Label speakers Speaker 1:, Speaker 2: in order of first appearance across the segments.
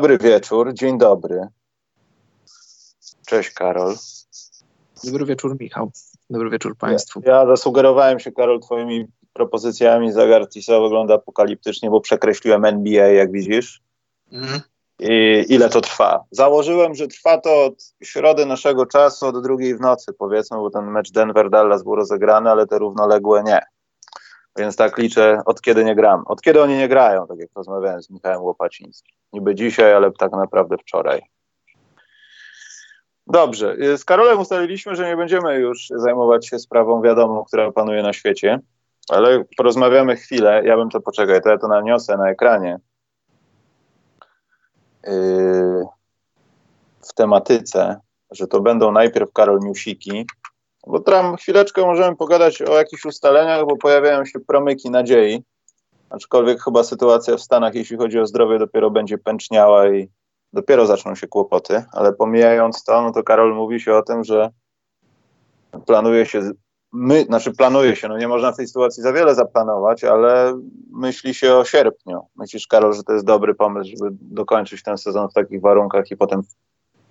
Speaker 1: Dobry wieczór, dzień dobry. Cześć Karol.
Speaker 2: Dobry wieczór Michał. Dobry wieczór Państwu.
Speaker 1: Ja, ja zasugerowałem się Karol Twoimi propozycjami. Zagar TISA wygląda apokaliptycznie, bo przekreśliłem NBA, jak widzisz. Mhm. I ile to trwa? Założyłem, że trwa to od środy naszego czasu, od drugiej w nocy, powiedzmy, bo ten mecz Denver-Dallas był rozegrany, ale te równoległe nie. Więc tak liczę, od kiedy nie gram. Od kiedy oni nie grają, tak jak rozmawiałem z Michałem Łopacińskim. Niby dzisiaj, ale tak naprawdę wczoraj. Dobrze. Z Karolem ustaliliśmy, że nie będziemy już zajmować się sprawą wiadomą, która panuje na świecie, ale porozmawiamy chwilę. Ja bym to poczekaj, to ja to naniosę na ekranie. Yy, w tematyce, że to będą najpierw Karol Newsiki, bo tam chwileczkę możemy pogadać o jakichś ustaleniach, bo pojawiają się promyki nadziei. Aczkolwiek chyba sytuacja w Stanach, jeśli chodzi o zdrowie, dopiero będzie pęczniała i dopiero zaczną się kłopoty. Ale pomijając to, no to Karol mówi się o tym, że planuje się, my, znaczy planuje się, no nie można w tej sytuacji za wiele zaplanować, ale myśli się o sierpniu. Myślisz, Karol, że to jest dobry pomysł, żeby dokończyć ten sezon w takich warunkach i potem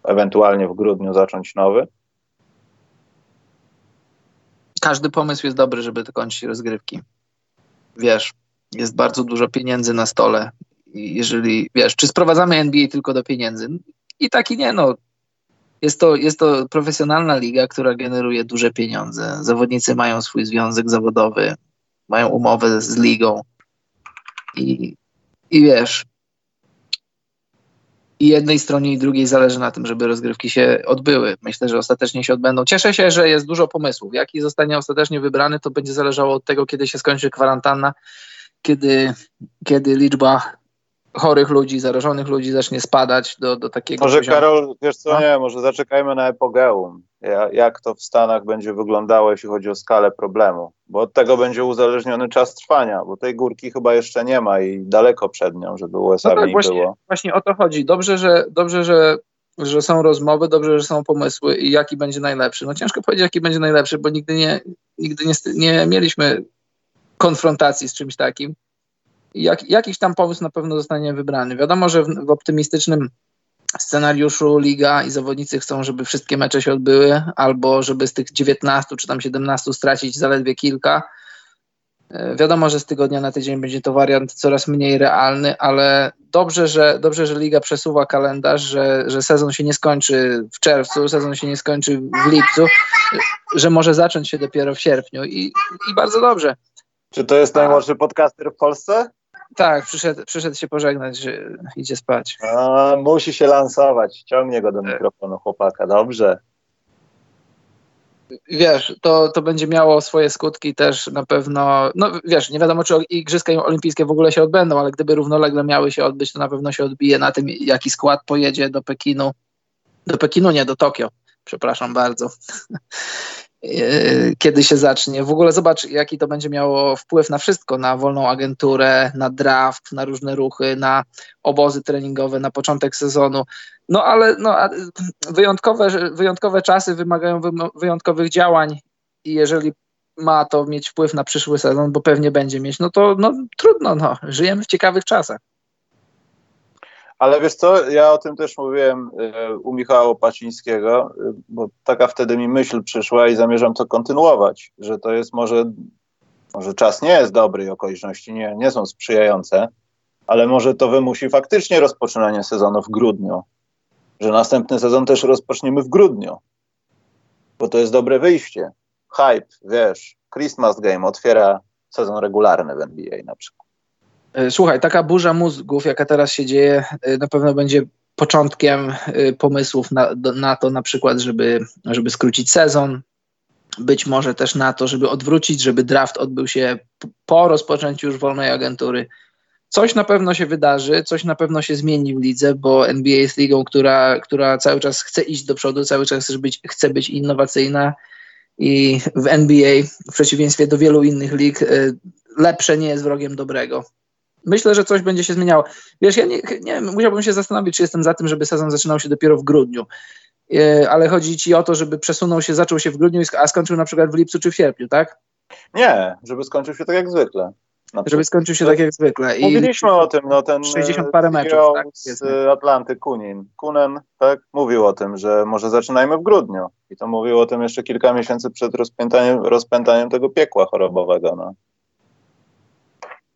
Speaker 1: ewentualnie w grudniu zacząć nowy?
Speaker 2: Każdy pomysł jest dobry, żeby dokończyć rozgrywki. Wiesz, jest bardzo dużo pieniędzy na stole. Jeżeli, wiesz, czy sprowadzamy NBA tylko do pieniędzy? I tak i nie, no. Jest to, jest to profesjonalna liga, która generuje duże pieniądze. Zawodnicy mają swój związek zawodowy, mają umowę z ligą. I, i wiesz, i jednej stronie i drugiej zależy na tym, żeby rozgrywki się odbyły. Myślę, że ostatecznie się odbędą. Cieszę się, że jest dużo pomysłów. Jaki zostanie ostatecznie wybrany, to będzie zależało od tego, kiedy się skończy kwarantanna, kiedy, kiedy liczba chorych ludzi, zarażonych ludzi zacznie spadać do, do takiego
Speaker 1: Może poziomu. Karol, wiesz co, no? nie, może zaczekajmy na epogeum. Jak to w Stanach będzie wyglądało, jeśli chodzi o skalę problemu, bo od tego będzie uzależniony czas trwania, bo tej górki chyba jeszcze nie ma i daleko przed nią, żeby USA no tak,
Speaker 2: właśnie,
Speaker 1: było.
Speaker 2: Właśnie o to chodzi. Dobrze, że, dobrze, że że są rozmowy, dobrze, że są pomysły i jaki będzie najlepszy. No ciężko powiedzieć, jaki będzie najlepszy, bo nigdy nie, nigdy nie, nie mieliśmy konfrontacji z czymś takim jak, jakiś tam pomysł na pewno zostanie wybrany. Wiadomo, że w, w optymistycznym scenariuszu liga i zawodnicy chcą, żeby wszystkie mecze się odbyły, albo żeby z tych 19 czy tam 17 stracić zaledwie kilka. E, wiadomo, że z tygodnia na tydzień będzie to wariant coraz mniej realny, ale dobrze, że, dobrze, że liga przesuwa kalendarz, że, że sezon się nie skończy w czerwcu, sezon się nie skończy w lipcu, że może zacząć się dopiero w sierpniu i, i bardzo dobrze.
Speaker 1: Czy to jest najmłodszy podcaster w Polsce?
Speaker 2: Tak, przyszedł, przyszedł się pożegnać, że idzie spać.
Speaker 1: A, musi się lansować. Ciągnie go do tak. mikrofonu chłopaka. Dobrze.
Speaker 2: Wiesz, to, to będzie miało swoje skutki też na pewno. No wiesz, nie wiadomo, czy Igrzyska Olimpijskie w ogóle się odbędą, ale gdyby równolegle miały się odbyć, to na pewno się odbije na tym, jaki skład pojedzie do Pekinu. Do Pekinu, nie, do Tokio. Przepraszam bardzo. E, kiedy się zacznie. W ogóle zobacz, jaki to będzie miało wpływ na wszystko, na wolną agenturę, na draft, na różne ruchy, na obozy treningowe, na początek sezonu. No ale no, wyjątkowe, wyjątkowe czasy wymagają wyjątkowych działań i jeżeli ma to mieć wpływ na przyszły sezon, bo pewnie będzie mieć, no to no, trudno, no, żyjemy w ciekawych czasach.
Speaker 1: Ale wiesz co, ja o tym też mówiłem e, u Michała Opacińskiego, e, bo taka wtedy mi myśl przyszła i zamierzam to kontynuować, że to jest może, może czas nie jest dobry i okoliczności nie, nie są sprzyjające, ale może to wymusi faktycznie rozpoczynanie sezonu w grudniu, że następny sezon też rozpoczniemy w grudniu, bo to jest dobre wyjście. Hype, wiesz, Christmas Game otwiera sezon regularny w NBA na przykład.
Speaker 2: E, słuchaj, taka burza mózgów, jaka teraz się dzieje, e, na pewno będzie początkiem e, pomysłów na, na to, na przykład, żeby, żeby skrócić sezon, być może też na to, żeby odwrócić, żeby draft odbył się po rozpoczęciu już wolnej agentury. Coś na pewno się wydarzy, coś na pewno się zmieni w lidze, bo NBA jest ligą, która, która cały czas chce iść do przodu, cały czas chce być, chce być innowacyjna i w NBA, w przeciwieństwie do wielu innych lig, lepsze nie jest wrogiem dobrego. Myślę, że coś będzie się zmieniało. Wiesz, ja nie, nie musiałbym się zastanowić, czy jestem za tym, żeby sezon zaczynał się dopiero w grudniu. E, ale chodzi ci o to, żeby przesunął się, zaczął się w grudniu, a skończył na przykład w lipcu czy w sierpniu, tak?
Speaker 1: Nie, żeby skończył się tak jak zwykle.
Speaker 2: Żeby skończył się tak jak zwykle.
Speaker 1: I mówiliśmy o tym, no ten
Speaker 2: 60 parę meczów, tak,
Speaker 1: z Atlanty Kunin. Kunen, tak, mówił o tym, że może zaczynajmy w grudniu. I to mówił o tym jeszcze kilka miesięcy przed rozpętaniem, rozpętaniem tego piekła chorobowego. No.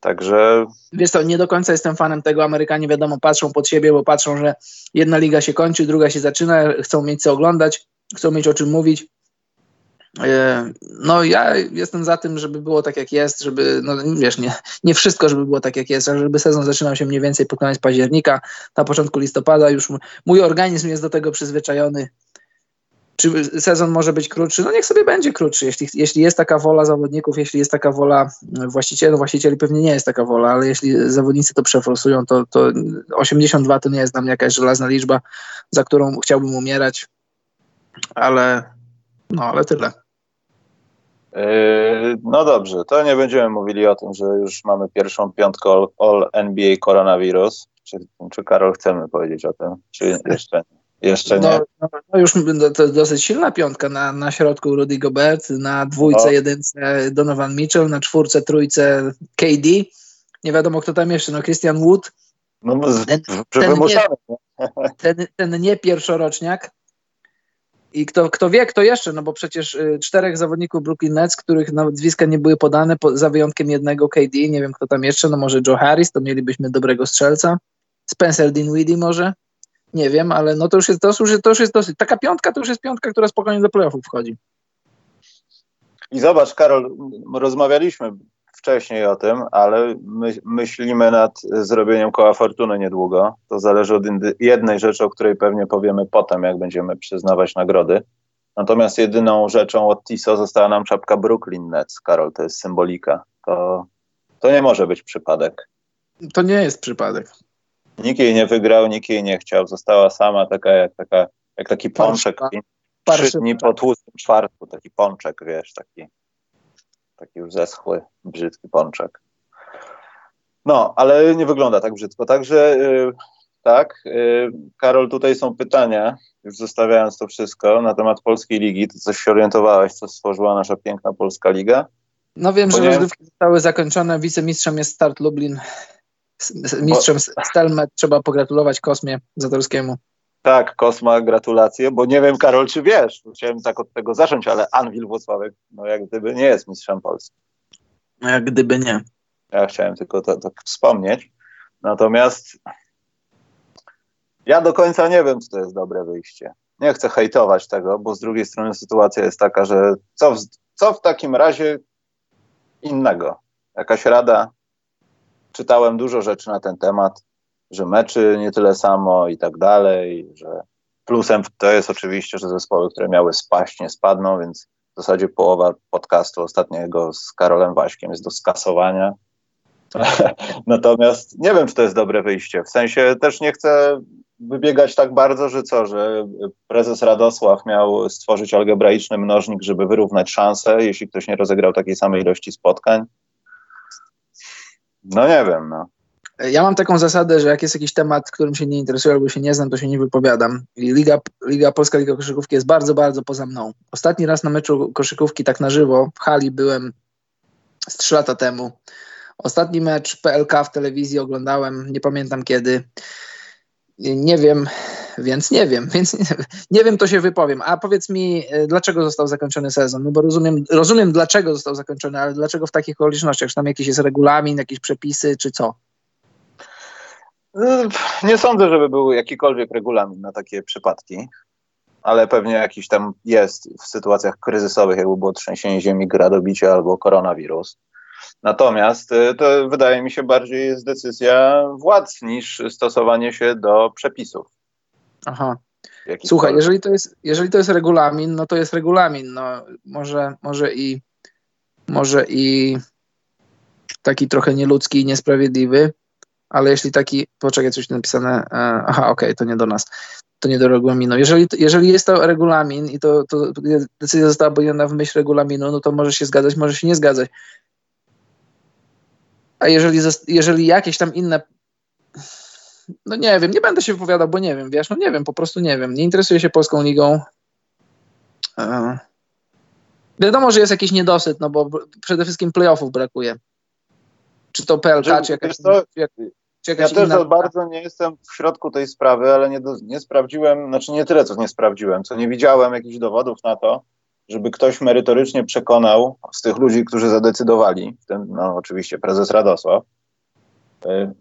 Speaker 1: Także.
Speaker 2: Wiesz to, nie do końca jestem fanem tego. Amerykanie wiadomo, patrzą pod siebie, bo patrzą, że jedna liga się kończy, druga się zaczyna, chcą mieć co oglądać, chcą mieć o czym mówić. E, no ja jestem za tym, żeby było tak jak jest, żeby, no wiesz, nie, nie wszystko, żeby było tak jak jest, ale żeby sezon zaczynał się mniej więcej pod koniec października, na początku listopada już mój organizm jest do tego przyzwyczajony. Czy sezon może być krótszy? No niech sobie będzie krótszy, jeśli, jeśli jest taka wola zawodników, jeśli jest taka wola właścicieli, no właścicieli pewnie nie jest taka wola, ale jeśli zawodnicy to przeforsują, to, to 82 to nie jest dla mnie jakaś żelazna liczba, za którą chciałbym umierać, ale no ale tyle.
Speaker 1: Yy, no dobrze, to nie będziemy mówili o tym, że już mamy pierwszą piątkę All, all NBA koronawirus. Czy, czy Karol chcemy powiedzieć o tym, czy jeszcze nie? Jeszcze nie.
Speaker 2: No, no już to dosyć silna piątka na, na środku Rudy Gobert, na dwójce, no. jedynce Donovan Mitchell, na czwórce, trójce KD. Nie wiadomo kto tam jeszcze, no Christian Wood.
Speaker 1: No, ten, ten, nie,
Speaker 2: ten, ten nie pierwszoroczniak, i kto, kto wie, kto jeszcze, no bo przecież y, czterech zawodników Brooklyn Nets, których nazwiska nie były podane, po, za wyjątkiem jednego KD, nie wiem kto tam jeszcze, no może Joe Harris, to mielibyśmy dobrego strzelca, Spencer Dinwiddie może, nie wiem, ale no to już jest, to już, to już jest dosyć, taka piątka to już jest piątka, która spokojnie do playoffów wchodzi.
Speaker 1: I zobacz, Karol, rozmawialiśmy wcześniej o tym, ale my, myślimy nad zrobieniem koła fortuny niedługo. To zależy od jednej rzeczy, o której pewnie powiemy potem, jak będziemy przyznawać nagrody. Natomiast jedyną rzeczą od TISO została nam czapka Brooklyn Nets, Karol, to jest symbolika. To, to nie może być przypadek.
Speaker 2: To nie jest przypadek.
Speaker 1: Nikt jej nie wygrał, nikt jej nie chciał. Została sama taka jak, taka, jak taki pączek. Trzy dni po tłustym czwartku, taki pączek, wiesz, taki taki już zeschły, brzydki pączek. No, ale nie wygląda tak brzydko. Także yy, tak, yy, Karol, tutaj są pytania, już zostawiając to wszystko, na temat Polskiej Ligi. Ty coś się orientowałeś, co stworzyła nasza piękna Polska Liga?
Speaker 2: No wiem, że rozgrywki zostały zakończone. Wicemistrzem jest Start Lublin. Mistrzem Bo... Stelmet. Trzeba pogratulować Kosmie Zatorskiemu.
Speaker 1: Tak, Kosma, gratulacje, bo nie wiem, Karol, czy wiesz, chciałem tak od tego zacząć, ale Anwil Włocławek, no jak gdyby nie jest mistrzem Polski.
Speaker 2: No jak gdyby nie.
Speaker 1: Ja chciałem tylko to, to wspomnieć. Natomiast ja do końca nie wiem, czy to jest dobre wyjście. Nie chcę hejtować tego, bo z drugiej strony sytuacja jest taka, że co w, co w takim razie innego? Jakaś rada? Czytałem dużo rzeczy na ten temat że meczy nie tyle samo i tak dalej, że plusem to jest oczywiście, że zespoły, które miały spaść, nie spadną, więc w zasadzie połowa podcastu ostatniego z Karolem Waśkiem jest do skasowania. Natomiast nie wiem, czy to jest dobre wyjście. W sensie też nie chcę wybiegać tak bardzo, że co, że prezes Radosław miał stworzyć algebraiczny mnożnik, żeby wyrównać szanse, jeśli ktoś nie rozegrał takiej samej ilości spotkań. No nie wiem, no.
Speaker 2: Ja mam taką zasadę, że jak jest jakiś temat, którym się nie interesuję albo się nie znam, to się nie wypowiadam. I Liga, Liga Polska Liga Koszykówki jest bardzo, bardzo poza mną. Ostatni raz na meczu koszykówki tak na żywo w hali byłem z trzy lata temu. Ostatni mecz PLK w telewizji oglądałem, nie pamiętam kiedy. Nie wiem, więc nie wiem, więc nie, nie, wiem, to się wypowiem. A powiedz mi, e, dlaczego został zakończony sezon? No bo rozumiem, rozumiem dlaczego został zakończony, ale dlaczego w takich okolicznościach? Czy tam jakiś jest regulamin, jakieś przepisy, czy co?
Speaker 1: Nie sądzę, żeby był jakikolwiek regulamin na takie przypadki, ale pewnie jakiś tam jest w sytuacjach kryzysowych, jakby było trzęsienie ziemi, gradobicie albo koronawirus. Natomiast y, to wydaje mi się bardziej jest decyzja władz niż stosowanie się do przepisów.
Speaker 2: Aha. Słuchaj, jeżeli to, jest, jeżeli to jest regulamin, no to jest regulamin. No, może, może i może i taki trochę nieludzki i niesprawiedliwy, ale jeśli taki, poczekaj, coś napisane, e, aha, okej, okay, to nie do nas, to nie do regulaminu. Jeżeli, jeżeli jest to regulamin i to, to decyzja została podjęta w myśl regulaminu, no to może się zgadzać, może się nie zgadzać. A jeżeli, jeżeli jakieś tam inne no nie wiem, nie będę się wypowiadał, bo nie wiem, wiesz, no nie wiem, po prostu nie wiem. Nie interesuję się Polską Ligą. E, wiadomo, że jest jakiś niedosyt, no bo przede wszystkim playoffów brakuje. czy to PLK, czy, czy jakaś...
Speaker 1: To, czy jakaś ja też za bardzo nie jestem w środku tej sprawy, ale nie, nie sprawdziłem, znaczy nie tyle, co nie sprawdziłem, co nie widziałem jakichś dowodów na to, żeby ktoś merytorycznie przekonał z tych ludzi, którzy zadecydowali, w tym no, oczywiście prezes Radosław, yy,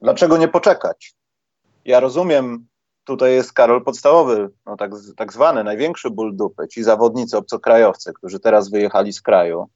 Speaker 1: dlaczego nie poczekać? Ja rozumiem, tutaj jest Karol podstawowy, no tak, tak zwany, największy ból dupy, ci zawodnicy obcokrajowcy, którzy teraz wyjechali z kraju, E,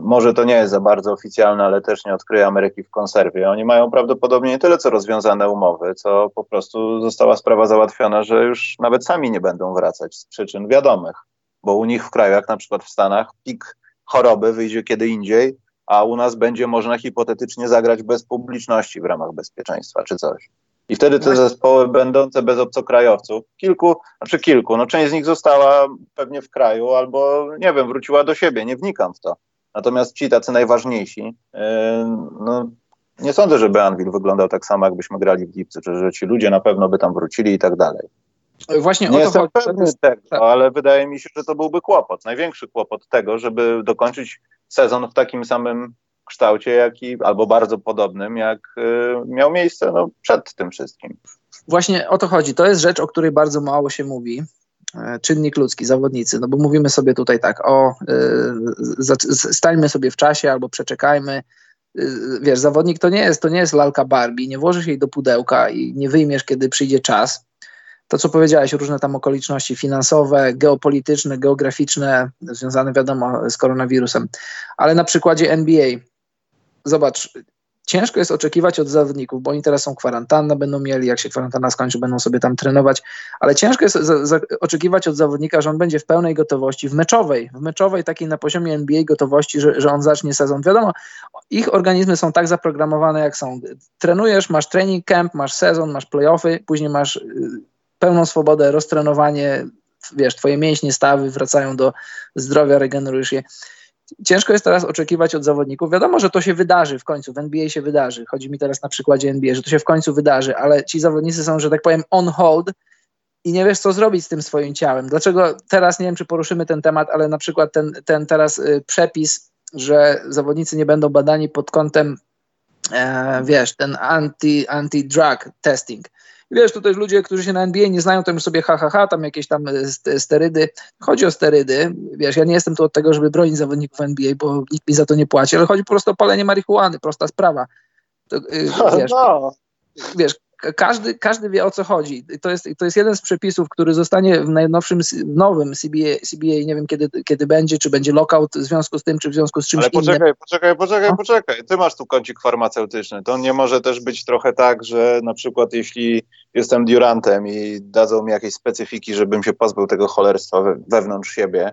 Speaker 1: może to nie jest za bardzo oficjalne, ale też nie odkryje Ameryki w konserwie. Oni mają prawdopodobnie nie tyle co rozwiązane umowy, co po prostu została sprawa załatwiona, że już nawet sami nie będą wracać z przyczyn wiadomych, bo u nich w kraju, jak na przykład w Stanach, pik choroby wyjdzie kiedy indziej, a u nas będzie można hipotetycznie zagrać bez publiczności w ramach bezpieczeństwa czy coś. I wtedy te zespoły będące bez obcokrajowców, kilku, znaczy kilku, no część z nich została pewnie w kraju albo, nie wiem, wróciła do siebie, nie wnikam w to. Natomiast ci tacy najważniejsi, yy, no nie sądzę, żeby Anvil wyglądał tak samo, jakbyśmy grali w Lipcy, czy że ci ludzie na pewno by tam wrócili i tak dalej.
Speaker 2: Właśnie
Speaker 1: nie jestem chodzi. pewny tego, tak. ale wydaje mi się, że to byłby kłopot, największy kłopot tego, żeby dokończyć sezon w takim samym kształcie, jaki, albo bardzo podobnym, jak y, miał miejsce no, przed tym wszystkim.
Speaker 2: Właśnie o to chodzi. To jest rzecz, o której bardzo mało się mówi. E, czynnik ludzki, zawodnicy, no bo mówimy sobie tutaj tak, o, y, stańmy sobie w czasie albo przeczekajmy. Y, wiesz, zawodnik to nie jest, to nie jest lalka Barbie, nie włożysz jej do pudełka i nie wyjmiesz, kiedy przyjdzie czas to, co powiedziałeś, różne tam okoliczności finansowe, geopolityczne, geograficzne, związane wiadomo z koronawirusem, ale na przykładzie NBA zobacz, ciężko jest oczekiwać od zawodników, bo oni teraz są kwarantannę, będą mieli, jak się kwarantanna skończy, będą sobie tam trenować, ale ciężko jest za, za, oczekiwać od zawodnika, że on będzie w pełnej gotowości, w meczowej, w meczowej takiej na poziomie NBA gotowości, że, że on zacznie sezon. Wiadomo, ich organizmy są tak zaprogramowane, jak są. Trenujesz, masz training camp, masz sezon, masz playoffy, później masz y, pełną swobodę, roztrenowanie, wiesz, twoje mięśnie, stawy wracają do zdrowia, regenerujesz je ciężko jest teraz oczekiwać od zawodników. Wiadomo, że to się wydarzy w końcu, w NBA się wydarzy. Chodzi mi teraz na przykładzie NBA, że to się w końcu wydarzy, ale ci zawodnicy są, że tak powiem, on hold i nie wiesz, co zrobić z tym swoim ciałem. Dlaczego teraz, nie wiem, czy poruszymy ten temat, ale na przykład ten, ten teraz y, przepis, że zawodnicy nie będą badani pod kątem, e, wiesz, ten anti, anti-drug testing wiesz, tutaj ludzie, którzy się na NBA nie znają, to już sobie ha, ha, ha, tam jakieś tam e, sterydy. Chodzi o sterydy, wiesz, ja nie jestem tu od tego, żeby bronić zawodników NBA, bo nikt mi za to nie płaci, ale chodzi po prostu o palenie marihuany, prosta sprawa. To, y, wiesz, no. wiesz, każdy, każdy wie o co chodzi. To jest, to jest jeden z przepisów, który zostanie w najnowszym, nowym CBA, CBA, nie wiem kiedy, kiedy będzie, czy będzie lockout w związku z tym, czy w związku z czymś
Speaker 1: Ale poczekaj, innym. poczekaj, poczekaj, no. poczekaj. Ty masz tu kącik farmaceutyczny. To nie może też być trochę tak, że na przykład jeśli jestem Durantem i dadzą mi jakieś specyfiki, żebym się pozbył tego cholerstwa wewnątrz siebie,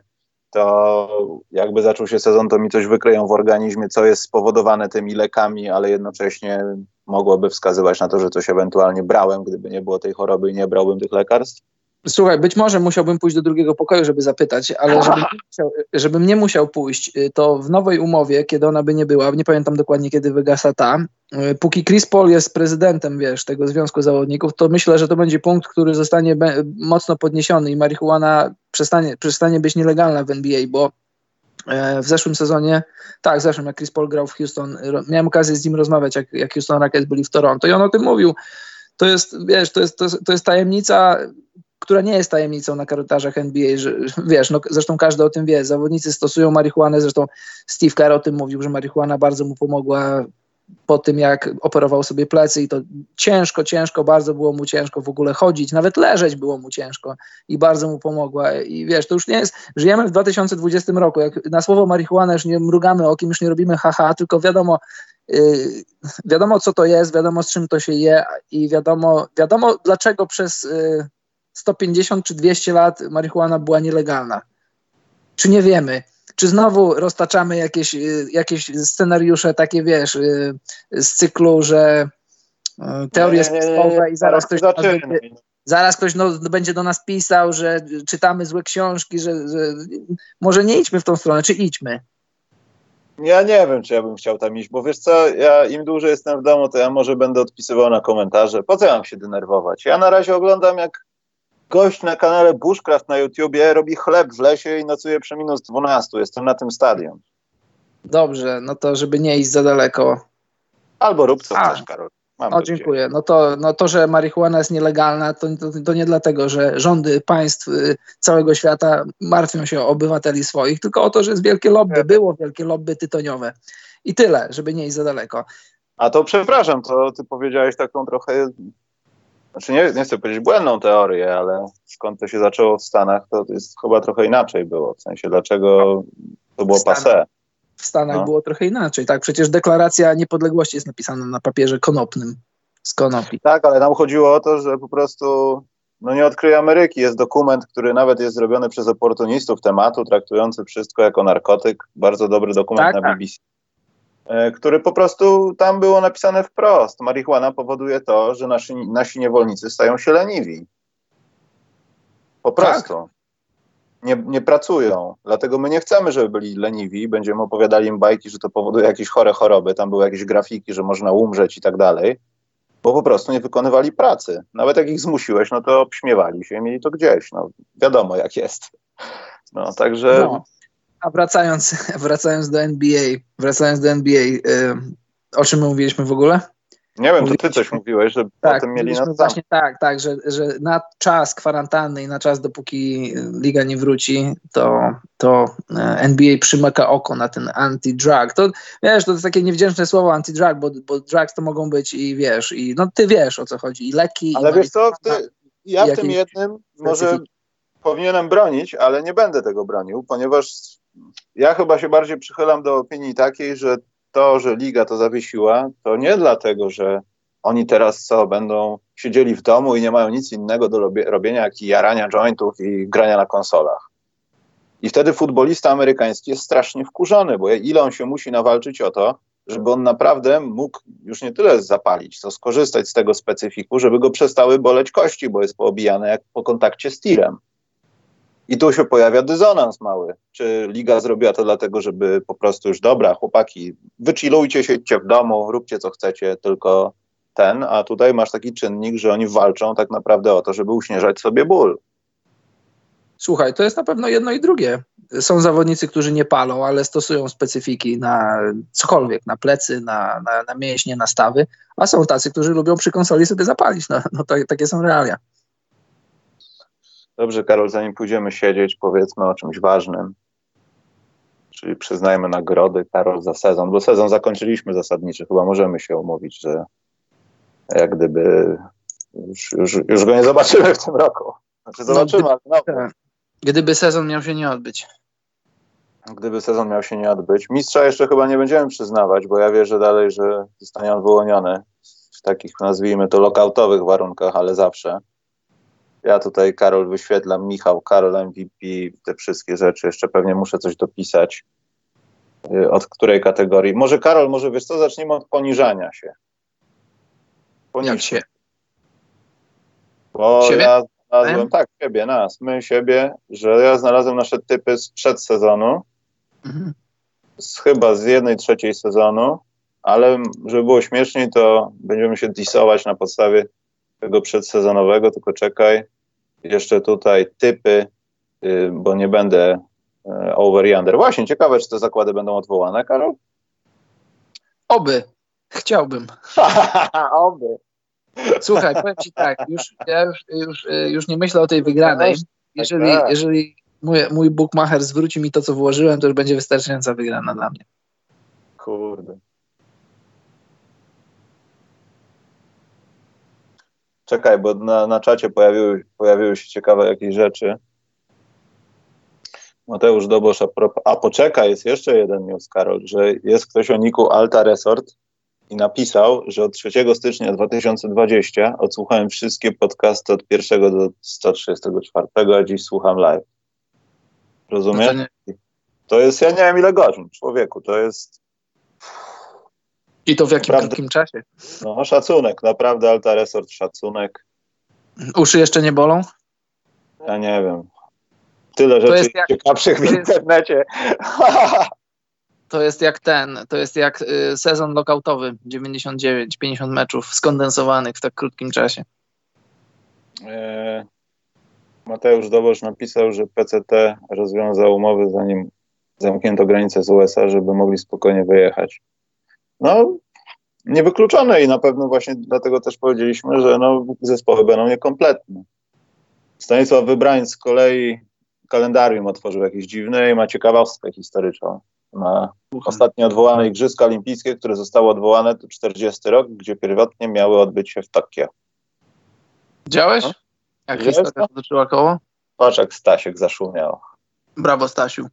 Speaker 1: to jakby zaczął się sezon, to mi coś wykryją w organizmie, co jest spowodowane tymi lekami, ale jednocześnie mogłoby wskazywać na to, że coś ewentualnie brałem, gdyby nie było tej choroby i nie brałbym tych lekarstw?
Speaker 2: Słuchaj, być może musiałbym pójść do drugiego pokoju, żeby zapytać, ale żebym nie, musiał, żebym nie musiał pójść, y, to w nowej umowie, kiedy ona by nie była, nie pamiętam dokładnie kiedy wygasa ta, y, póki Chris Paul jest prezydentem, wiesz, tego Związku Zawodników, to myślę, że to będzie punkt, który zostanie mocno podniesiony i marihuana przestanie, przestanie być nielegalna w NBA, bo e, w zeszłym sezonie, tak, w zeszłym, jak Chris Paul grał w Houston, miałem okazję z nim rozmawiać, jak, jak Houston Rockets byli w Toronto i on o tym mówił. To jest, wiesz, to jest, to to jest tajemnica która nie jest tajemnicą na korytarzach NBA, że wiesz, no, zresztą każdy o tym wie, zawodnicy stosują marihuanę, zresztą Steve Kerr o tym mówił, że marihuana bardzo mu pomogła po tym, jak operował sobie plecy i to ciężko, ciężko, bardzo było mu ciężko w ogóle chodzić, nawet leżeć było mu ciężko i bardzo mu pomogła. I wiesz, to już nie jest, żyjemy w 2020 roku, jak na słowo marihuana już nie mrugamy okiem, już nie robimy haha, tylko wiadomo, yy, wiadomo co to jest, wiadomo z czym to się je i wiadomo, wiadomo dlaczego przez yy, 150 czy 200 lat marihuana była nielegalna? Czy nie wiemy? Czy znowu roztaczamy jakieś, y, jakieś scenariusze takie, wiesz, y, z cyklu, że y, teorie spiskowe i zaraz ktoś, będzie, zaraz ktoś no, będzie do nas pisał, że czytamy złe książki, że, że może nie idźmy w tą stronę, czy idźmy?
Speaker 1: Ja nie wiem, czy ja bym chciał tam iść, bo wiesz co, ja im dłużej jestem w domu, to ja może będę odpisywał na komentarze. Po co ja mam się denerwować? Ja na razie oglądam, jak gość na kanale Bushcraft na YouTubie robi chleb w lesie i nocuje przy minus 12. Jestem na tym stadion.
Speaker 2: Dobrze, no to żeby nie iść za daleko.
Speaker 1: Albo rób co A. chcesz, Karol.
Speaker 2: Mam o, dziękuję. No to, no to, że marihuana jest nielegalna, to, to, to, nie dlatego, że rządy państw y, całego świata martwią się o obywateli swoich, tylko o to, że jest wielkie lobby, było wielkie lobby tytoniowe. I tyle, żeby nie iść za daleko.
Speaker 1: A to przepraszam, to ty powiedziałeś taką trochę, znaczy nie, nie chcę powiedzieć błędną teorię, ale skąd to się zaczęło w Stanach, to jest chyba trochę inaczej było. W sensie, dlaczego to było passe
Speaker 2: w Stanach no. było trochę inaczej. Tak, przecież deklaracja niepodległości jest napisana na papierze konopnym z konopi.
Speaker 1: Tak, ale nam chodziło o to, że po prostu no nie odkryje Ameryki. Jest dokument, który nawet jest zrobiony przez oportunistów tematu, traktujący wszystko jako narkotyk. Bardzo dobry dokument tak, na tak. BBC. E, który po prostu tam było napisane wprost. Marihuana powoduje to, że nasi, nasi niewolnicy stają się leniwi. Po tak. prostu. Tak nie, nie pracują. Dlatego my nie chcemy, żeby byli leniwi. Będziemy opowiadali im bajki, że to powoduje jakieś chore choroby. Tam były jakieś grafiki, że można umrzeć i tak dalej. Bo po prostu nie wykonywali pracy. Nawet jak ich zmusiłeś, no to obśmiewali się i mieli to gdzieś. No, wiadomo jak jest. No, także... No.
Speaker 2: A wracając, wracając do NBA, wracając do NBA, yy, o czym my mówiliśmy w ogóle?
Speaker 1: Nie wiem, to ty coś mówiłeś, że tak, potem mieli na
Speaker 2: właśnie tak, tak, że, że na czas kwarantanny i na czas, dopóki liga nie wróci, to, to e, NBA przymyka oko na ten anti-drug. To wiesz, to jest takie niewdzięczne słowo anti-drug, bo, bo drugs to mogą być i wiesz, i no ty wiesz o co chodzi, i leki.
Speaker 1: Ale i wiesz co, ty, ja w tym jednym może powinienem bronić, ale nie będę tego bronił, ponieważ ja chyba się bardziej przychylam do opinii takiej, że to, że liga to zawiesiła, to nie dlatego, że oni teraz co, będą siedzieli w domu i nie mają nic innego do robienia, jak i jarania jointów i grania na konsolach. I wtedy futbolista amerykański jest strasznie wkurzony, bo ile on się musi nawalczyć o to, żeby on naprawdę mógł już nie tyle zapalić, co skorzystać z tego specyfiku, żeby go przestały boleć kości, bo jest poobijany jak po kontakcie z tirem. I tu się pojawia dysonans mały. Czy liga zrobiła to dlatego, żeby po prostu już dobra, chłopaki, wychillujcie, siedźcie w domu, róbcie co chcecie, tylko ten, a tutaj masz taki czynnik, że oni walczą tak naprawdę o to, żeby uśmierzać sobie ból.
Speaker 2: Słuchaj, to jest na pewno jedno i drugie. Są zawodnicy, którzy nie palą, ale stosują specyfiki na cokolwiek, na plecy, na, na, na mięśnie, na stawy, a są tacy, którzy lubią przy konsoli sobie zapalić. No, no to, takie są realia.
Speaker 1: Dobrze, Karol, zanim pójdziemy siedzieć, powiedzmy o czymś ważnym. Czyli przyznajmy nagrody, Karol, za sezon, bo sezon zakończyliśmy zasadniczy. Chyba możemy się umówić, że jak gdyby już, już, już go nie zobaczymy w tym roku. Znaczy zobaczymy, no, gdyby, ale no.
Speaker 2: Gdyby sezon miał się nie odbyć.
Speaker 1: Gdyby sezon miał się nie odbyć. Mistrza jeszcze chyba nie będziemy przyznawać, bo ja wierzę dalej, że zostanie on wyłoniony w takich, nazwijmy to, lokautowych warunkach, ale zawsze. Ja tutaj, Karol, wyświetlam, Michał, Karol MVP, te wszystkie rzeczy. Jeszcze pewnie muszę coś dopisać. Y, od której kategorii? Może Karol, może wiesz co, zacznijmy od poniżania się.
Speaker 2: Poniżania. się?
Speaker 1: Bo siebie? ja znalazłem, tak, siebie, nas, my, siebie, że ja znalazłem nasze typy sprzed sezonu, mhm. z, chyba z jednej trzeciej sezonu, ale żeby było śmieszniej, to będziemy się disować na podstawie tego przedsezonowego, tylko czekaj, jeszcze tutaj typy, y, bo nie będę y, over yonder. Właśnie, ciekawe, czy te zakłady będą odwołane, Karol?
Speaker 2: Oby. Chciałbym.
Speaker 1: Oby.
Speaker 2: Słuchaj, powiem ci tak, już, ja już, już, y, już nie myślę o tej wygranej. Tak, jeżeli, tak. jeżeli mój, mój bookmacher zwróci mi to, co włożyłem, to już będzie wystarczająca wygrana dla mnie.
Speaker 1: Kurde. Czekaj, bo na, na czacie pojawiły, pojawiły się ciekawe jakieś rzeczy. Mateusz Dobosz, a, a poczekaj, jest jeszcze jeden news, Karol, że jest ktoś o niku Alta Resort i napisał, że od 3 stycznia 2020 odsłuchałem wszystkie podcasty od 1 do 134, a dziś słucham live. Rozumiesz? No to jest, ja nie wiem ile godzin, człowieku, to jest
Speaker 2: i to w jakim naprawdę, krótkim czasie?
Speaker 1: No, szacunek, naprawdę Alta Resort, szacunek.
Speaker 2: Uszy jeszcze nie bolą?
Speaker 1: Ja nie wiem. Tyle rzeczy jak, ciekawszych w jest, internecie.
Speaker 2: To jest jak ten, to jest jak y, sezon lokautowy, 99-50 meczów skondensowanych w tak krótkim czasie.
Speaker 1: E, Mateusz Dobosz napisał, że PCT rozwiązał umowy zanim zamknięto granice z USA, żeby mogli spokojnie wyjechać. No, niewykluczone i na pewno właśnie dlatego też powiedzieliśmy, że no, zespoły będą niekompletne. Stanisław Wybrańc z kolei kalendarium otworzył jakieś dziwne i ma ciekawostkę historyczną. Ma ostatnie odwołane Igrzyska Olimpijskie, które zostały odwołane, to 40 rok, gdzie pierwotnie miały odbyć się w Tokio.
Speaker 2: Widziałeś? No? Jak historia dotyczyła koło?
Speaker 1: Patrz, jak Stasiek zaszumiał.
Speaker 2: Brawo, Stasiu.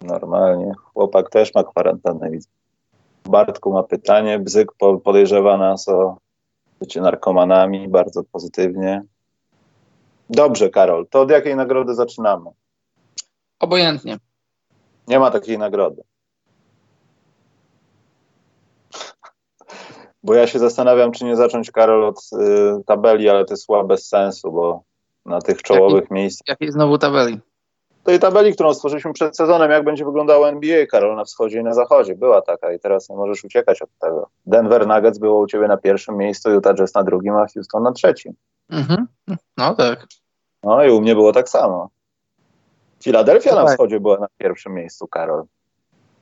Speaker 1: Normalnie. Chłopak też ma kwarantannę. Bartku ma pytanie. Bzyk podejrzewa nas o bycie narkomanami bardzo pozytywnie. Dobrze, Karol. To od jakiej nagrody zaczynamy?
Speaker 2: Obojętnie.
Speaker 1: Nie ma takiej nagrody. Bo ja się zastanawiam, czy nie zacząć, Karol, od y, tabeli, ale to jest chyba bez sensu, bo na tych czołowych Jaki, miejscach.
Speaker 2: Jakiej znowu tabeli?
Speaker 1: Tej tabeli, którą stworzyliśmy przed sezonem, jak będzie wyglądało NBA, Karol, na wschodzie i na zachodzie. Była taka i teraz nie możesz uciekać od tego. Denver Nuggets było u ciebie na pierwszym miejscu, Utah Jazz na drugim, a Houston na trzecim.
Speaker 2: Mhm. No tak.
Speaker 1: No i u mnie było tak samo. Filadelfia na wschodzie była na pierwszym miejscu, Karol.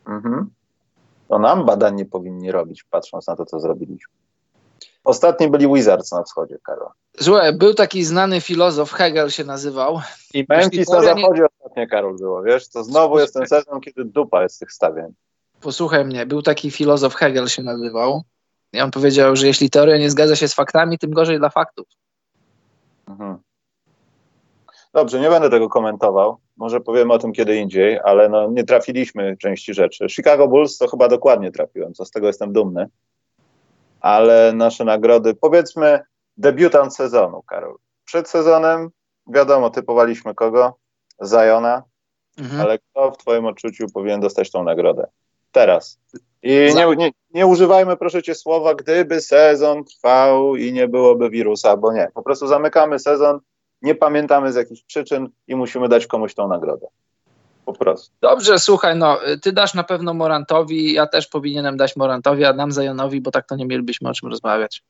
Speaker 1: Mhm. To nam badań nie powinni robić, patrząc na to, co zrobiliśmy. Ostatni byli Wizards na wschodzie, Karol.
Speaker 2: Słuchaj, był taki znany filozof, Hegel się nazywał.
Speaker 1: I Memphis na zachodzie nie... ostatnio, Karol, było, wiesz? To znowu jest ten sezon, kiedy dupa jest tych stawień.
Speaker 2: Posłuchaj mnie, był taki filozof, Hegel się nazywał. I on powiedział, że jeśli teoria nie zgadza się z faktami, tym gorzej dla faktów. Mhm.
Speaker 1: Dobrze, nie będę tego komentował. Może powiemy o tym kiedy indziej, ale no, nie trafiliśmy części rzeczy. Chicago Bulls to chyba dokładnie trafiłem, co z tego jestem dumny. Ale nasze nagrody, powiedzmy, debiutant sezonu, Karol. Przed sezonem, wiadomo, typowaliśmy kogo? Zajona. Mhm. Ale kto w Twoim odczuciu powinien dostać tą nagrodę? Teraz. I nie, nie, nie, używajmy, proszę Cię, słowa, gdyby sezon trwał i nie byłoby wirusa, bo nie. Po prostu zamykamy sezon nie pamiętamy z jakichś przyczyn i musimy dać komuś tą nagrodę. Po prostu.
Speaker 2: Dobrze, słuchaj, no, ty dasz na pewno Morantowi, ja też powinienem dać Morantowi, a dam Zajonowi, bo tak to nie mielibyśmy o czym rozmawiać.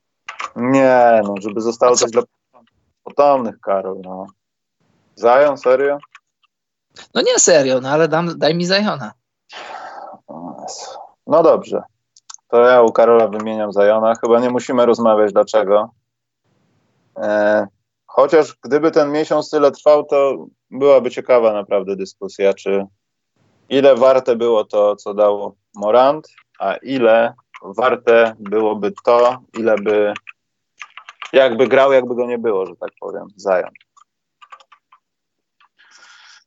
Speaker 1: Nie, no, żeby zostało coś dla potomnych, Karol, no. Zajon, serio?
Speaker 2: No nie serio, no ale dam, daj mi Zajona.
Speaker 1: No dobrze. To ja u Karola wymieniam Zajona. Chyba nie musimy rozmawiać dlaczego. E, Chociaż gdyby ten miesiąc tyle trwał, to byłaby ciekawa naprawdę dyskusja, czy ile warte było to, co dało Morant, a ile warte byłoby to, ile by jakby grał, jakby go nie było, że tak powiem, Zion.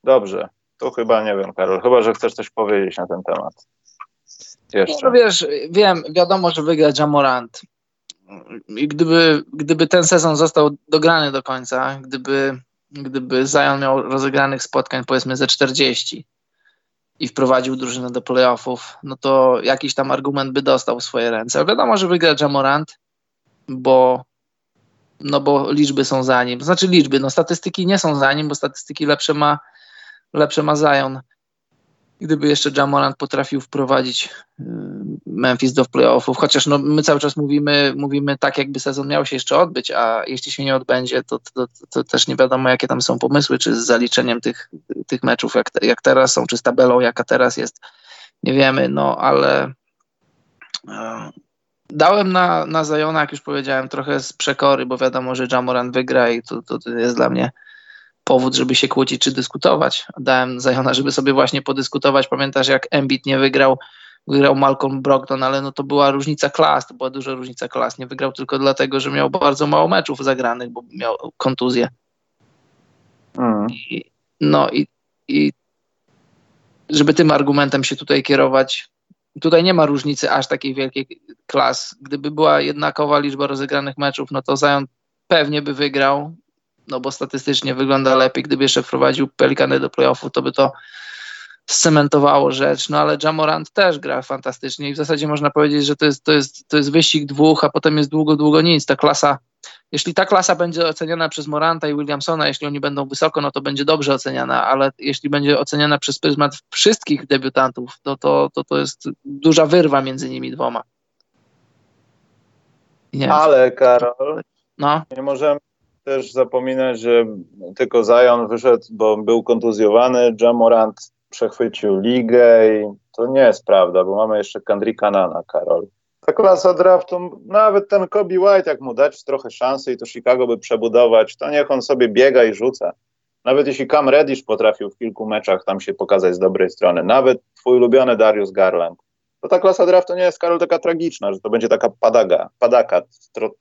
Speaker 1: Dobrze, tu chyba nie wiem, Karol, chyba, że chcesz coś powiedzieć na ten temat.
Speaker 2: Jeszcze. No wiesz, wiem, wiadomo, że wygra Jamorant. Gdyby, gdyby ten sezon został dograny do końca, gdyby, gdyby Zion miał rozegranych spotkań powiedzmy ze 40 i wprowadził drużynę do playoffów, no to jakiś tam argument by dostał w swoje ręce. Ale wiadomo, że wygra Jamorant, bo no bo liczby są za nim. Znaczy liczby, no statystyki nie są za nim, bo statystyki lepsze ma, lepsze ma Zion gdyby jeszcze Jamorant potrafił wprowadzić y, Memphis do playoffów, chociaż no, my cały czas mówimy, mówimy tak, jakby sezon miał się jeszcze odbyć, a jeśli się nie odbędzie, to, to, to też nie wiadomo, jakie tam są pomysły, czy z zaliczeniem tych, tych meczów, jak, jak teraz są, czy z tabelą, jaka teraz jest, nie wiemy, no ale e, dałem na, na Zajona, jak już powiedziałem, trochę z przekory, bo wiadomo, że Jamorant wygra i to, to, to jest dla mnie powód, żeby się kłócić czy dyskutować. Dałem Zajona, żeby sobie właśnie podyskutować. Pamiętasz, jak Embiid nie wygrał, wygrał Malcolm Brogdon, ale no to była różnica klas, to była duża różnica klas. Nie wygrał tylko dlatego, że miał bardzo mało meczów zagranych, bo miał kontuzję. Mm. I, no i, i żeby tym argumentem się tutaj kierować, tutaj nie ma różnicy aż takiej wielkiej klas. Gdyby była jednakowa liczba rozegranych meczów, no to Zion pewnie by wygrał, no bo statystycznie wygląda lepiej. Gdyby jeszcze wprowadził Pelikany do playoffu, to by to scementowało rzecz, no ale Jamorant też gra fantastycznie i w zasadzie można powiedzieć, że to jest, to jest, to jest wyścig dwóch, a potem jest długo, długo nic. Ta klasa, jeśli ta klasa będzie oceniana przez Moranta i Williamsona, jeśli oni będą wysoko, no to będzie dobrze oceniana, ale jeśli będzie oceniana przez pryzmat wszystkich debiutantów, to, to, to, to jest duża wyrwa między nimi dwoma.
Speaker 1: Nie ale Karol, no. nie możemy też zapominać, że tylko Zion wyszedł, bo był kontuzjowany. Jamorant przechwycił ligę i to nie jest prawda, bo mamy jeszcze Kendricka Nana, Karol. Ta klasa draftu, nawet ten Kobe White, jak mu dać trochę szansy i to Chicago by przebudować, to niech on sobie biega i rzuca. Nawet jeśli Cam Reddish potrafił w kilku meczach tam się pokazać z dobrej strony, nawet twój ulubiony Darius Garland, to ta klasa draftu nie jest, Karol, taka tragiczna, że to będzie taka padaga, padaka,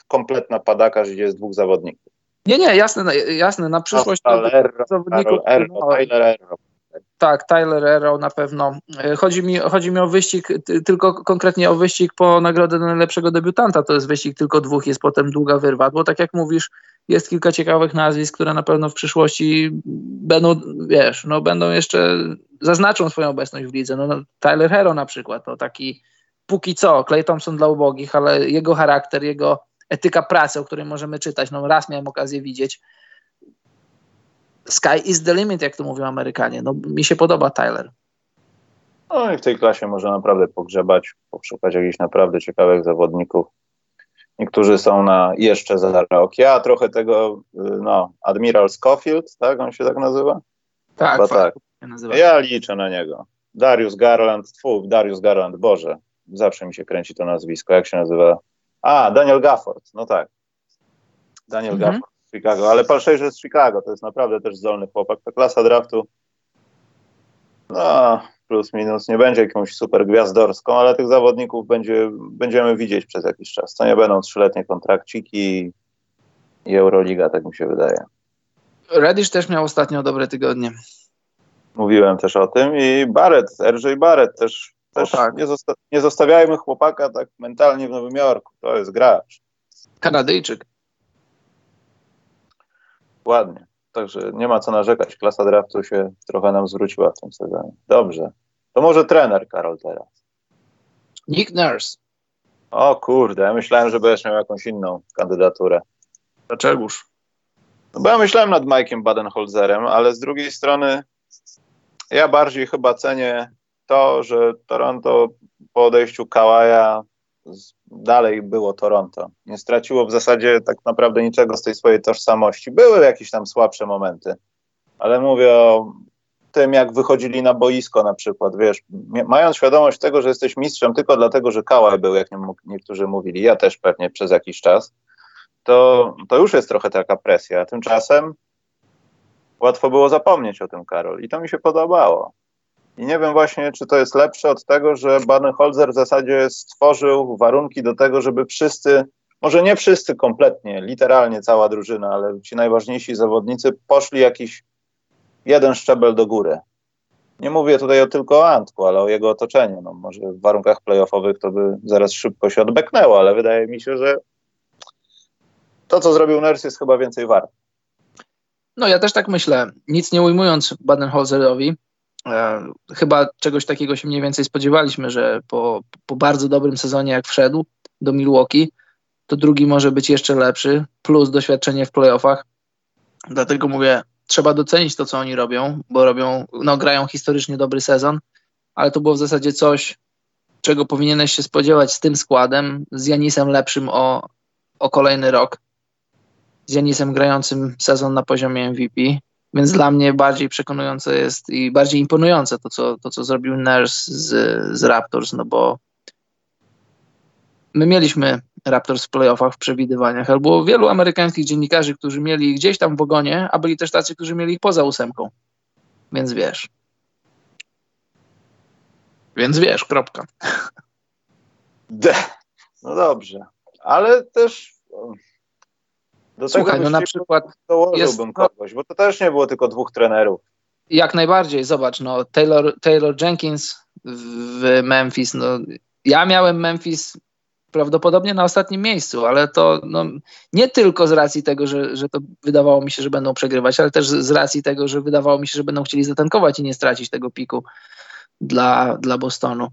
Speaker 1: kompletna padaka, że jest dwóch zawodników.
Speaker 2: Nie, nie, jasne, jasne, na przyszłość
Speaker 1: no, Tyler, zawodników. Karol, Erro, no, Tyler Erro.
Speaker 2: Tak, Tyler Arrow na pewno. E, chodzi mi, chodzi mi o wyścig, tylko konkretnie o wyścig po nagrodę najlepszego debiutanta. To jest wyścig tylko dwóch, jest potem długa wyrwa, bo tak jak mówisz, jest kilka ciekawych nazwisk, które na pewno w przyszłości będą, wiesz, no będą jeszcze, zaznaczą swoją obecność w lidze. No, no Tyler Hero na przykład, to taki póki co, Clay Thompson dla ubogich, ale jego charakter, jego etyka pracy, o której możemy czytać, no raz miałem okazję widzieć, sky is the limit, jak to mówią Amerykanie. No, mi się podoba Tyler.
Speaker 1: No i w tej klasie można naprawdę pogrzebać, poszukać jakichś naprawdę ciekawych zawodników. Niektórzy są na jeszcze za rok. Ja trochę tego, y, no, Admiral Schofield, tak? On się tak nazywa?
Speaker 2: Tak, Chyba tak.
Speaker 1: Ja liczę na niego. Darius Garland, tfu, Darius Garland, Boże, zawsze mi się kręci to nazwisko. Jak się nazywa? A, Daniel Gafford, no tak. Daniel mhm. Gafford. Chicago, ale Palszejże z Chicago, to jest naprawdę też zdolny chłopak. Ta klasa draftu, no plus minus, nie będzie jakąś super gwiazdorską, ale tych zawodników będzie, będziemy widzieć przez jakiś czas. To nie będą trzyletnie kontrakciki i Euroliga, tak mi się wydaje.
Speaker 2: Reddish też miał ostatnio dobre tygodnie.
Speaker 1: Mówiłem też o tym i Barrett, RJ Barrett też, też tak. nie, zosta nie zostawiajmy chłopaka tak mentalnie w Nowym Jorku. To jest gracz.
Speaker 2: Kanadyjczyk.
Speaker 1: Ładnie. Także nie ma co narzekać. Klasa draftu się trochę nam zwróciła w tym sezonie. Dobrze. To może trener, Karol, teraz.
Speaker 2: Nick Nurse.
Speaker 1: O kurde, ja myślałem, że będziesz miał jakąś inną kandydaturę.
Speaker 2: Dlaczegoż?
Speaker 1: No bo ja myślałem nad Mike'iem Badenholzerem, ale z drugiej strony ja bardziej chyba cenię to, że Toronto po odejściu Kałaja dalej było Toronto. Nie straciło w zasadzie tak naprawdę niczego z tej swojej tożsamości. Były jakieś tam słabsze momenty, ale mówię o tym, jak wychodzili na boisko na przykład, wiesz, mając świadomość tego, że jesteś mistrzem tylko dlatego, że Kałaj był, jak niektórzy mówili, ja też pewnie przez jakiś czas, to, to już jest trochę taka presja. Tymczasem łatwo było zapomnieć o tym, Karol, i to mi się podobało. I nie wiem właśnie, czy to jest lepsze od tego, że Baden-Holzer w zasadzie stworzył warunki do tego, żeby wszyscy, może nie wszyscy kompletnie, literalnie cała drużyna, ale ci najważniejsi zawodnicy poszli jakiś jeden szczebel do góry. Nie mówię tutaj o tylko o Antku, ale o jego otoczeniu. No, może w warunkach playoffowych to by zaraz szybko się odbeknęło, ale wydaje mi się, że to, co zrobił Ners, jest chyba więcej warte.
Speaker 2: No ja też tak myślę. Nic nie ujmując Baden-Holzerowi, chyba czegoś takiego się mniej więcej spodziewaliśmy, że po, po bardzo dobrym sezonie, jak wszedł do Milwaukee, to drugi może być jeszcze lepszy, plus doświadczenie w playoffach. Dlatego mówię, trzeba docenić to, co oni robią, bo robią, no, grają historycznie dobry sezon, ale to było w zasadzie coś, czego powinieneś się spodziewać z tym składem, z Janisem lepszym o, o kolejny rok, z Janisem grającym sezon na poziomie MVP, więc dla mnie bardziej przekonujące jest i bardziej imponujące to, co, to, co zrobił Nurse z, z Raptors, no bo my mieliśmy Raptors w playoffach, w przewidywaniach, ale było wielu amerykańskich dziennikarzy, którzy mieli gdzieś tam w ogonie, a byli też tacy, którzy mieli ich poza ósemką. Więc wiesz. Więc wiesz, kropka.
Speaker 1: No dobrze. Ale też
Speaker 2: do Słuchaj, no na przykład
Speaker 1: dołożyłbym jest, kogoś, bo to też nie było tylko dwóch trenerów.
Speaker 2: Jak najbardziej, zobacz, no Taylor, Taylor Jenkins w Memphis, no ja miałem Memphis prawdopodobnie na ostatnim miejscu, ale to no, nie tylko z racji tego, że, że to wydawało mi się, że będą przegrywać, ale też z racji tego, że wydawało mi się, że będą chcieli zatankować i nie stracić tego piku dla, dla Bostonu.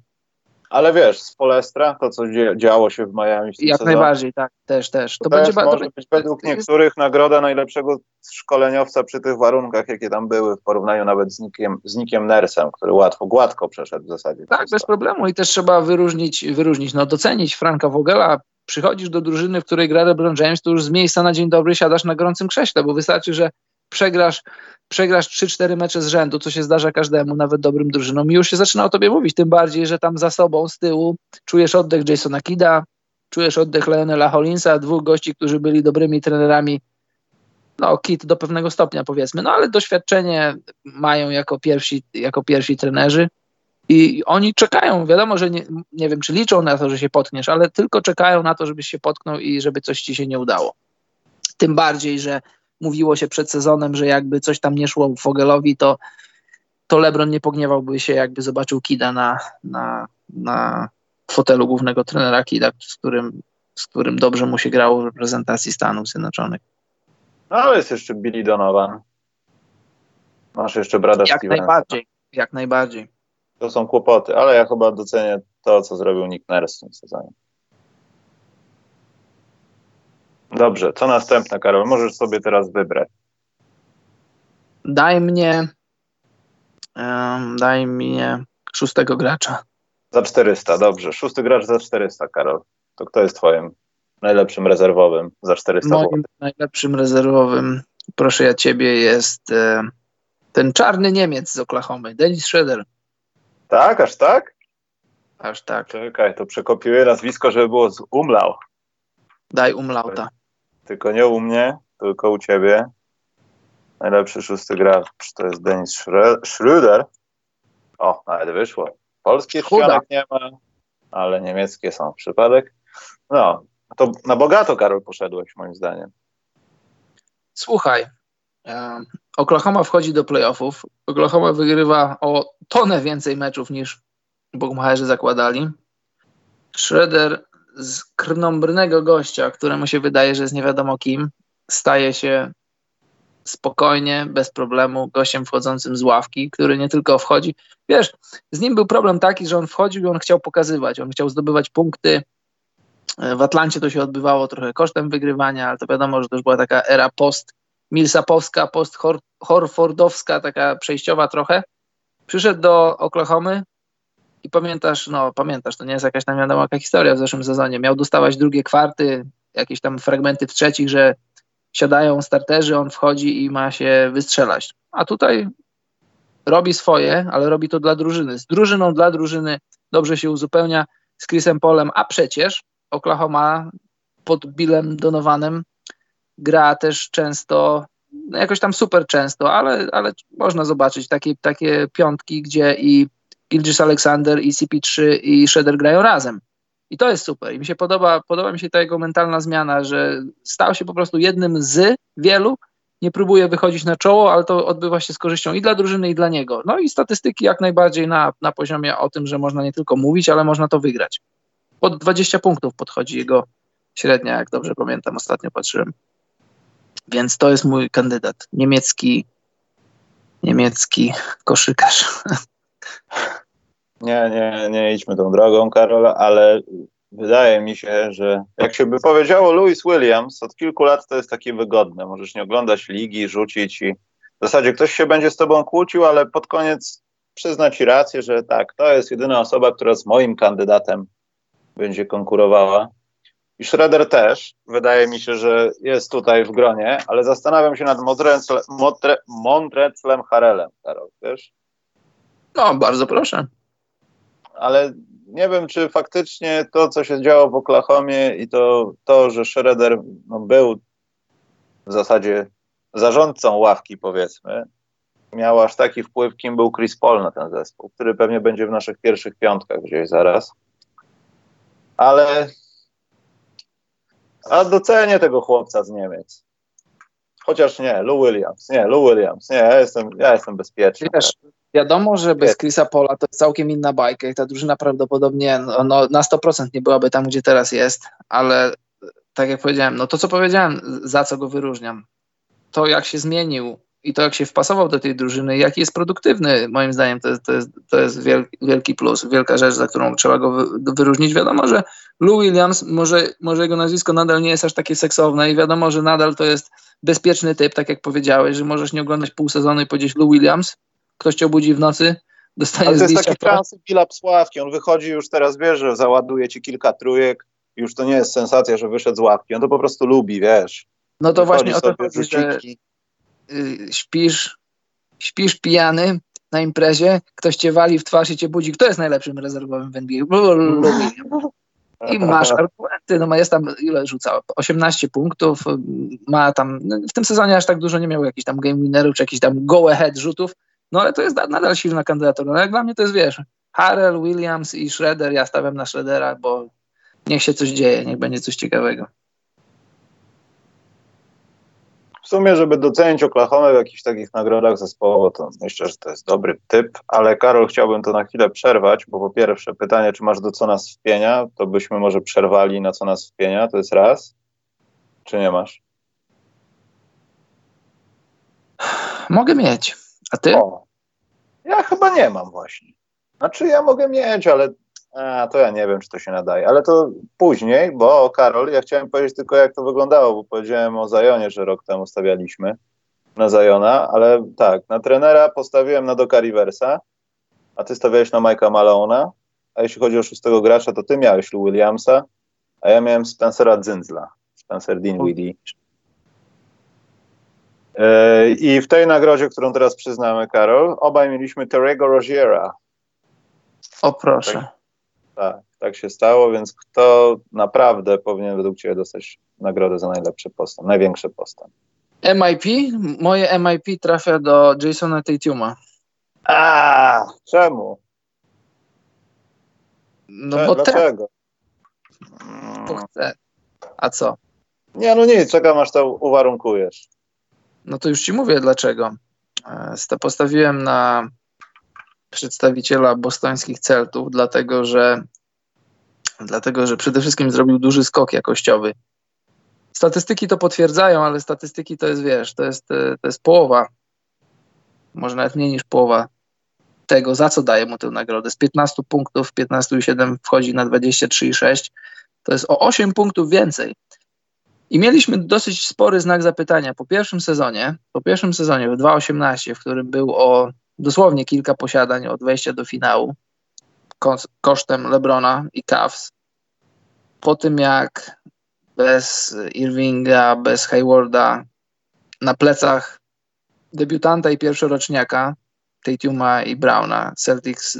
Speaker 1: Ale wiesz, z Polestra, to co działo się w Miami. W
Speaker 2: Jak najbardziej, tak, też, też.
Speaker 1: To, to będzie może to być według niektórych nagroda najlepszego szkoleniowca przy tych warunkach, jakie tam były, w porównaniu nawet z Nikiem, z Nikiem Nersem, który łatwo, gładko przeszedł w zasadzie.
Speaker 2: Tak, bez problemu i też trzeba wyróżnić, wyróżnić, no docenić Franka Vogela. Przychodzisz do drużyny, w której gra LeBron James, to już z miejsca na dzień dobry siadasz na gorącym krześle, bo wystarczy, że przegrasz, przegrasz 3-4 mecze z rzędu, co się zdarza każdemu, nawet dobrym drużynom. I już się zaczyna o tobie mówić, tym bardziej, że tam za sobą, z tyłu czujesz oddech Jasona Kida, czujesz oddech Leonela Hollinsa, dwóch gości, którzy byli dobrymi trenerami. No, kit do pewnego stopnia powiedzmy, no ale doświadczenie mają jako pierwsi, jako pierwsi trenerzy. I oni czekają, wiadomo, że nie, nie wiem, czy liczą na to, że się potkniesz, ale tylko czekają na to, żebyś się potknął i żeby coś ci się nie udało. Tym bardziej, że mówiło się przed sezonem, że jakby coś tam nie szło Fogelowi, to, to LeBron nie pogniewałby się, jakby zobaczył Kida na, na, na fotelu głównego trenera Kida, z którym, z którym dobrze mu się grało w reprezentacji Stanów Zjednoczonych.
Speaker 1: No ale jest jeszcze Billy Donovan. Masz jeszcze Brada
Speaker 2: Jak
Speaker 1: Stevensa.
Speaker 2: najbardziej, jak najbardziej.
Speaker 1: To są kłopoty, ale ja chyba docenię to, co zrobił Nick Nurse w tym sezonie. Dobrze, co następne, Karol? Możesz sobie teraz wybrać.
Speaker 2: Daj mnie, um, daj mnie szóstego gracza.
Speaker 1: Za 400, dobrze. Szósty gracz za 400, Karol. To kto jest twoim najlepszym rezerwowym za 400
Speaker 2: Moim
Speaker 1: zł?
Speaker 2: najlepszym rezerwowym, proszę ja ciebie, jest e, ten czarny Niemiec z Oklahomy, Dennis Schroeder.
Speaker 1: Tak, aż tak?
Speaker 2: Aż tak.
Speaker 1: Czekaj, to przekopiuję nazwisko, żeby było z umlał.
Speaker 2: Daj umlauta.
Speaker 1: Tylko nie u mnie, tylko u ciebie. Najlepszy szósty gracz to jest Denis Schröder. O, nawet wyszło. Polskich ścianek nie ma, ale niemieckie są przypadek. No, to na bogato, Karol, poszedłeś moim zdaniem.
Speaker 2: Słuchaj, e, Oklahoma wchodzi do playoffów. Oklahoma wygrywa o tonę więcej meczów niż Bogmacherzy zakładali. Schroeder z krnąbrnego gościa, któremu się wydaje, że jest nie wiadomo kim, staje się spokojnie, bez problemu, gościem wchodzącym z ławki, który nie tylko wchodzi. Wiesz, z nim był problem taki, że on wchodził i on chciał pokazywać, on chciał zdobywać punkty. W Atlancie to się odbywało trochę kosztem wygrywania, ale to wiadomo, że to już była taka era post Millsapowska, post Horfordowska, taka przejściowa trochę. Przyszedł do Oklahomy i pamiętasz, no pamiętasz, to nie jest jakaś tam wiadomo jaka historia w zeszłym sezonie. Miał dostawać drugie kwarty, jakieś tam fragmenty w trzecich, że siadają starterzy, on wchodzi i ma się wystrzelać. A tutaj robi swoje, ale robi to dla drużyny. Z drużyną dla drużyny dobrze się uzupełnia z Chrisem Polem, a przecież Oklahoma pod Billem Donovanem gra też często, no jakoś tam super często, ale, ale można zobaczyć takie, takie piątki, gdzie i Gilgis Alexander i CP3 i Shredder grają razem. I to jest super. I mi się podoba, podoba mi się ta jego mentalna zmiana, że stał się po prostu jednym z wielu, nie próbuje wychodzić na czoło, ale to odbywa się z korzyścią i dla drużyny, i dla niego. No i statystyki jak najbardziej na, na poziomie o tym, że można nie tylko mówić, ale można to wygrać. Pod 20 punktów podchodzi jego średnia, jak dobrze pamiętam, ostatnio patrzyłem. Więc to jest mój kandydat. Niemiecki, niemiecki koszykarz.
Speaker 1: Nie, nie, nie idźmy tą drogą, Karol, ale wydaje mi się, że jak się by powiedziało Louis Williams, od kilku lat to jest takie wygodne. Możesz nie oglądać ligi, rzucić i w zasadzie ktoś się będzie z tobą kłócił, ale pod koniec przyzna ci rację, że tak, to jest jedyna osoba, która z moim kandydatem będzie konkurowała. I Schroeder też, wydaje mi się, że jest tutaj w gronie, ale zastanawiam się nad Montrezlem Montre, Montrezlem Harelem, Karol, wiesz?
Speaker 2: No, bardzo proszę.
Speaker 1: Ale nie wiem, czy faktycznie to, co się działo w Oklahomie i to, to że Schroeder no, był w zasadzie zarządcą ławki, powiedzmy, miał aż taki wpływ, kim był Chris Paul na ten zespół, który pewnie będzie w naszych pierwszych piątkach gdzieś zaraz. Ale a docenię tego chłopca z Niemiec. Chociaż nie, Lou Williams, nie, Lou Williams, nie, ja jestem, ja jestem bezpieczny.
Speaker 2: Wiesz, wiadomo, że bez Chrisa Pola to jest całkiem inna bajka i ta drużyna prawdopodobnie no, no, na 100% nie byłaby tam, gdzie teraz jest, ale tak jak powiedziałem, no to co powiedziałem, za co go wyróżniam, to jak się zmienił i to jak się wpasował do tej drużyny, jaki jest produktywny, moim zdaniem to jest, to jest, to jest wielki, wielki plus, wielka rzecz, za którą trzeba go wy, wyróżnić. Wiadomo, że Lou Williams, może, może jego nazwisko nadal nie jest aż takie seksowne i wiadomo, że nadal to jest bezpieczny typ, tak jak powiedziałeś, że możesz nie oglądać pół sezonu i powiedzieć Lou Williams, ktoś cię obudzi w nocy, dostanie
Speaker 1: Ale to jest taki transy Billa Sławki, on wychodzi już teraz, wiesz, że załaduje ci kilka trójek, już to nie jest sensacja, że wyszedł z ławki, on to po prostu lubi, wiesz.
Speaker 2: No to
Speaker 1: Wychodzi
Speaker 2: właśnie o to chodzi, że, y, śpisz, śpisz pijany na imprezie, ktoś cię wali w twarz i cię budzi, kto jest najlepszym rezerwowym w NBA? I masz argumenty, no jest tam, ile rzucał? 18 punktów, ma tam, no, w tym sezonie aż tak dużo nie miał jakichś tam game winnerów, czy jakichś tam go ahead rzutów, no ale to jest nadal silna kandydatura. No jak dla mnie to jest, wiesz, Harrell, Williams i Schroeder, ja stawiam na Schroedera, bo niech się coś dzieje, niech będzie coś ciekawego.
Speaker 1: W sumie, żeby docenić Oklahoma w jakichś takich nagrodach zespołowo, to myślę, że to jest dobry typ, ale Karol, chciałbym to na chwilę przerwać, bo po pierwsze pytanie, czy masz do co nas wpienia, to byśmy może przerwali na co nas wpienia, to jest raz, czy nie masz?
Speaker 2: Mogę mieć, a ty? O,
Speaker 1: ja chyba nie mam właśnie. Znaczy ja mogę mieć, ale a, to ja nie wiem, czy to się nadaje, ale to później, bo Karol, ja chciałem powiedzieć tylko, jak to wyglądało, bo powiedziałem o Zajonie, że rok temu stawialiśmy na Zajona, ale tak, na trenera postawiłem na Doka Riversa, a ty stawiałeś na Mike'a Malona, a jeśli chodzi o szóstego gracza, to ty miałeś Lou Williamsa, a ja miałem Spencera Dzyndzla, Spencer Dinwiddie. E, I w tej nagrodzie, którą teraz przyznamy, Karol, obaj mieliśmy Terego Roziera.
Speaker 2: O proszę.
Speaker 1: Tak, tak, tak się stało, więc kto naprawdę powinien według Ciebie dostać nagrodę za najlepszy postęp, największy postęp?
Speaker 2: MIP? Moje MIP trafia do Jasona Tatuma.
Speaker 1: A, czemu?
Speaker 2: No bo
Speaker 1: Dlaczego?
Speaker 2: Te... chcę. A co?
Speaker 1: Nie, no nic, czekam aż to uwarunkujesz.
Speaker 2: No to już ci mówię dlaczego. E, postawiłem na przedstawiciela bostońskich Celtów, dlatego że, dlatego że przede wszystkim zrobił duży skok jakościowy. Statystyki to potwierdzają, ale statystyki to jest, wiesz, to jest, to jest połowa, może nawet mniej niż połowa tego, za co daje mu tę nagrodę. Z 15 punktów, 15,7 wchodzi na 23,6. To jest o 8 punktów więcej. I mieliśmy dosyć spory znak zapytania po pierwszym sezonie, po pierwszym sezonie w 2018, w którym był o dosłownie kilka posiadań od wejścia do finału kosztem Lebrona i Cavs. Po tym jak bez Irvinga, bez Haywarda na plecach debiutanta i pierwszoroczniaka Tatuma i Browna Celtics,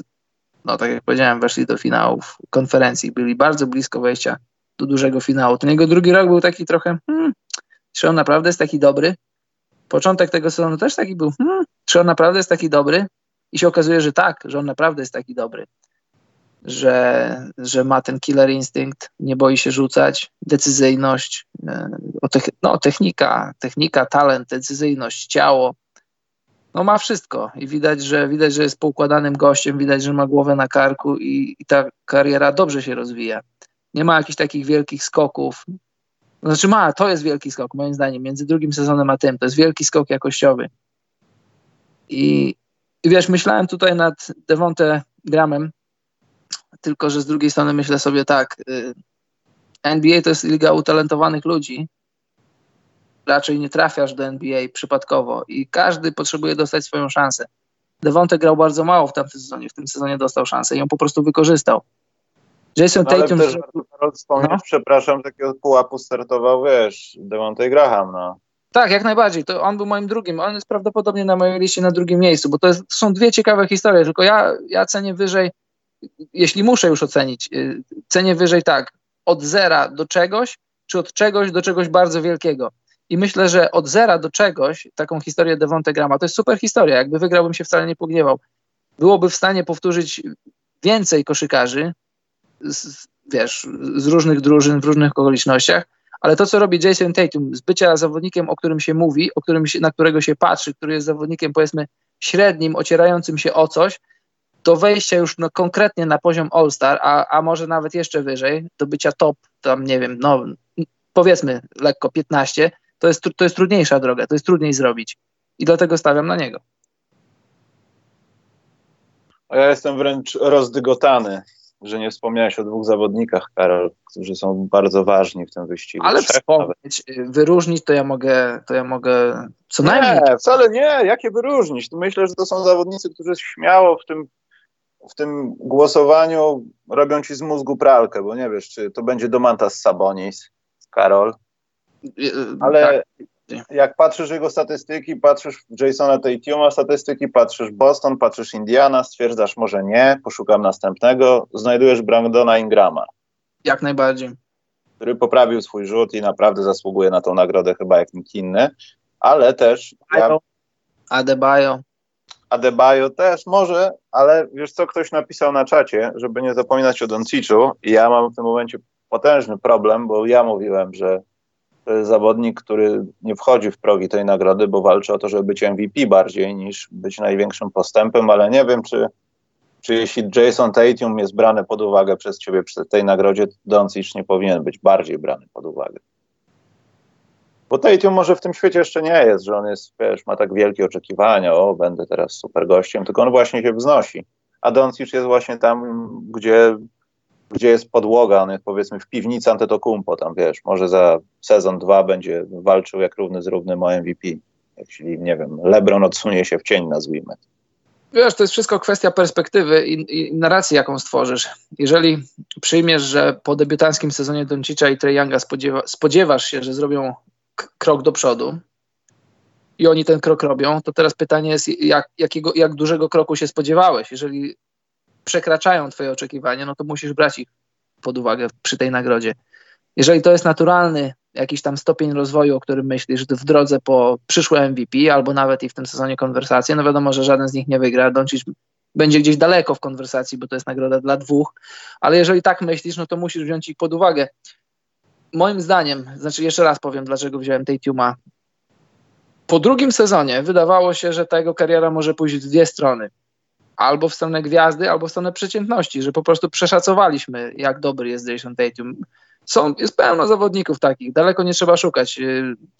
Speaker 2: no tak jak powiedziałem, weszli do finałów konferencji, byli bardzo blisko wejścia do dużego finału. Ten jego drugi rok był taki trochę, hmm, czy on naprawdę jest taki dobry? Początek tego sezonu też taki był, hmm, czy on naprawdę jest taki dobry? I się okazuje, że tak, że on naprawdę jest taki dobry. Że, że ma ten killer instynkt, nie boi się rzucać, decyzyjność, e, no, technika, technika, talent, decyzyjność, ciało. No ma wszystko i widać, że widać, że jest poukładanym gościem, widać, że ma głowę na karku i, i ta kariera dobrze się rozwija. Nie ma jakichś takich wielkich skoków. Znaczy ma, to jest wielki skok, moim zdaniem, między drugim sezonem a tym. To jest wielki skok jakościowy. I, i wiesz, myślałem tutaj nad Devonte Gramem, tylko że z drugiej strony myślę sobie tak, y, NBA to jest liga utalentowanych ludzi, raczej nie trafiasz do NBA przypadkowo i każdy potrzebuje dostać swoją szansę. Devonte grał bardzo mało w tamtym sezonie, w tym sezonie dostał szansę i ją po prostu wykorzystał.
Speaker 1: Jason no, Tatum... Ale też wspomnieć, no. przepraszam, takiego pułapu startował, wiesz, Devontae Graham, no.
Speaker 2: Tak, jak najbardziej. To on był moim drugim. On jest prawdopodobnie na mojej liście na drugim miejscu, bo to, jest, to są dwie ciekawe historie, tylko ja, ja cenię wyżej, jeśli muszę już ocenić, y, cenię wyżej tak, od zera do czegoś, czy od czegoś do czegoś bardzo wielkiego. I myślę, że od zera do czegoś, taką historię Devonte Grama, to jest super historia. Jakby wygrałbym się wcale nie pogniewał. Byłoby w stanie powtórzyć więcej koszykarzy, z, wiesz, z różnych drużyn, w różnych okolicznościach, ale to, co robi Jason Tatum, z bycia zawodnikiem, o którym się mówi, o którym się, na którego się patrzy, który jest zawodnikiem, powiedzmy, średnim, ocierającym się o coś, do wejścia już no, konkretnie na poziom All-Star, a, a może nawet jeszcze wyżej, do bycia top, tam nie wiem, no powiedzmy lekko 15, to jest, to jest trudniejsza droga, to jest trudniej zrobić. I dlatego stawiam na niego.
Speaker 1: Ja jestem wręcz rozdygotany że nie wspomniałeś o dwóch zawodnikach, Karol, którzy są bardzo ważni w tym wyścigu.
Speaker 2: Ale wspomnieć, wyróżnić to ja mogę, to ja mogę co najmniej.
Speaker 1: Nie, wcale nie. Jakie wyróżnić? Myślę, że to są zawodnicy, którzy śmiało w tym, w tym głosowaniu robią ci z mózgu pralkę, bo nie wiesz, czy to będzie Domantas Sabonis, Karol. Ale, tak. Jak patrzysz jego statystyki, patrzysz Jasona Tatuma statystyki, patrzysz Boston, patrzysz Indiana, stwierdzasz może nie, poszukam następnego, znajdujesz Brandona Ingrama.
Speaker 2: Jak najbardziej.
Speaker 1: Który poprawił swój rzut i naprawdę zasługuje na tą nagrodę chyba jak nikt inny, ale też... Ja...
Speaker 2: Adebayo.
Speaker 1: Adebayo też może, ale wiesz co, ktoś napisał na czacie, żeby nie zapominać o Donciczu i ja mam w tym momencie potężny problem, bo ja mówiłem, że zawodnik, który nie wchodzi w progi tej nagrody, bo walczy o to, żeby być MVP bardziej niż być największym postępem, ale nie wiem, czy, czy jeśli Jason Tatum jest brany pod uwagę przez ciebie przy tej nagrodzie, Doncic nie powinien być bardziej brany pod uwagę. Bo Tatum może w tym świecie jeszcze nie jest, że on jest, wiesz, ma tak wielkie oczekiwania, o, będę teraz super gościem, tylko on właśnie się wznosi. A Doncic jest właśnie tam, gdzie, gdzie jest podłoga, on jest powiedzmy w piwnicy Antetokumpo, tam wiesz, może za sezon dwa będzie walczył jak równy z równym o MVP. Jeśli, nie wiem, LeBron odsunie się w cień, nazwijmy.
Speaker 2: Wiesz, to jest wszystko kwestia perspektywy i, i narracji, jaką stworzysz. Jeżeli przyjmiesz, że po debiutanckim sezonie Doncicza i Trey Younga spodziewa, spodziewasz się, że zrobią krok do przodu i oni ten krok robią, to teraz pytanie jest, jak, jakiego, jak dużego kroku się spodziewałeś? Jeżeli przekraczają twoje oczekiwania, no to musisz brać ich pod uwagę przy tej nagrodzie. Jeżeli to jest naturalny jakiś tam stopień rozwoju, o którym myślisz w drodze po przyszłe MVP, albo nawet i w tym sezonie konwersacje, no wiadomo, że żaden z nich nie wygra. Doncic będzie gdzieś daleko w konwersacji, bo to jest nagroda dla dwóch, ale jeżeli tak myślisz, no to musisz wziąć ich pod uwagę moim zdaniem, znaczy jeszcze raz powiem, dlaczego wziąłem tej Tuma. Po drugim sezonie wydawało się, że ta jego kariera może pójść w dwie strony. Albo w stronę gwiazdy, albo w stronę przeciętności, że po prostu przeszacowaliśmy, jak dobry jest Jason Tatum. Są, jest pełno zawodników takich, daleko nie trzeba szukać.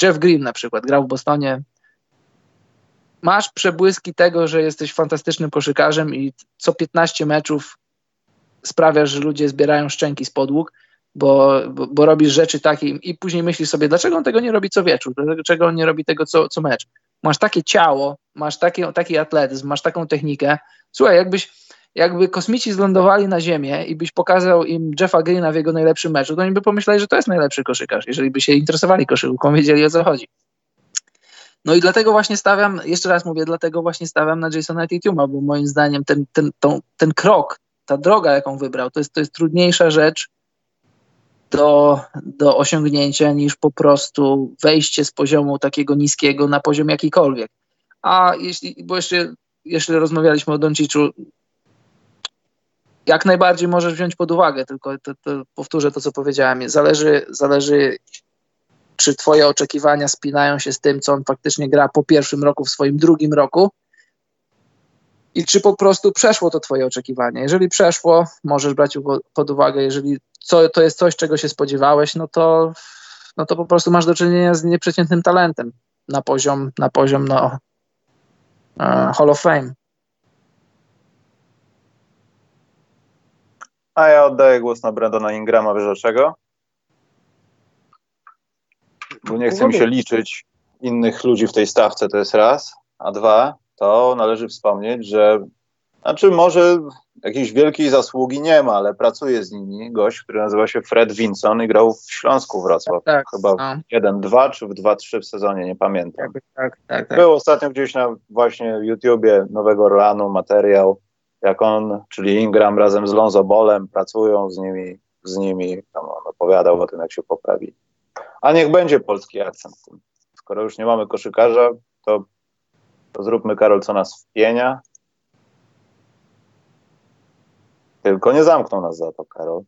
Speaker 2: Jeff Green na przykład grał w Bostonie. Masz przebłyski tego, że jesteś fantastycznym koszykarzem i co 15 meczów sprawiasz, że ludzie zbierają szczęki z podłóg bo, bo, bo, robisz rzeczy takie i później myślisz sobie, dlaczego on tego nie robi co wieczór, dlaczego on nie robi tego co, co mecz. Masz takie ciało, masz taki, taki atletyzm, masz taką technikę. Słuchaj, jakbyś, jakby kosmici zlądowali na Ziemię i byś pokazał im Jeffa Greena w jego najlepszym meczu, to oni by pomyśleli, że to jest najlepszy koszykarz, jeżeli by się interesowali koszykówką, wiedzieli o co chodzi. No i dlatego właśnie stawiam, jeszcze raz mówię, dlatego właśnie stawiam na Jasona Tatuma, bo moim zdaniem ten, ten, ten, ten krok, ta droga, jaką wybrał, to jest, to jest trudniejsza rzecz do, do osiągnięcia niż po prostu wejście z poziomu takiego niskiego na poziom jakikolwiek. A jeśli, bo jeszcze, jeśli rozmawialiśmy o Donciczu, jak najbardziej możesz wziąć pod uwagę, tylko to, to powtórzę to, co powiedziałem. Zależy, zależy, czy twoje oczekiwania spinają się z tym, co on faktycznie gra po pierwszym roku, w swoim drugim roku, i czy po prostu przeszło to twoje oczekiwanie. Jeżeli przeszło, możesz brać pod uwagę, jeżeli co, to jest coś, czego się spodziewałeś, no to, no to po prostu masz do czynienia z nieprzeciętnym talentem na poziom, na poziom no, uh, Hall of Fame.
Speaker 1: A ja oddaję głos na Brandona Ingrama, wiesz dlaczego? Bo nie chce mi się liczyć innych ludzi w tej stawce, to jest raz. A dwa, to należy wspomnieć, że znaczy może jakiejś wielkiej zasługi nie ma, ale pracuje z nimi gość, który nazywa się Fred Vinson i grał w Śląsku Wrocław. Tak, Chyba no. w 1-2 czy w 2-3 w sezonie, nie pamiętam. Tak, tak, tak, tak. Był ostatnio gdzieś na właśnie YouTubie Nowego Orlanu materiał, jak on, czyli Ingram razem z Lonzo Bolem pracują z nimi, z nimi tam on opowiadał o tym, jak się poprawi. A niech będzie polski akcent. Skoro już nie mamy koszykarza, to, to zróbmy, Karol, co nas wpienia Tylko nie zamkną nas za to, Karol.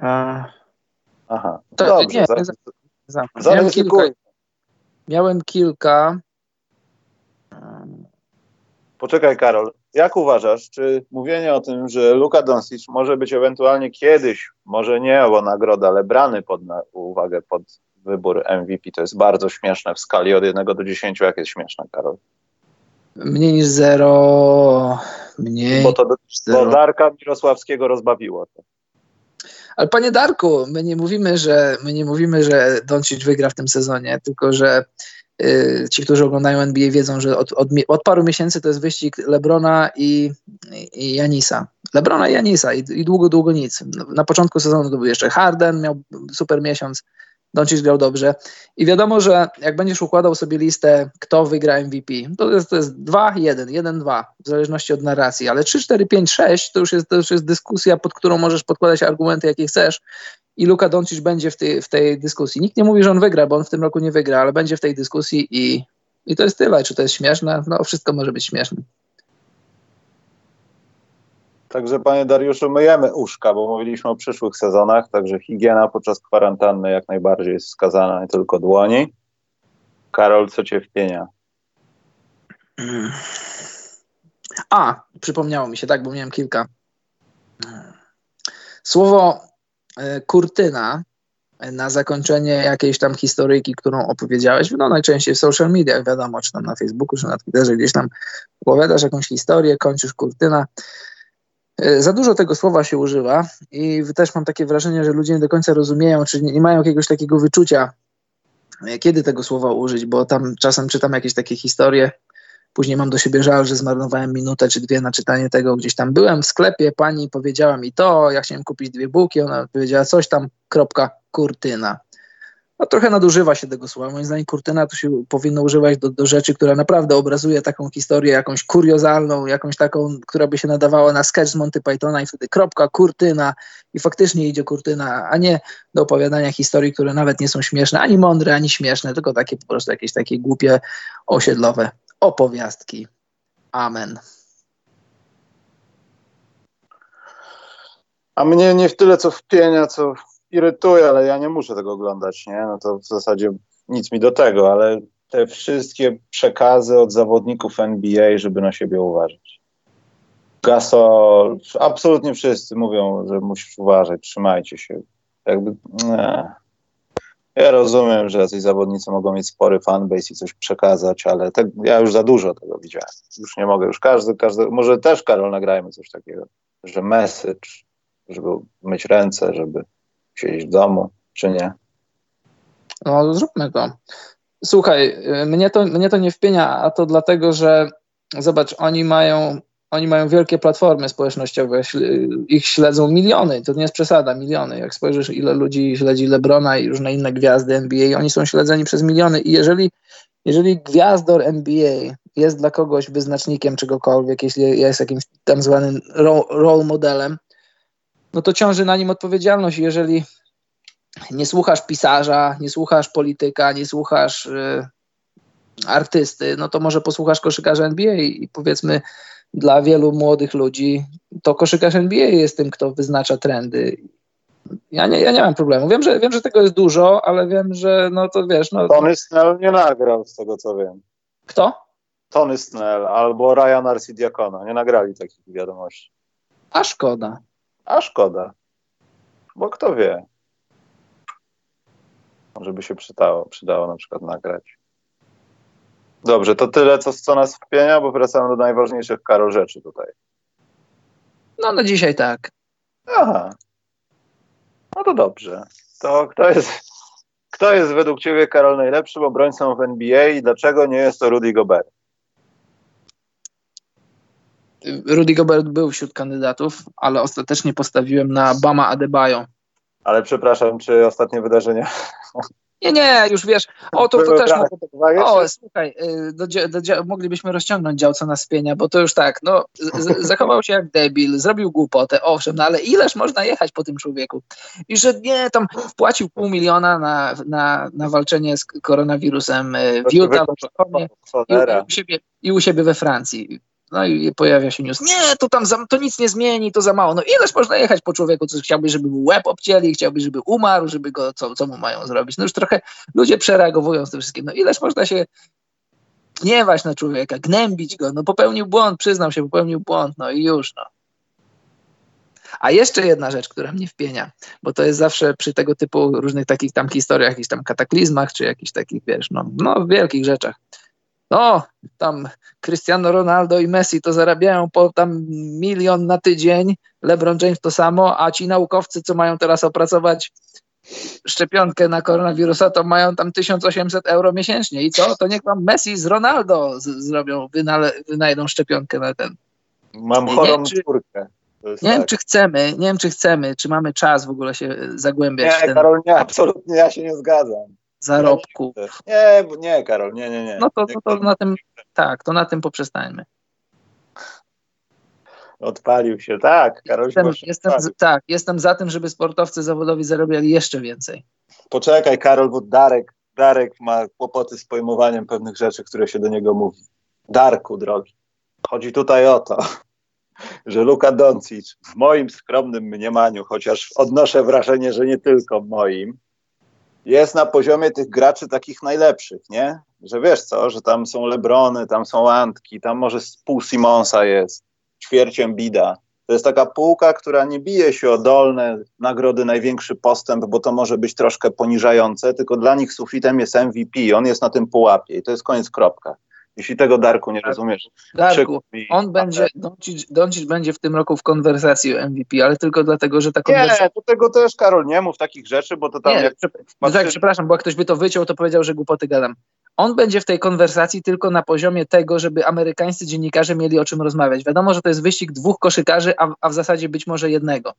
Speaker 1: A... Aha, to, dobrze. Nie, za,
Speaker 2: za, miałem, kilka, miałem kilka.
Speaker 1: Poczekaj, Karol. Jak uważasz, czy mówienie o tym, że Luka Doncic może być ewentualnie kiedyś, może nie o nagrodę, ale brany pod na, uwagę pod wybór MVP, to jest bardzo śmieszne w skali od 1 do 10. Jak jest śmieszne, Karol?
Speaker 2: Mniej niż zero. Mniej.
Speaker 1: Bo to do Darka Mirosławskiego rozbawiło to.
Speaker 2: Ale panie Darku, my nie mówimy, że my nie mówimy, że Doncic wygra w tym sezonie, tylko że y, ci, którzy oglądają NBA wiedzą, że od, od, od, paru miesięcy to jest wyścig Lebrona i, i Janisa. Lebrona i Janisa i, i długo, długo nic. Na początku sezonu to był jeszcze Harden, miał super miesiąc. Doncic grał dobrze. I wiadomo, że jak będziesz układał sobie listę, kto wygra MVP, to jest, to jest 2, 1, 1, 2, w zależności od narracji, ale 3, 4, 5, 6 to już jest, to już jest dyskusja, pod którą możesz podkładać argumenty, jakie chcesz. I Luka Doncic będzie w tej, w tej dyskusji. Nikt nie mówi, że on wygra, bo on w tym roku nie wygra, ale będzie w tej dyskusji i, i to jest tyle. Czy to jest śmieszne? No, wszystko może być śmieszne.
Speaker 1: Także panie Dariuszu, myjemy uszka, bo mówiliśmy o przyszłych sezonach, także higiena podczas kwarantanny jak najbardziej jest wskazana, nie tylko dłoni. Karol, co cię wpienia?
Speaker 2: A, przypomniało mi się, tak, bo miałem kilka. Słowo e, kurtyna na zakończenie jakiejś tam historyjki, którą opowiedziałeś, no najczęściej w social mediach, wiadomo, czy tam na Facebooku, czy na Twitterze, gdzieś tam opowiadasz jakąś historię, kończysz kurtyna. E, za dużo tego słowa się używa i też mam takie wrażenie, że ludzie nie do końca rozumieją, czy nie mają jakiegoś takiego wyczucia, e, kiedy tego słowa użyć, bo tam czasem czytam jakieś takie historie, później mam do siebie żal, że zmarnowałem minutę czy dwie na czytanie tego, gdzieś tam byłem w sklepie, pani powiedziała mi to, ja chciałem kupić dwie bułki, ona powiedziała coś tam, kropka, kurtyna no, trochę nadużywa się tego słowa. Moim zdaniem kurtyna to się powinno używać do, do rzeczy, która naprawdę obrazuje taką historię, jakąś kuriozalną, jakąś taką, która by się nadawała na sketch z Monty Pythona i wtedy kropka, kurtyna i faktycznie idzie kurtyna, a nie do opowiadania historii, które nawet nie są śmieszne, ani mądre, ani śmieszne, tylko takie po prostu jakieś takie głupie, osiedlowe opowiastki. Amen.
Speaker 1: A mnie nie w tyle co wpienia, co irytuje, ale ja nie muszę tego oglądać, nie? No to w zasadzie nic mi do tego, ale te wszystkie przekazy od zawodników NBA, żeby na siebie uważać. Gasol, absolutnie wszyscy mówią, że musisz uważać, trzymajcie się. Jakby, nie. Ja rozumiem, że jacyś zawodnicy mogą mieć spory fanbase i coś przekazać, ale te, ja już za dużo tego widziałem. Już nie mogę, już każdy, każdy, może też Karol nagrajmy coś takiego, że message, żeby myć ręce, żeby siedzieć w domu, czy nie?
Speaker 2: No, zróbmy to. Słuchaj, mnie to, mnie to nie wpienia, a to dlatego, że zobacz, oni mają, oni mają wielkie platformy społecznościowe, ich śledzą miliony, to nie jest przesada, miliony. Jak spojrzysz, ile ludzi śledzi Lebrona i różne inne gwiazdy NBA, oni są śledzeni przez miliony i jeżeli, jeżeli gwiazdor NBA jest dla kogoś wyznacznikiem czegokolwiek, jeśli jest jakimś tam zwanym role modelem, no to ciąży na nim odpowiedzialność. Jeżeli nie słuchasz pisarza, nie słuchasz polityka, nie słuchasz y, artysty, no to może posłuchasz koszykarza NBA i powiedzmy dla wielu młodych ludzi to koszykarz NBA jest tym, kto wyznacza trendy. Ja nie, ja nie mam problemu. Wiem że, wiem, że tego jest dużo, ale wiem, że no to wiesz... No,
Speaker 1: Tony Snell nie nagrał z tego, co wiem.
Speaker 2: Kto?
Speaker 1: Tony Snell albo Ryan Arcidiacono. Nie nagrali takich wiadomości.
Speaker 2: A szkoda.
Speaker 1: A szkoda. Bo kto wie. Może by się przydało, przydało na przykład nagrać. Dobrze, to tyle, co, co nas wpienia, bo wracamy do najważniejszych karo rzeczy tutaj.
Speaker 2: No na dzisiaj tak.
Speaker 1: Aha. No to dobrze. To kto jest, kto jest według Ciebie, Karol, najlepszym obrońcą w NBA i dlaczego nie jest to Rudy Gobert?
Speaker 2: Rudy Gobert był wśród kandydatów, ale ostatecznie postawiłem na Bama Adebayo.
Speaker 1: Ale przepraszam, czy ostatnie wydarzenia
Speaker 2: nie, nie, już wiesz, o to, to też mogę, o, słuchaj, y, do, do, do, moglibyśmy rozciągnąć działco na spienia, bo to już tak, no, z, zachował się jak debil, zrobił głupotę, owszem, no ale ileż można jechać po tym człowieku? I że nie, tam wpłacił pół miliona na, na, na walczenie z koronawirusem w Utah, i, i, u siebie, i u siebie we Francji. No i pojawia się news, nie, to tam za, to nic nie zmieni, to za mało. No ileż można jechać po człowieku, co chciałby, żeby mu łeb obcięli, chciałby, żeby umarł, żeby go, co, co mu mają zrobić. No już trochę ludzie przereagowują z tym wszystkim. No ileż można się gniewać na człowieka, gnębić go, no popełnił błąd, przyznał się, popełnił błąd, no i już, no. A jeszcze jedna rzecz, która mnie wpienia, bo to jest zawsze przy tego typu różnych takich tam historiach, jakichś tam kataklizmach, czy jakichś takich, wiesz, no, no wielkich rzeczach no, tam Cristiano Ronaldo i Messi to zarabiają po tam milion na tydzień, LeBron James to samo, a ci naukowcy, co mają teraz opracować szczepionkę na koronawirusa, to mają tam 1800 euro miesięcznie. I co? To niech wam Messi z Ronaldo z zrobią, wynale, wynajdą szczepionkę na ten.
Speaker 1: Mam chorą czwórkę.
Speaker 2: Nie tak. wiem, czy chcemy, nie wiem, czy chcemy, czy mamy czas w ogóle się zagłębiać.
Speaker 1: Nie, ten... Karol, nie, absolutnie ja się nie zgadzam.
Speaker 2: Zarobku.
Speaker 1: Nie, nie, Karol, nie, nie, nie.
Speaker 2: No to, to, to na tym, tak, to na tym poprzestańmy.
Speaker 1: Odpalił się, tak. Karol
Speaker 2: jestem, jestem tak, jestem za tym, żeby sportowcy zawodowi zarabiali jeszcze więcej.
Speaker 1: Poczekaj, Karol, bo Darek, Darek ma kłopoty z pojmowaniem pewnych rzeczy, które się do niego mówi. Darku, drogi, chodzi tutaj o to, że Luka Doncic w moim skromnym mniemaniu, chociaż odnoszę wrażenie, że nie tylko moim, jest na poziomie tych graczy takich najlepszych, nie? Że wiesz co, że tam są Lebrony, tam są Antki, tam może pół Simonsa jest, ćwierciem Bida. To jest taka półka, która nie bije się o dolne nagrody, największy postęp, bo to może być troszkę poniżające, tylko dla nich sufitem jest MVP, on jest na tym pułapie i to jest koniec kropka. Jeśli tego Darku nie rozumiesz.
Speaker 2: Darku, on będzie, Doncic, będzie w tym roku w konwersacji o MVP, ale tylko dlatego, że ta konwersacja...
Speaker 1: Nie, do tego też, Karol, nie mów takich rzeczy, bo to tam... Nie,
Speaker 2: jak... no tak, przepraszam, bo jak ktoś by to wyciął, to powiedział, że głupoty gadam. On będzie w tej konwersacji tylko na poziomie tego, żeby amerykańscy dziennikarze mieli o czym rozmawiać. Wiadomo, że to jest wyścig dwóch koszykarzy, a, a w zasadzie być może jednego.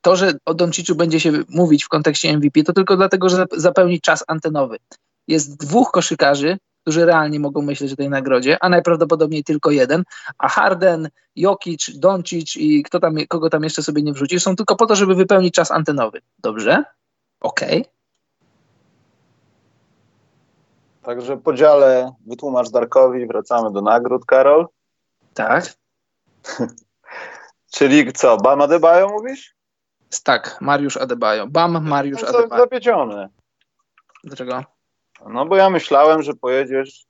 Speaker 2: To, że o Donciczu będzie się mówić w kontekście MVP, to tylko dlatego, że zapełni czas antenowy. Jest dwóch koszykarzy, którzy realnie mogą myśleć o tej nagrodzie, a najprawdopodobniej tylko jeden, a Harden, Jokic, Doncic i kto tam, kogo tam jeszcze sobie nie wrzuci, są tylko po to, żeby wypełnić czas antenowy. Dobrze? Okej. Okay.
Speaker 1: Także podziale wytłumacz Darkowi, wracamy do nagród, Karol.
Speaker 2: Tak.
Speaker 1: Czyli co, Bam Adebayo mówisz?
Speaker 2: Tak, Mariusz Adebayo. Bam, Mariusz no, Adebayo.
Speaker 1: Zawiedziony.
Speaker 2: Dlaczego?
Speaker 1: No bo ja myślałem, że pojedziesz.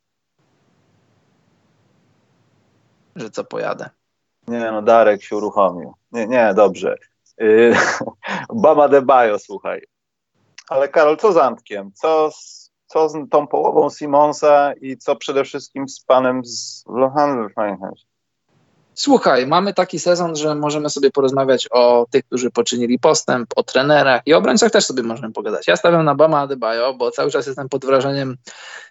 Speaker 2: Że co pojadę?
Speaker 1: Nie, no Darek się uruchomił. Nie, nie, dobrze. Yy, Bama de Bajo, słuchaj. Ale Karol, co z Antkiem? Co z, co z tą połową Simonsa i co przede wszystkim z panem z Lohan
Speaker 2: Słuchaj, mamy taki sezon, że możemy sobie porozmawiać o tych, którzy poczynili postęp, o trenerach i o obrońcach też sobie możemy pogadać. Ja stawiam na Bama Adebayo, bo cały czas jestem pod wrażeniem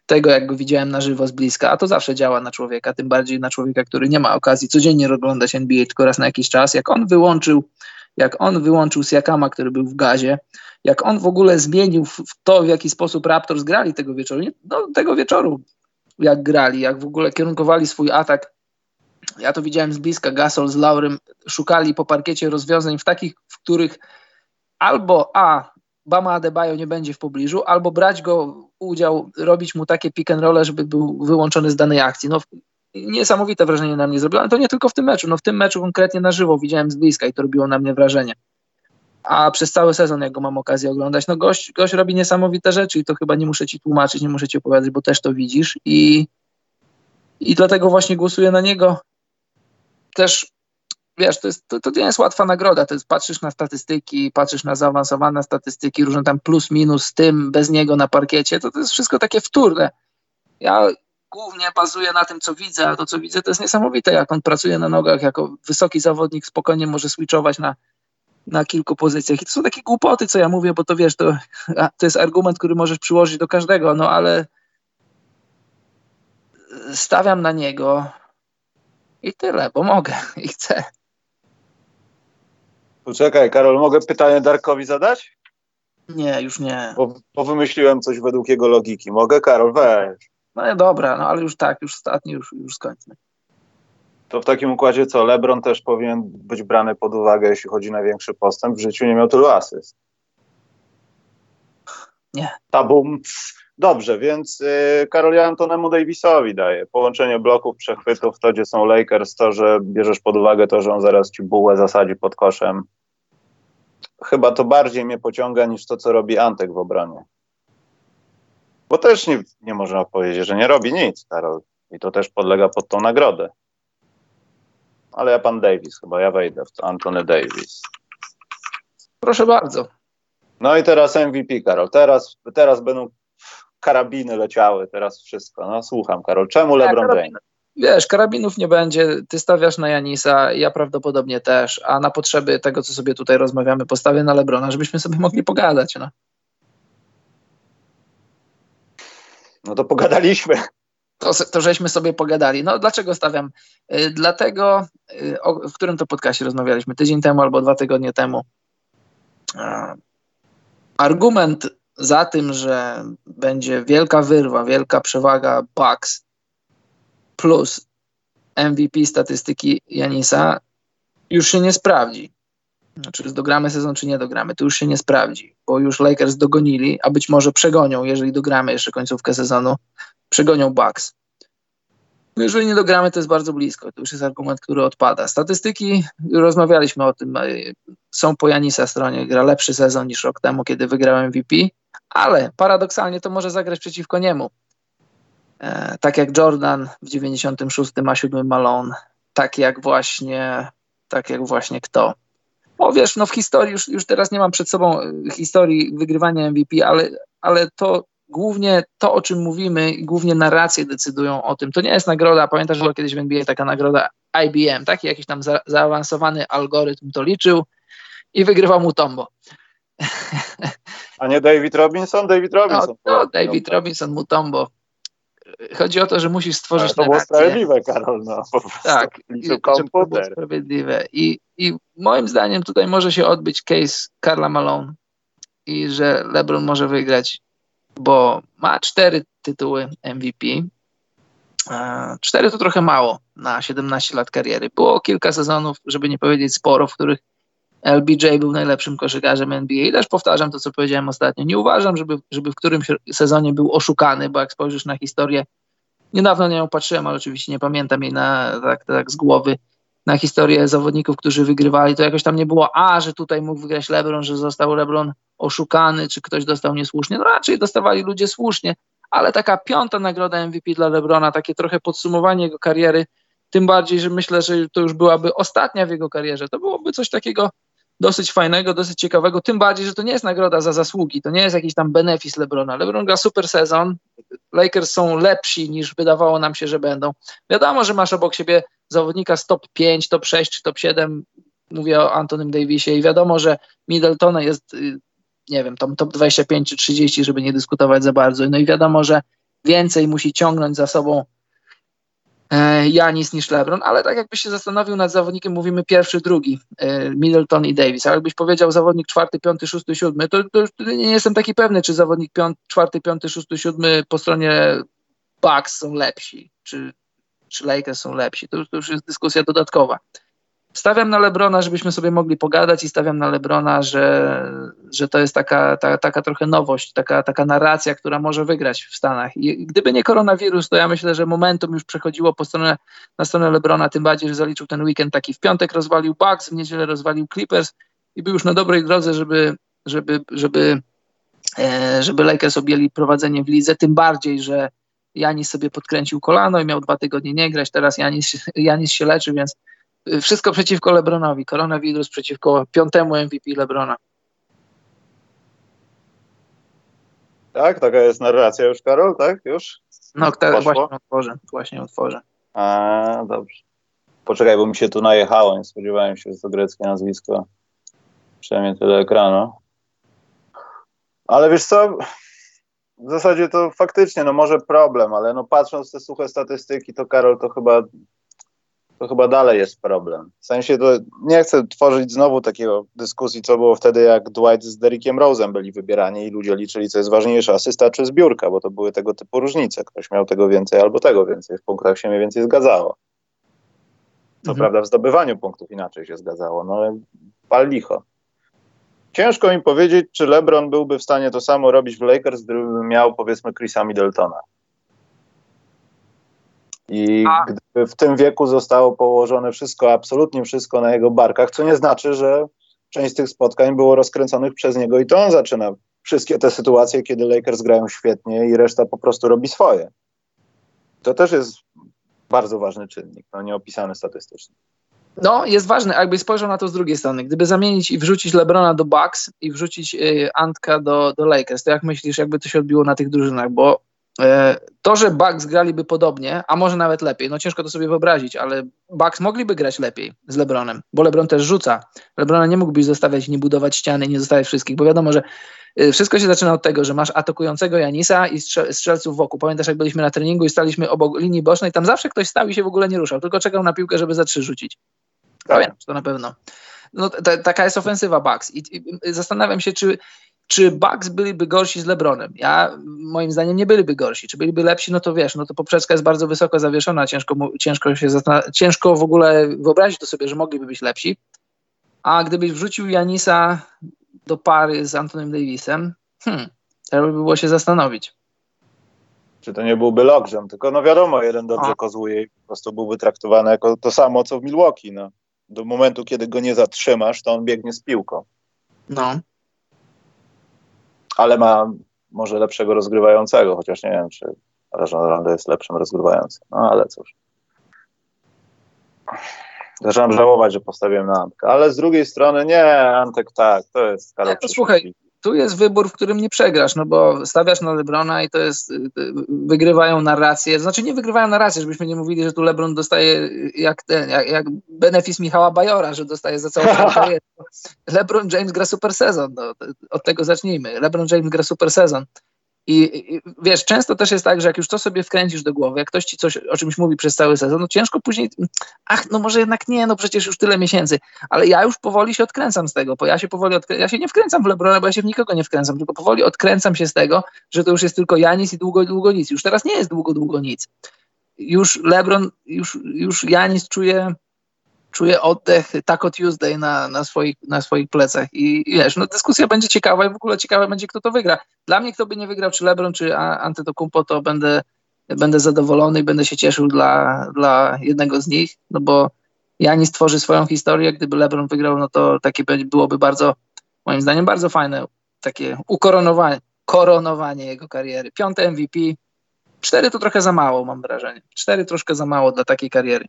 Speaker 2: tego, jak go widziałem na żywo z bliska, a to zawsze działa na człowieka, tym bardziej na człowieka, który nie ma okazji codziennie oglądać NBA tylko raz na jakiś czas. Jak on wyłączył, jak on wyłączył Siakama, który był w gazie, jak on w ogóle zmienił w to, w jaki sposób Raptors grali tego wieczoru, no, tego wieczoru, jak grali, jak w ogóle kierunkowali swój atak ja to widziałem z bliska, Gasol z Laurem szukali po parkiecie rozwiązań w takich, w których albo A, Bama Adebayo nie będzie w pobliżu, albo brać go udział, robić mu takie pick and roll, żeby był wyłączony z danej akcji. No, niesamowite wrażenie na mnie zrobiło, ale to nie tylko w tym meczu, no w tym meczu konkretnie na żywo widziałem z bliska i to robiło na mnie wrażenie. A przez cały sezon, jak go mam okazję oglądać, no gość, gość robi niesamowite rzeczy i to chyba nie muszę ci tłumaczyć, nie muszę ci opowiadać, bo też to widzisz i, i dlatego właśnie głosuję na niego też wiesz, to, jest, to, to, nie jest łatwa nagroda. To jest patrzysz na statystyki, patrzysz na zaawansowane statystyki, różne tam plus, minus z tym, bez niego na parkiecie, to, to jest wszystko takie wtórne. Ja głównie bazuję na tym, co widzę, a to, co widzę, to jest niesamowite, jak on pracuje na nogach, jako wysoki zawodnik spokojnie może switchować na, na kilku pozycjach. I to są takie głupoty, co ja mówię, bo to wiesz, to, to jest argument, który możesz przyłożyć do każdego, no ale stawiam na niego, i tyle, bo mogę i chcę.
Speaker 1: Poczekaj, Karol, mogę pytanie Darkowi zadać?
Speaker 2: Nie, już nie.
Speaker 1: Bo, bo wymyśliłem coś według jego logiki. Mogę, Karol? Weź.
Speaker 2: No dobra, no ale już tak, już ostatni, już, już skończmy.
Speaker 1: To w takim układzie co? LeBron też powinien być brany pod uwagę, jeśli chodzi o największy postęp. W życiu nie miał tylu asyst.
Speaker 2: Nie.
Speaker 1: Tabum. Dobrze, więc y, Karol, ja Antonemu Davisowi daję. Połączenie bloków, przechwytów, to gdzie są Lakers, to, że bierzesz pod uwagę to, że on zaraz ci bułę zasadzi pod koszem. Chyba to bardziej mnie pociąga niż to, co robi Antek w obronie. Bo też nie, nie można powiedzieć, że nie robi nic, Karol. I to też podlega pod tą nagrodę. Ale ja pan Davis, chyba ja wejdę w to. Antony Davis.
Speaker 2: Proszę bardzo.
Speaker 1: No i teraz MVP, Karol. Teraz, teraz będą karabiny leciały, teraz wszystko. No słucham, Karol. Czemu LeBron James?
Speaker 2: Wiesz, karabinów nie będzie, ty stawiasz na Janisa, ja prawdopodobnie też, a na potrzeby tego, co sobie tutaj rozmawiamy, postawię na Lebrona, żebyśmy sobie mogli pogadać. No,
Speaker 1: no to pogadaliśmy.
Speaker 2: to, to żeśmy sobie pogadali. No dlaczego stawiam? Y, dlatego, y, o, w którym to podcastie rozmawialiśmy, tydzień temu albo dwa tygodnie temu. Argument za tym, że będzie wielka wyrwa, wielka przewaga Bucks plus MVP statystyki Janisa już się nie sprawdzi. Czy dogramy sezon, czy nie dogramy, to już się nie sprawdzi, bo już Lakers dogonili, a być może przegonią, jeżeli dogramy jeszcze końcówkę sezonu, przegonią Bucks. No jeżeli nie dogramy, to jest bardzo blisko. To już jest argument, który odpada. Statystyki, rozmawialiśmy o tym, e, są po Janisa stronie. Gra lepszy sezon niż rok temu, kiedy wygrał MVP, ale paradoksalnie to może zagrać przeciwko niemu. E, tak jak Jordan w 96 ma 7 Malone, tak jak właśnie, tak jak właśnie kto. O wiesz, no w historii, już, już teraz nie mam przed sobą e, historii wygrywania MVP, ale, ale to głównie to, o czym mówimy, głównie narracje decydują o tym. To nie jest nagroda, pamiętasz, że kiedyś w NBA taka nagroda IBM, taki jakiś tam za, zaawansowany algorytm to liczył i wygrywał mu Tombo.
Speaker 1: A nie David Robinson? David Robinson.
Speaker 2: No, no David Robinson, Mutombo. Chodzi o to, że musisz stworzyć
Speaker 1: Ale to narrację. było sprawiedliwe, Karol, no po prostu.
Speaker 2: Tak, liczył komputer. było sprawiedliwe. I, I moim zdaniem tutaj może się odbyć case Karla Malone i że LeBron może wygrać bo ma cztery tytuły MVP. Cztery to trochę mało na 17 lat kariery. Było kilka sezonów, żeby nie powiedzieć sporo, w których LBJ był najlepszym koszykarzem NBA. I też powtarzam to, co powiedziałem ostatnio. Nie uważam, żeby, żeby w którymś sezonie był oszukany, bo jak spojrzysz na historię, niedawno na nią patrzyłem, ale oczywiście nie pamiętam jej na, tak, tak z głowy, na historię zawodników, którzy wygrywali, to jakoś tam nie było, a, że tutaj mógł wygrać LeBron, że został LeBron oszukany, czy ktoś dostał niesłusznie. No raczej dostawali ludzie słusznie, ale taka piąta nagroda MVP dla LeBrona, takie trochę podsumowanie jego kariery, tym bardziej, że myślę, że to już byłaby ostatnia w jego karierze. To byłoby coś takiego dosyć fajnego, dosyć ciekawego, tym bardziej, że to nie jest nagroda za zasługi, to nie jest jakiś tam benefis LeBrona. LeBron gra super sezon, Lakers są lepsi niż wydawało nam się, że będą. Wiadomo, że masz obok siebie zawodnika z top 5, top 6 czy top 7, mówię o Antonym Davisie i wiadomo, że Middleton jest, y, nie wiem, tam top 25 czy 30, żeby nie dyskutować za bardzo. No i wiadomo, że więcej musi ciągnąć za sobą Janis niż LeBron, ale tak jakbyś się zastanowił nad zawodnikiem, mówimy pierwszy, drugi, e, Middleton i Davis, a jakbyś powiedział zawodnik czwarty, piąty, szósty, siódmy, to, to nie jestem taki pewny, czy zawodnik piąty, czwarty, piąty, szósty, siódmy po stronie Bucks są lepsi, czy, czy Lakers są lepsi. To, to już jest dyskusja dodatkowa. Stawiam na Lebrona, żebyśmy sobie mogli pogadać i stawiam na Lebrona, że, że to jest taka, ta, taka trochę nowość, taka, taka narracja, która może wygrać w Stanach. I gdyby nie koronawirus, to ja myślę, że momentum już przechodziło po stronę, na stronę Lebrona, tym bardziej, że zaliczył ten weekend taki. W piątek rozwalił Bucks, w niedzielę rozwalił Clippers i był już na dobrej drodze, żeby, żeby, żeby, e, żeby Lakers objęli prowadzenie w lidze, tym bardziej, że Janis sobie podkręcił kolano i miał dwa tygodnie nie grać, teraz Janis, Janis się leczy, więc wszystko przeciwko Lebronowi. Koronawirus przeciwko piątemu MVP Lebrona.
Speaker 1: Tak, taka jest narracja już, Karol, tak? Już?
Speaker 2: No, tak, właśnie otworzę, właśnie otworzę.
Speaker 1: A, dobrze. Poczekaj, bo mi się tu najechało, nie spodziewałem się, że to greckie nazwisko. Przynajmniej tyle ekranu. Ale wiesz co, w zasadzie to faktycznie, no może problem, ale no patrząc te suche statystyki, to Karol, to chyba to chyba dalej jest problem. W sensie to nie chcę tworzyć znowu takiego dyskusji, co było wtedy, jak Dwight z Derrickiem Rose'em byli wybierani i ludzie liczyli, co jest ważniejsze, asysta czy zbiórka, bo to były tego typu różnice. Ktoś miał tego więcej albo tego więcej. W punktach się mniej więcej zgadzało. Co mhm. prawda w zdobywaniu punktów inaczej się zgadzało, no ale pal licho. Ciężko mi powiedzieć, czy LeBron byłby w stanie to samo robić w Lakers, gdyby miał powiedzmy Chrisa Middletona. I A. gdyby w tym wieku zostało położone wszystko, absolutnie wszystko na jego barkach, co nie znaczy, że część tych spotkań było rozkręconych przez niego i to on zaczyna wszystkie te sytuacje, kiedy Lakers grają świetnie i reszta po prostu robi swoje. To też jest bardzo ważny czynnik, no nieopisany statystycznie.
Speaker 2: No, jest ważne, jakby spojrzał na to z drugiej strony. Gdyby zamienić i wrzucić LeBrona do Bucks i wrzucić y, Antka do, do Lakers, to jak myślisz, jakby to się odbiło na tych drużynach? Bo to, że Bucks graliby podobnie, a może nawet lepiej, no ciężko to sobie wyobrazić, ale Bucks mogliby grać lepiej z LeBronem, bo LeBron też rzuca. LeBrona nie mógłbyś zostawiać, nie budować ściany, nie zostawiać wszystkich, bo wiadomo, że y, wszystko się zaczyna od tego, że masz atakującego Janisa i strzelców wokół. Pamiętasz, jak byliśmy na treningu i staliśmy obok linii bocznej, tam zawsze ktoś stał i się w ogóle nie ruszał, tylko czekał na piłkę, żeby za trzy rzucić. Tak. Pamiętasz to na pewno. No, taka jest ofensywa Bucks i, i zastanawiam się, czy czy Bucks byliby gorsi z LeBronem? Ja, moim zdaniem, nie byliby gorsi. Czy byliby lepsi? No to wiesz, no to poprzeczka jest bardzo wysoko zawieszona, ciężko, ciężko, się ciężko w ogóle wyobrazić to sobie, że mogliby być lepsi. A gdybyś wrzucił Janisa do pary z Antonym Davisem, hmm, to by było się zastanowić.
Speaker 1: Czy to nie byłby lockdown, tylko no wiadomo, jeden dobrze A. kozłuje i po prostu byłby traktowany jako to samo, co w Milwaukee. No. Do momentu, kiedy go nie zatrzymasz, to on biegnie z piłką.
Speaker 2: No
Speaker 1: ale ma może lepszego rozgrywającego, chociaż nie wiem, czy Rajon jest lepszym rozgrywającym. No ale cóż. Zaczynam żałować, że postawiłem na Antkę, ale z drugiej strony nie, Antek tak, to jest
Speaker 2: Karol nie, Słuchaj, tu jest wybór, w którym nie przegrasz, no bo stawiasz na Lebrona i to jest, y, y, wygrywają narracje, znaczy nie wygrywają narracje, żebyśmy nie mówili, że tu Lebron dostaje jak ten, jak, jak benefis Michała Bajora, że dostaje za całą karierę. Lebron James gra super sezon, no, od tego zacznijmy. Lebron James gra super sezon. I, I, wiesz, często też jest tak, że jak już to sobie wkręcisz do głowy, jak ktoś ci coś o czymś mówi przez cały sezon, no ciężko później, ach, no może jednak nie, no przecież już tyle miesięcy, ale ja już powoli się odkręcam z tego, bo ja się powoli odkręcam, ja się nie wkręcam w Lebrona, bo ja się w nikogo nie wkręcam, tylko powoli odkręcam się z tego, że to już jest tylko Janis i długo, długo nic. Już teraz nie jest długo, długo nic. Już Lebron, już, już Janis czuje czuję oddech Taco Tuesday na, na, swoich, na swoich plecach i, wiesz, no dyskusja będzie ciekawa i w ogóle ciekawe będzie, kto to wygra. Dla mnie, kto by nie wygrał, czy LeBron, czy Antetokounmpo, to będę, będę zadowolony i będę się cieszył dla, dla jednego z nich, no bo Janis tworzy swoją historię, gdyby LeBron wygrał, no to takie byłoby bardzo, moim zdaniem, bardzo fajne takie ukoronowanie koronowanie jego kariery. Piąte MVP, cztery to trochę za mało, mam wrażenie. Cztery troszkę za mało dla takiej kariery.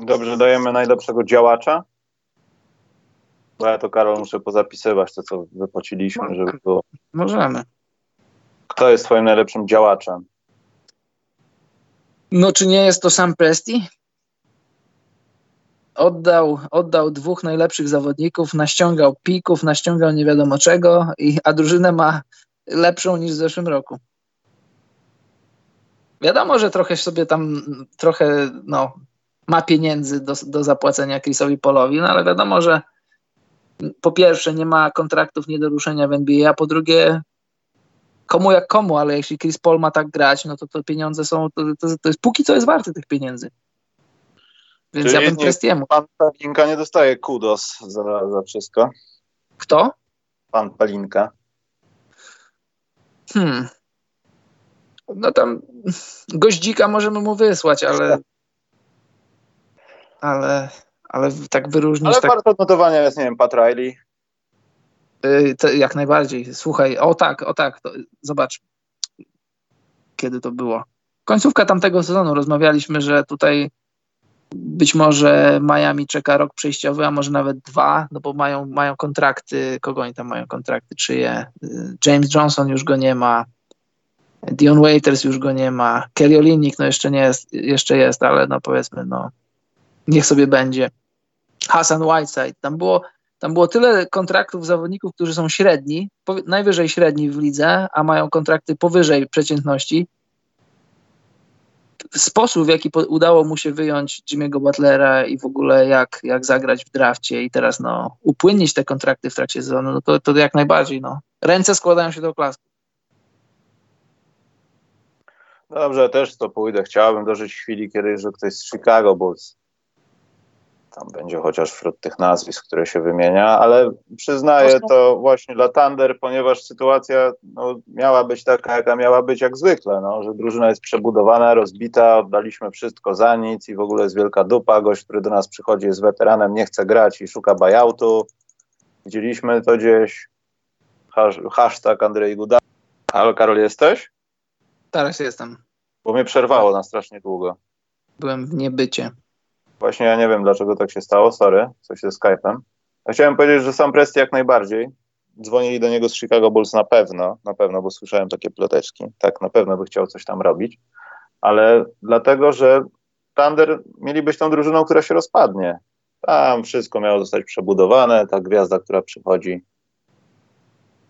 Speaker 1: Dobrze, dajemy najlepszego działacza. Bo ja to, Karol, muszę pozapisywać to, co wypociliśmy, żeby było.
Speaker 2: Możemy.
Speaker 1: Kto jest twoim najlepszym działaczem?
Speaker 2: No, czy nie jest to sam Presti? Oddał, oddał dwóch najlepszych zawodników, naściągał pików, naściągał nie wiadomo czego, i, a drużynę ma lepszą niż w zeszłym roku. Wiadomo, że trochę sobie tam, trochę, no, ma pieniędzy do, do zapłacenia Chrisowi Polowi, no ale wiadomo, że po pierwsze nie ma kontraktów nie do ruszenia w NBA, a po drugie komu jak komu, ale jeśli Chris Paul ma tak grać, no to te pieniądze są, to, to, to jest póki co jest warte tych pieniędzy. Więc Czyli ja bym Prestiemu.
Speaker 1: Pan Palinka nie dostaje kudos za, za wszystko.
Speaker 2: Kto?
Speaker 1: Pan Palinka.
Speaker 2: Hmm. No tam goździka możemy mu wysłać, ale ale, ale tak wyróżnić...
Speaker 1: Ale
Speaker 2: tak...
Speaker 1: warto odnotowania jest, nie wiem, Pat Riley.
Speaker 2: Yy, jak najbardziej. Słuchaj, o tak, o tak, to, zobacz, kiedy to było. Końcówka tamtego sezonu rozmawialiśmy, że tutaj być może Miami czeka rok przejściowy, a może nawet dwa, no bo mają, mają kontrakty, kogo oni tam mają kontrakty, czyje? Y, James Johnson już go nie ma, Dion Waiters już go nie ma, Kelly Olynyk no jeszcze nie jest, jeszcze jest, ale no powiedzmy, no niech sobie będzie. Hassan Whiteside. Tam było, tam było tyle kontraktów zawodników, którzy są średni, najwyżej średni w lidze, a mają kontrakty powyżej przeciętności. Sposób, w jaki udało mu się wyjąć Jimmy'ego Butlera i w ogóle jak, jak zagrać w drafcie i teraz no, upłynnić te kontrakty w trakcie sezonu, no to, to jak najbardziej. No. Ręce składają się do klasku.
Speaker 1: Dobrze, też to pójdę. Chciałbym dożyć chwili, kiedy że ktoś z Chicago Bulls tam będzie chociaż wśród tych nazwisk, które się wymienia, ale przyznaję to właśnie dla Thunder, ponieważ sytuacja no, miała być taka, jaka miała być jak zwykle, no, że drużyna jest przebudowana, rozbita, oddaliśmy wszystko za nic i w ogóle jest wielka dupa, gość, który do nas przychodzi jest weteranem, nie chce grać i szuka buyoutu. Widzieliśmy to gdzieś, Hasz, hashtag Andrzej Guda. Halo Karol, jesteś?
Speaker 2: Teraz jestem.
Speaker 1: Bo mnie przerwało na strasznie długo.
Speaker 2: Byłem w niebycie.
Speaker 1: Właśnie ja nie wiem, dlaczego tak się stało, sorry, coś ze Skype'em. Ja chciałem powiedzieć, że sam Presti jak najbardziej. dzwonili do niego z Chicago Bulls na pewno, na pewno, bo słyszałem takie ploteczki. Tak, na pewno by chciał coś tam robić, ale dlatego, że Thunder mieli być tą drużyną, która się rozpadnie. Tam wszystko miało zostać przebudowane, ta gwiazda, która przychodzi,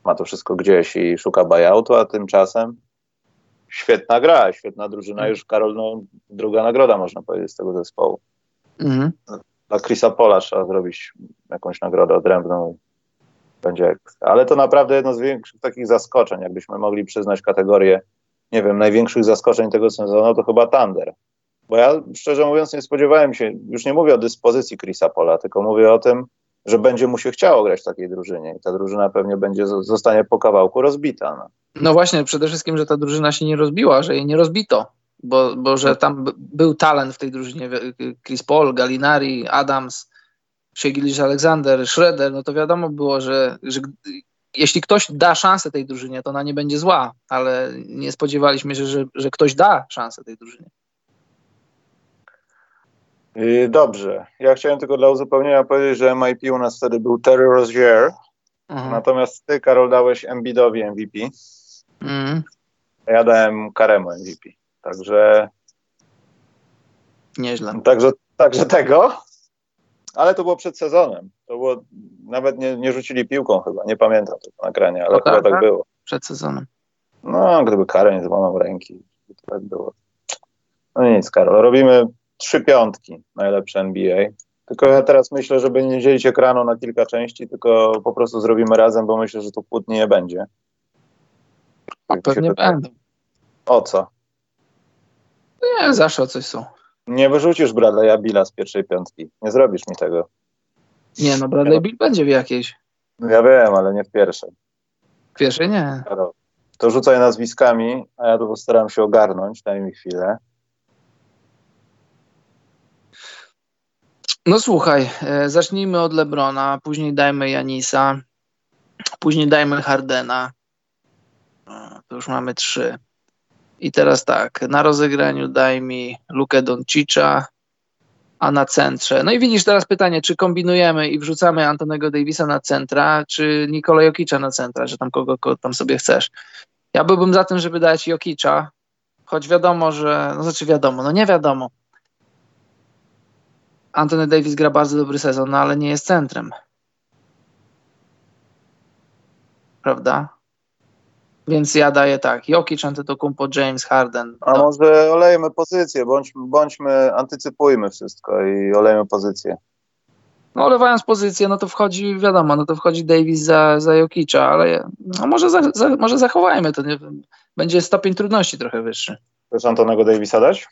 Speaker 1: ma to wszystko gdzieś i szuka buyoutu, a tymczasem świetna gra, świetna drużyna, już Karol, no, druga nagroda można powiedzieć z tego zespołu. Mhm. Dla Chrisa Pola trzeba zrobić jakąś nagrodę odrębną. Będzie. Ale to naprawdę jedno z większych takich zaskoczeń, jakbyśmy mogli przyznać kategorię, nie wiem, największych zaskoczeń tego sezonu, to chyba Thunder. Bo ja szczerze mówiąc nie spodziewałem się, już nie mówię o dyspozycji Chrisa Pola, tylko mówię o tym, że będzie mu się chciało grać w takiej drużynie i ta drużyna pewnie będzie, zostanie po kawałku rozbita. No.
Speaker 2: no właśnie, przede wszystkim, że ta drużyna się nie rozbiła, że jej nie rozbito, bo, bo że tam był talent w tej drużynie, Chris Paul, Gallinari, Adams, Shea Alexander, Schroeder, no to wiadomo było, że, że jeśli ktoś da szansę tej drużynie, to ona nie będzie zła, ale nie spodziewaliśmy się, że, że ktoś da szansę tej drużynie.
Speaker 1: Y, dobrze. Ja chciałem tylko dla uzupełnienia powiedzieć, że MIP u nas wtedy był Terry Rozier, mhm. natomiast ty, Karol, dałeś Embiidowi MVP. Mhm. Ja dałem Karemu MVP. Także...
Speaker 2: Nieźle.
Speaker 1: Także, także tego. Ale to było przed sezonem. To było, nawet nie, nie rzucili piłką chyba, nie pamiętam tego nagrania, ale no chyba tak, tak było.
Speaker 2: Przed sezonem.
Speaker 1: No, gdyby Karol nie złamał ręki, to tak było. No nic, Karol, robimy trzy piątki najlepsze NBA. Tylko ja teraz myślę, żeby nie dzielić ekranu na kilka części, tylko po prostu zrobimy razem, bo myślę, że tu kłótni nie będzie.
Speaker 2: A pewnie będą.
Speaker 1: O co?
Speaker 2: Nie, zawsze o coś są.
Speaker 1: Nie wyrzucisz Bradley'a Billa z pierwszej piątki. Nie zrobisz mi tego.
Speaker 2: Nie, no Bradley Bill będzie w jakiejś.
Speaker 1: Ja wiem, ale nie w pierwszej.
Speaker 2: W pierwszej nie.
Speaker 1: To rzucaj nazwiskami, a ja tu postaram się ogarnąć, daj mi chwilę.
Speaker 2: No słuchaj, e, zacznijmy od Lebrona, później dajmy Janisa, później dajmy Hardena. To już mamy trzy. I teraz tak, na rozegraniu daj mi Lukę Doncicza, a na centrze. No i widzisz teraz pytanie, czy kombinujemy i wrzucamy Antonego Davisa na centra, czy Nikola Jokicza na centra, że tam kogo, kogo tam sobie chcesz. Ja byłbym za tym, żeby dać Jokicza, choć wiadomo, że, no znaczy wiadomo, no nie wiadomo. Anthony Davis gra bardzo dobry sezon, no ale nie jest centrem. Prawda? Więc ja daję tak, Jokic, Antetokounmpo, James, Harden.
Speaker 1: A no. może olejmy pozycję, bądź, bądźmy, antycypujmy wszystko i olejmy pozycję.
Speaker 2: No olewając pozycję, no to wchodzi, wiadomo, no to wchodzi Davis za, za Jokicza, ale no może, za, za, może zachowajmy to, nie Będzie stopień trudności trochę wyższy.
Speaker 1: Chcesz Antonego Davisa dać?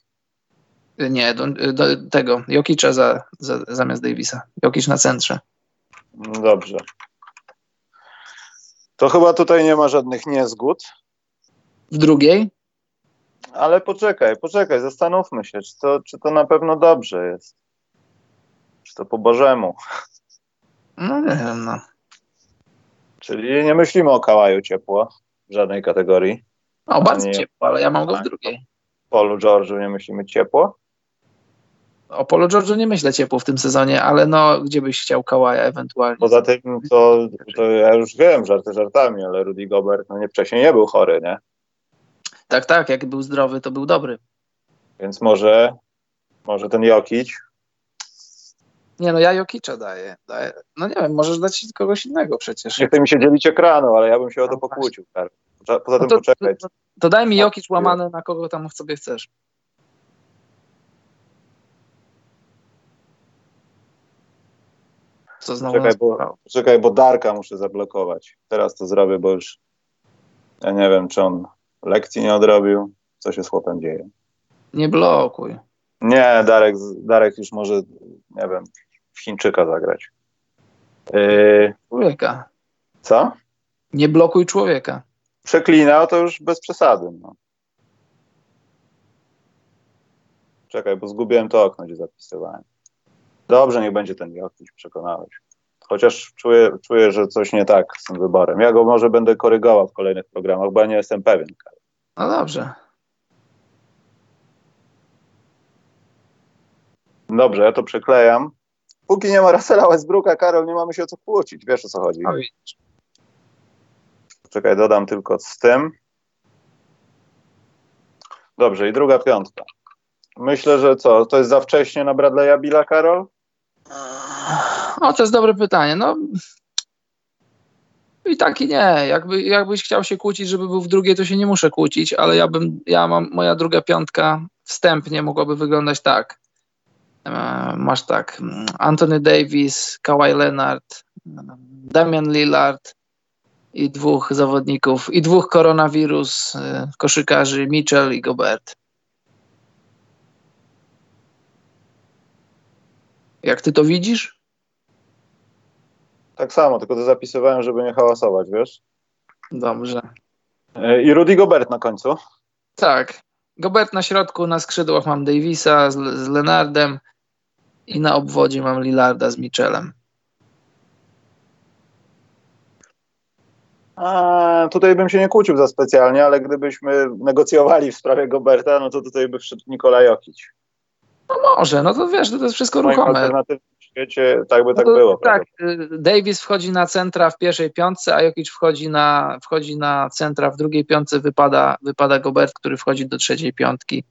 Speaker 2: Nie, do, do tego, Jokicza za, za, zamiast Davisa. Jokic na centrze.
Speaker 1: Dobrze. To chyba tutaj nie ma żadnych niezgód.
Speaker 2: W drugiej?
Speaker 1: Ale poczekaj, poczekaj, zastanówmy się, czy to, czy to na pewno dobrze jest. Czy to po Bożemu.
Speaker 2: No nie wiem, no.
Speaker 1: Czyli nie myślimy o kałaju ciepło w żadnej kategorii.
Speaker 2: O, bardzo ciepło, ale ja mam go w drugiej.
Speaker 1: Polu George'u nie myślimy ciepło?
Speaker 2: O Polo George'u nie myślę ciepło w tym sezonie, ale no, gdzie byś chciał Kałaja ewentualnie?
Speaker 1: Poza tym, to, to ja już wiem, żarty żartami, ale Rudy Gobert no nie, wcześniej nie był chory, nie?
Speaker 2: Tak, tak, jak był zdrowy, to był dobry.
Speaker 1: Więc może, może ten Jokic?
Speaker 2: Nie no, ja Jokicza daję, daję. No nie wiem, możesz dać kogoś innego przecież.
Speaker 1: Nie chce mi się dzielić ekranu, ale ja bym się o to no pokłócił. Tak. Poza tym no to, poczekaj. To,
Speaker 2: to, daj mi Jokic łamany na kogo tam sobie chcesz.
Speaker 1: Co znowu czekaj, bo, czekaj, bo Darka muszę zablokować. Teraz to zrobię, bo już ja nie wiem, czy on lekcji nie odrobił. Co się z chłopem dzieje?
Speaker 2: Nie blokuj.
Speaker 1: Nie, Darek, Darek już może, nie wiem, w Chińczyka zagrać.
Speaker 2: Yy... Człowieka.
Speaker 1: Co?
Speaker 2: Nie blokuj człowieka.
Speaker 1: Przeklinał to już bez przesady. No. Czekaj, bo zgubiłem to okno, gdzie zapisywałem. Dobrze, niech będzie ten Jokic, przekonałeś. Chociaż czuję, czuję, że coś nie tak z tym wyborem. Ja go może będę korygował w kolejnych programach, bo ja nie jestem pewien.
Speaker 2: No dobrze.
Speaker 1: Dobrze, ja to przeklejam. Póki nie ma Russella Westbrooka, Karol, nie mamy się o co kłócić. Wiesz o co chodzi. czekaj, dodam tylko z tym. Dobrze, i druga piątka. Myślę, że co, to jest za wcześnie na Bradley'a Billa, Karol?
Speaker 2: O, to jest dobre pytanie. No i tak i nie. Jakby, jakbyś chciał się kłócić, żeby był w drugiej, to się nie muszę kłócić, ale ja bym, ja mam, moja druga piątka wstępnie mogłaby wyglądać tak. E, masz tak, Anthony Davis, Kawhi Leonard, Damian Lillard i dwóch zawodników, i dwóch koronawirus e, koszykarzy, Mitchell i Gobert. Jak ty to widzisz?
Speaker 1: Tak samo, tylko to zapisywałem, żeby nie hałasować, wiesz?
Speaker 2: Dobrze.
Speaker 1: E, I Rudy Gobert na końcu?
Speaker 2: Tak. Gobert na środku, na skrzydłach mam Davisa z, z Lenardem i na obwodzie mam Lillarda z Mitchellem.
Speaker 1: A, tutaj bym się nie kłócił za specjalnie, ale gdybyśmy negocjowali w sprawie Goberta, no to tutaj by wszedł Nikola Jokic.
Speaker 2: No może, no to wiesz, to jest wszystko ruchome
Speaker 1: świecie tak by no tak było.
Speaker 2: Tak, prawda? Davis wchodzi na centra w pierwszej piątce, a Jokic wchodzi na, wchodzi na centra w drugiej piątce, wypada, wypada Gobert, który wchodzi do trzeciej piątki.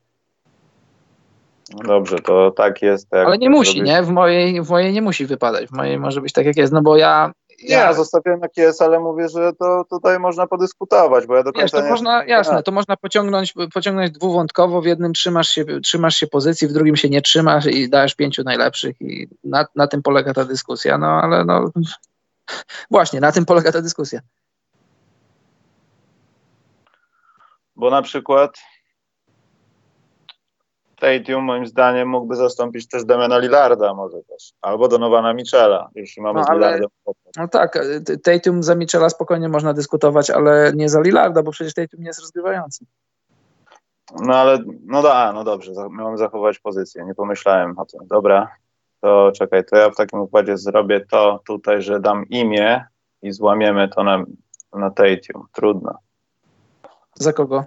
Speaker 1: No dobrze, to tak jest.
Speaker 2: Tak Ale nie musi, nie? W mojej, w mojej nie musi wypadać. W mojej może być tak, jak jest, no bo ja
Speaker 1: nie, ja zostawiam jak jest, ale mówię, że to tutaj można podyskutować, bo ja do końca
Speaker 2: Wiesz, to
Speaker 1: nie...
Speaker 2: można, jasne, to można pociągnąć, pociągnąć dwuwątkowo, w jednym trzymasz się, trzymasz się pozycji, w drugim się nie trzymasz i dajesz pięciu najlepszych i na, na tym polega ta dyskusja, no ale no właśnie, na tym polega ta dyskusja.
Speaker 1: Bo na przykład Tatum moim zdaniem mógłby zastąpić też Damiana Lillarda może też, albo Donowana Michela, jeśli mamy no, z Lillardem.
Speaker 2: No tak, Tatum za Michela spokojnie można dyskutować, ale nie za Lillarda, bo przecież Tatum nie jest rozgrywający.
Speaker 1: No ale, no da, no dobrze, miałem zachować pozycję, nie pomyślałem o tym. Dobra, to czekaj, to ja w takim układzie zrobię to tutaj, że dam imię i złamiemy to na, na Tatum. Trudno.
Speaker 2: Za kogo?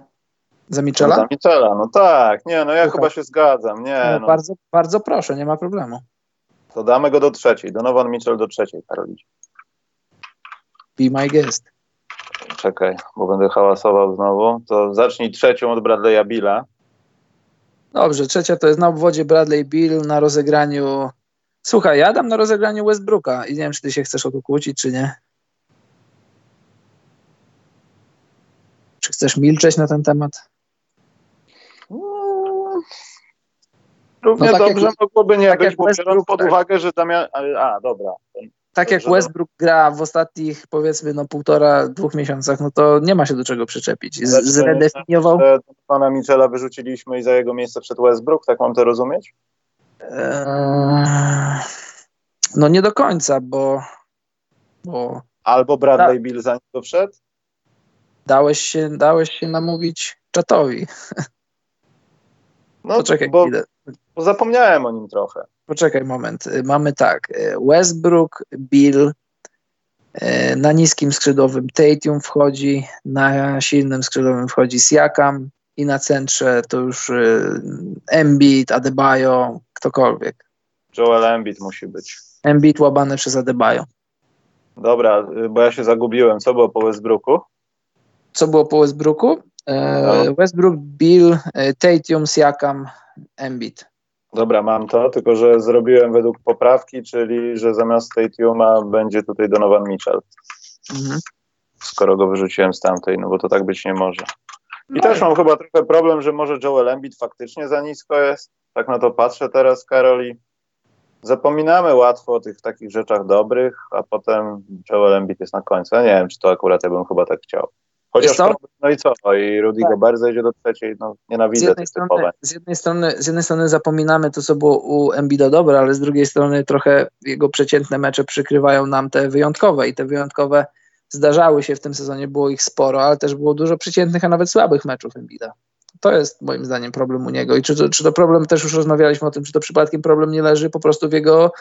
Speaker 2: Za Michela?
Speaker 1: Za Michela, no tak. Nie, no ja chyba się zgadzam. Nie, no,
Speaker 2: no. Bardzo, bardzo proszę, nie ma problemu.
Speaker 1: To damy go do trzeciej. Donovan Mitchell do trzeciej, Karolicie.
Speaker 2: Be my guest.
Speaker 1: Czekaj, bo będę hałasował znowu. To zacznij trzecią od Bradley'a Billa.
Speaker 2: Dobrze, trzecia to jest na obwodzie Bradley Bill na rozegraniu. Słuchaj, ja dam na rozegraniu Westbrooka i nie wiem, czy ty się chcesz o to kłócić, czy nie. Czy chcesz milczeć na ten temat?
Speaker 1: Równie no, tak dobrze jak, mogłoby nie tak być, bo biorąc pod tak. uwagę, że Damian... A, dobra.
Speaker 2: Tak jak Westbrook gra w ostatnich, powiedzmy, no półtora, dwóch miesiącach, no to nie ma się do czego przyczepić. Z, zredefiniował...
Speaker 1: Pana Michela wyrzuciliśmy i za jego miejsce przed Westbrook, tak mam to rozumieć? Eee,
Speaker 2: no nie do końca, bo... bo...
Speaker 1: Albo Bradley tak. Bill za niego wszedł?
Speaker 2: Dałeś się, dałeś się namówić czatowi.
Speaker 1: No, Poczekaj bo, bo zapomniałem o nim trochę.
Speaker 2: Poczekaj moment. Mamy tak. Westbrook, Bill, e, na niskim skrzydłowym Tatum wchodzi, na silnym skrzydłowym wchodzi Siakam i na centrze to już Embiid, Adebayo, ktokolwiek.
Speaker 1: Joel Embiid musi być.
Speaker 2: Embiid łabany przez Adebayo.
Speaker 1: Dobra, bo ja się zagubiłem. Co było po Westbrooku?
Speaker 2: Co było po Westbrooku? E, no. Westbrook, Bill, e, Tatum, Siakam, Embiid.
Speaker 1: Dobra, mam to, tylko że zrobiłem według poprawki, czyli że zamiast Tatuma będzie tutaj Donovan Mitchell. Mhm. Skoro go wyrzuciłem z tamtej, no bo to tak być nie może. I no też mam chyba trochę problem, że może Joel Embiid faktycznie za nisko jest. Tak na to patrzę teraz, Karoli. Zapominamy łatwo o tych takich rzeczach dobrych, a potem Joel Embiid jest na końcu. Ja nie wiem, czy to akurat ja bym chyba tak chciał. Chociaż to, no i co? No I Rudy tak. Gobert zejdzie do trzeciej, no nienawidzę z jednej,
Speaker 2: strony, z, jednej strony, z jednej strony zapominamy to, co było u Embida dobre, ale z drugiej strony trochę jego przeciętne mecze przykrywają nam te wyjątkowe i te wyjątkowe zdarzały się w tym sezonie, było ich sporo, ale też było dużo przeciętnych, a nawet słabych meczów Embida. To jest moim zdaniem problem u niego i czy to, czy to problem, też już rozmawialiśmy o tym, czy to przypadkiem problem nie leży po prostu w jego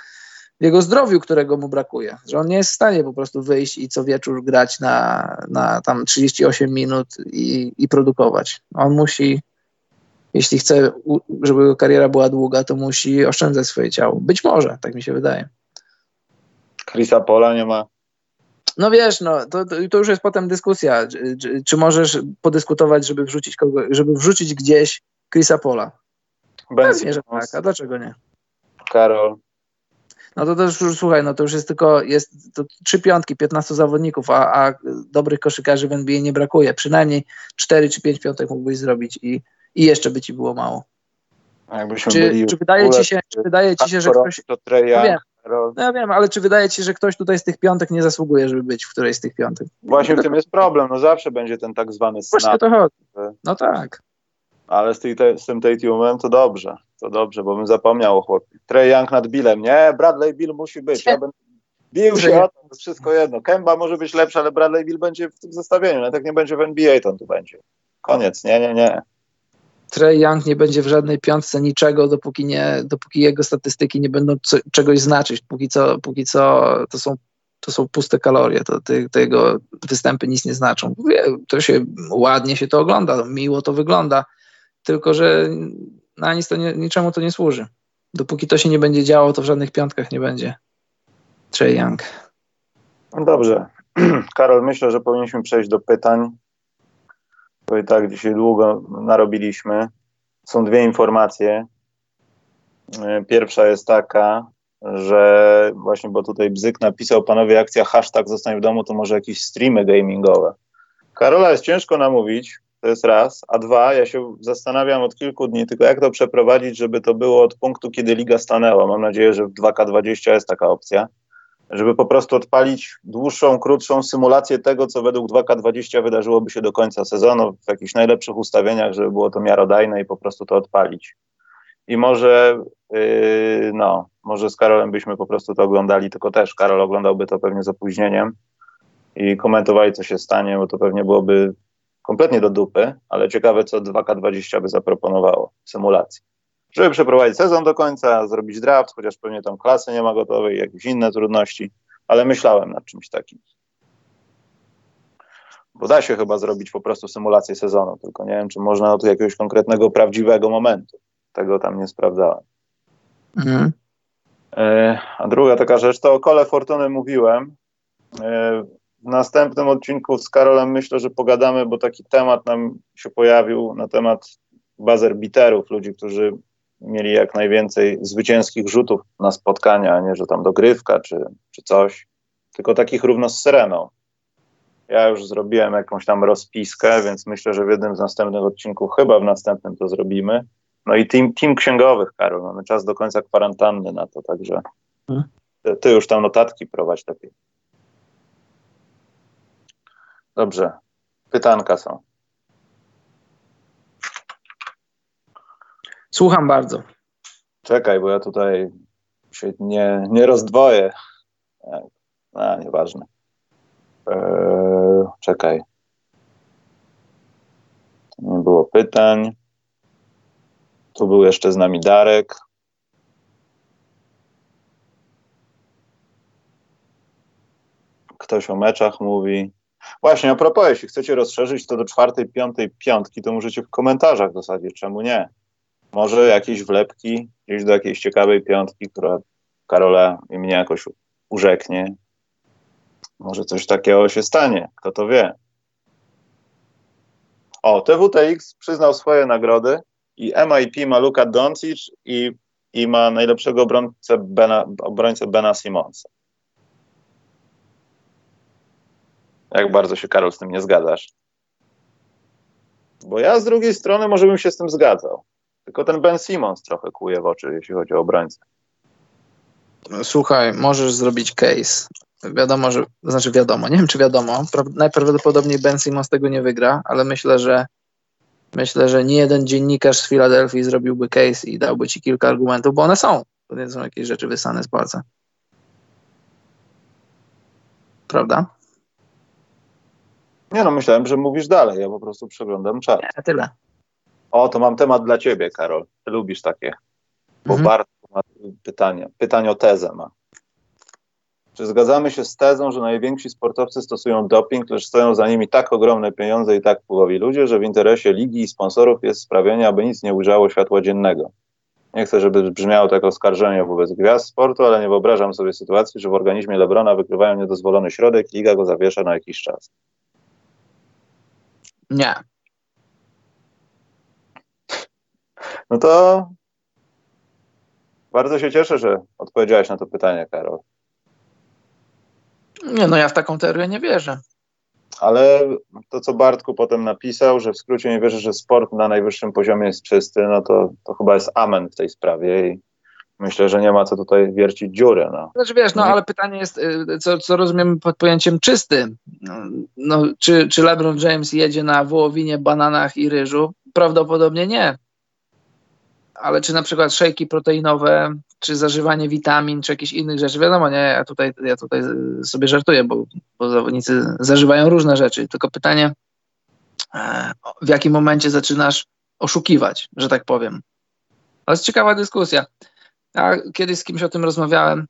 Speaker 2: jego zdrowiu, którego mu brakuje. Że on nie jest w stanie po prostu wyjść i co wieczór grać na, na tam 38 minut i, i produkować. On musi, jeśli chce, żeby jego kariera była długa, to musi oszczędzać swoje ciało. Być może, tak mi się wydaje.
Speaker 1: Chrisa Pola nie ma.
Speaker 2: No wiesz, no, to, to już jest potem dyskusja, czy, czy, możesz podyskutować, żeby wrzucić, kogo, żeby wrzucić gdzieś Chrisa Pola. Pewnie, że tak, a dlaczego nie?
Speaker 1: Karol.
Speaker 2: No to też już słuchaj, no to już jest tylko jest trzy piątki, 15 zawodników, a, a dobrych koszykarzy w NBA nie brakuje. Przynajmniej cztery czy pięć piątek mógłbyś zrobić i, i jeszcze by ci było mało. Czy, czy, wydaje ci się, czy wydaje ci się, że ktoś. To
Speaker 1: treja,
Speaker 2: no, wiem, no ja wiem, ale czy wydaje ci się, że ktoś tutaj z tych piątek nie zasługuje, żeby być w którejś z tych piątek?
Speaker 1: Właśnie w tym jest problem. No zawsze będzie ten tak zwany
Speaker 2: snap. Właśnie to chodzi. No tak.
Speaker 1: Ale z, tej, z tym Tatumem to dobrze. To dobrze, bo bym zapomniał o chłopie. Trey Young nad Billem. Nie, Bradley Bill musi być. Ja będę bił się o to, wszystko jedno. Kemba może być lepszy, ale Bradley Bill będzie w tym zestawieniu. Nawet jak nie będzie w NBA, to on tu będzie. Koniec. Nie, nie, nie.
Speaker 2: Trey Young nie będzie w żadnej piątce niczego, dopóki, nie, dopóki jego statystyki nie będą co, czegoś znaczyć. Póki co, póki co to są to są puste kalorie, to te, te, jego występy nic nie znaczą. To się ładnie się to ogląda, miło to wygląda, tylko że na nic to nie, niczemu to nie służy. Dopóki to się nie będzie działo, to w żadnych piątkach nie będzie. Trey Young.
Speaker 1: No dobrze. Karol, myślę, że powinniśmy przejść do pytań. Bo i tak dzisiaj długo narobiliśmy. Są dwie informacje. Pierwsza jest taka, że właśnie, bo tutaj Bzyk napisał, panowie, akcja hashtag zostań w domu, to może jakieś streamy gamingowe. Karola jest ciężko namówić, to jest raz, a dwa, ja się zastanawiam od kilku dni, tylko jak to przeprowadzić, żeby to było od punktu, kiedy liga stanęła. Mam nadzieję, że w 2K20 jest taka opcja, żeby po prostu odpalić dłuższą, krótszą symulację tego, co według 2K20 wydarzyłoby się do końca sezonu, w jakichś najlepszych ustawieniach, żeby było to miarodajne i po prostu to odpalić. I może, yy, no, może z Karolem byśmy po prostu to oglądali, tylko też Karol oglądałby to pewnie z opóźnieniem i komentowali, co się stanie, bo to pewnie byłoby kompletnie do dupy, ale ciekawe, co 2K20 by zaproponowało w symulacji. Żeby przeprowadzić sezon do końca, zrobić draft, chociaż pewnie tam klasy nie ma gotowej, jakieś inne trudności, ale myślałem nad czymś takim. Bo da się chyba zrobić po prostu symulację sezonu, tylko nie wiem, czy można od jakiegoś konkretnego, prawdziwego momentu. Tego tam nie sprawdzałem. Mhm. E, a druga taka rzecz, to o kole fortuny mówiłem. W następnym odcinku z Karolem myślę, że pogadamy, bo taki temat nam się pojawił na temat buzzer biterów, ludzi, którzy mieli jak najwięcej zwycięskich rzutów na spotkania, a nie, że tam dogrywka czy, czy coś, tylko takich równo z Sereną. Ja już zrobiłem jakąś tam rozpiskę, więc myślę, że w jednym z następnych odcinków, chyba w następnym to zrobimy. No i team, team księgowych, Karol, mamy czas do końca kwarantanny na to, także hmm. ty, ty już tam notatki prowadź lepiej. Dobrze. Pytanka są.
Speaker 2: Słucham bardzo.
Speaker 1: Czekaj, bo ja tutaj się nie, nie rozdwoję. A, nieważne. Eee, czekaj. Nie było pytań. Tu był jeszcze z nami Darek. Ktoś o meczach mówi. Właśnie, a propos, jeśli chcecie rozszerzyć to do czwartej, piątej, piątki, to możecie w komentarzach w zasadzie, czemu nie? Może jakieś wlepki gdzieś do jakiejś ciekawej piątki, która Karola i mnie jakoś urzeknie. Może coś takiego się stanie, kto to wie. O, TWTX przyznał swoje nagrody i MIP ma Luka Doncic i, i ma najlepszego obrońcę Bena, obrońcę Bena Simonsa. Jak bardzo się, Karol, z tym nie zgadzasz? Bo ja z drugiej strony może bym się z tym zgadzał. Tylko ten Ben Simmons trochę kuje w oczy, jeśli chodzi o obrońcę.
Speaker 2: Słuchaj, możesz zrobić case. Wiadomo, że, znaczy wiadomo, nie wiem czy wiadomo, najprawdopodobniej Ben Simmons tego nie wygra, ale myślę, że myślę, że nie jeden dziennikarz z Filadelfii zrobiłby case i dałby ci kilka argumentów, bo one są. To nie są jakieś rzeczy wysane z palca. Prawda?
Speaker 1: Nie no, myślałem, że mówisz dalej, ja po prostu przeglądam czat.
Speaker 2: Nie, tyle.
Speaker 1: O, to mam temat dla ciebie, Karol. Ty lubisz takie. Bo mhm. bardzo ma pytanie. Pytanie o tezę ma. Czy zgadzamy się z tezą, że najwięksi sportowcy stosują doping, lecz stoją za nimi tak ogromne pieniądze i tak wpływowi ludzie, że w interesie ligi i sponsorów jest sprawienie, aby nic nie ujrzało światła dziennego? Nie chcę, żeby brzmiało to jako oskarżenie wobec gwiazd sportu, ale nie wyobrażam sobie sytuacji, że w organizmie Lebrona wykrywają niedozwolony środek i liga go zawiesza na jakiś czas.
Speaker 2: Nie.
Speaker 1: No to bardzo się cieszę, że odpowiedziałaś na to pytanie, Karol.
Speaker 2: Nie, no ja w taką teorię nie wierzę.
Speaker 1: Ale to, co Bartku potem napisał, że w skrócie nie wierzy, że sport na najwyższym poziomie jest czysty, no to, to chyba jest amen w tej sprawie i myślę, że nie ma co tutaj wiercić dziury. No.
Speaker 2: Znaczy wiesz, no ale pytanie jest, y, co, co rozumiemy pod pojęciem czysty. No, czy, czy LeBron James jedzie na wołowinie, bananach i ryżu? Prawdopodobnie nie ale czy na przykład szejki proteinowe, czy zażywanie witamin, czy jakichś innych rzeczy, wiadomo, nie, ja tutaj, ja tutaj sobie żartuję, bo, bo zawodnicy zażywają różne rzeczy, tylko pytanie, e, w jakim momencie zaczynasz oszukiwać, że tak powiem. To jest ciekawa dyskusja. Ja kiedyś z kimś o tym rozmawiałem.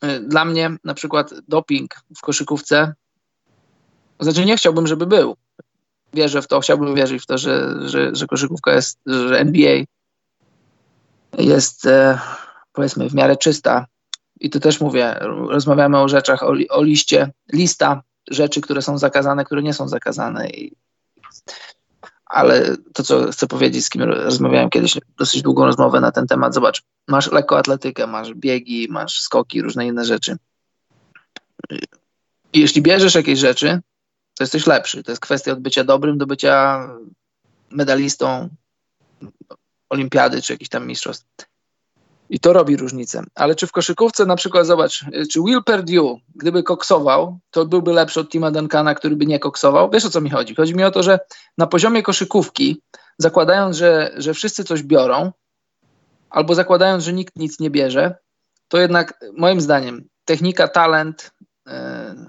Speaker 2: E, dla mnie na przykład doping w koszykówce, znaczy nie chciałbym, żeby był. Wierzę w to, chciałbym wierzyć w to, że, że, że koszykówka jest, że NBA jest e, powiedzmy w miarę czysta. I tu też mówię, rozmawiamy o rzeczach, o, o liście, lista rzeczy, które są zakazane, które nie są zakazane. I, ale to, co chcę powiedzieć, z kim rozmawiałem kiedyś, dosyć długą rozmowę na ten temat, zobacz, masz lekkoatletykę, masz biegi, masz skoki, różne inne rzeczy. Jeśli bierzesz jakieś rzeczy, to jesteś lepszy. To jest kwestia od bycia dobrym do bycia medalistą, olimpiady czy jakichś tam mistrzostw. I to robi różnicę. Ale czy w koszykówce na przykład, zobacz, czy Will Perdue, gdyby koksował, to byłby lepszy od Tima Duncana, który by nie koksował? Wiesz o co mi chodzi? Chodzi mi o to, że na poziomie koszykówki, zakładając, że, że wszyscy coś biorą, albo zakładając, że nikt nic nie bierze, to jednak moim zdaniem technika, talent,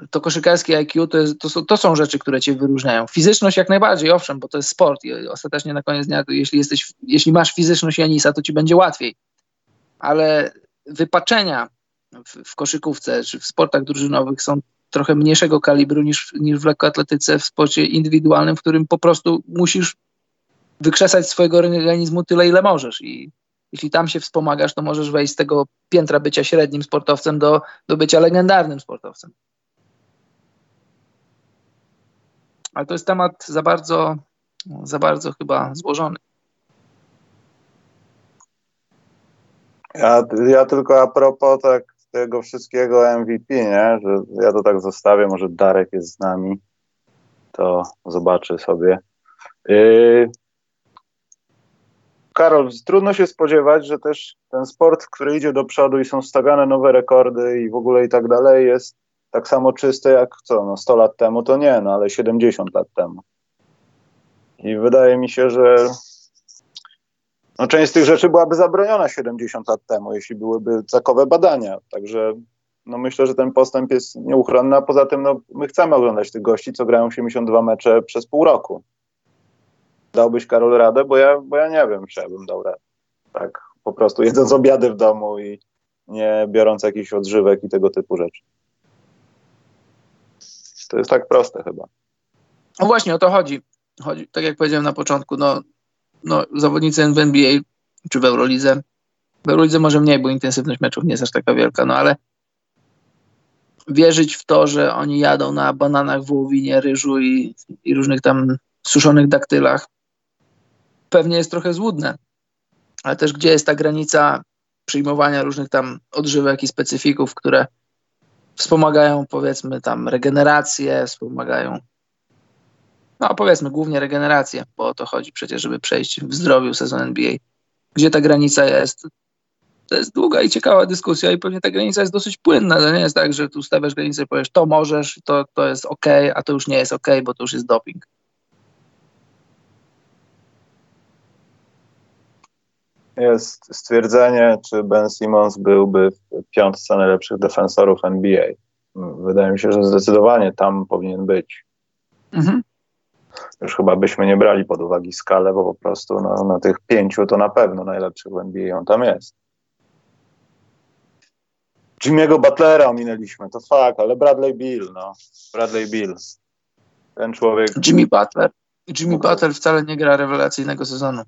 Speaker 2: to koszykarskie IQ to, jest, to, są, to są rzeczy, które cię wyróżniają. Fizyczność jak najbardziej, owszem, bo to jest sport i ostatecznie na koniec dnia, jeśli, jesteś, jeśli masz fizyczność Janisa, to ci będzie łatwiej. Ale wypaczenia w, w koszykówce czy w sportach drużynowych są trochę mniejszego kalibru niż, niż w lekkoatletyce, w sporcie indywidualnym, w którym po prostu musisz wykrzesać swojego organizmu tyle, ile możesz i jeśli tam się wspomagasz, to możesz wejść z tego piętra bycia średnim sportowcem do, do bycia legendarnym sportowcem. Ale to jest temat za bardzo, za bardzo chyba złożony.
Speaker 1: Ja, ja tylko a propos tak tego wszystkiego MVP, nie? że ja to tak zostawię, może Darek jest z nami, to zobaczy sobie. Yy, Karol, trudno się spodziewać, że też ten sport, który idzie do przodu i są stawiane nowe rekordy i w ogóle i tak dalej, jest tak samo czysty jak co, no 100 lat temu to nie, no ale 70 lat temu. I wydaje mi się, że no, część z tych rzeczy byłaby zabroniona 70 lat temu, jeśli byłyby takowe badania. Także no, myślę, że ten postęp jest nieuchronny, a poza tym no, my chcemy oglądać tych gości, co grają 72 mecze przez pół roku. Dałbyś Karol radę? Bo ja, bo ja nie wiem, czy ja bym dał radę. Tak, po prostu jedząc obiady w domu i nie biorąc jakichś odżywek i tego typu rzeczy. To jest tak proste chyba.
Speaker 2: No właśnie, o to chodzi. chodzi tak jak powiedziałem na początku, no, no zawodnicy w NBA czy w Eurolidze, w Eurolidze może mniej, bo intensywność meczów nie jest aż taka wielka, no ale wierzyć w to, że oni jadą na bananach, wołowinie, ryżu i, i różnych tam suszonych daktylach, pewnie jest trochę złudne. Ale też gdzie jest ta granica przyjmowania różnych tam odżywek i specyfików, które wspomagają powiedzmy tam regenerację, wspomagają no powiedzmy głównie regenerację, bo o to chodzi przecież, żeby przejść w zdrowiu sezon NBA. Gdzie ta granica jest? To jest długa i ciekawa dyskusja i pewnie ta granica jest dosyć płynna. To nie jest tak, że tu stawiasz granicę i powiesz, to możesz, to, to jest ok, a to już nie jest ok, bo to już jest doping.
Speaker 1: jest stwierdzenie, czy Ben Simmons byłby w piątce najlepszych defensorów NBA. Wydaje mi się, że zdecydowanie tam powinien być. Mhm. Już chyba byśmy nie brali pod uwagę skalę, bo po prostu no, na tych pięciu to na pewno najlepszych w NBA on tam jest. Jimmy'ego Butlera ominęliśmy, to fakt, ale Bradley Bill, no. Bradley Bill. Ten człowiek...
Speaker 2: Jimmy Butler. Jimmy Butler wcale nie gra rewelacyjnego sezonu.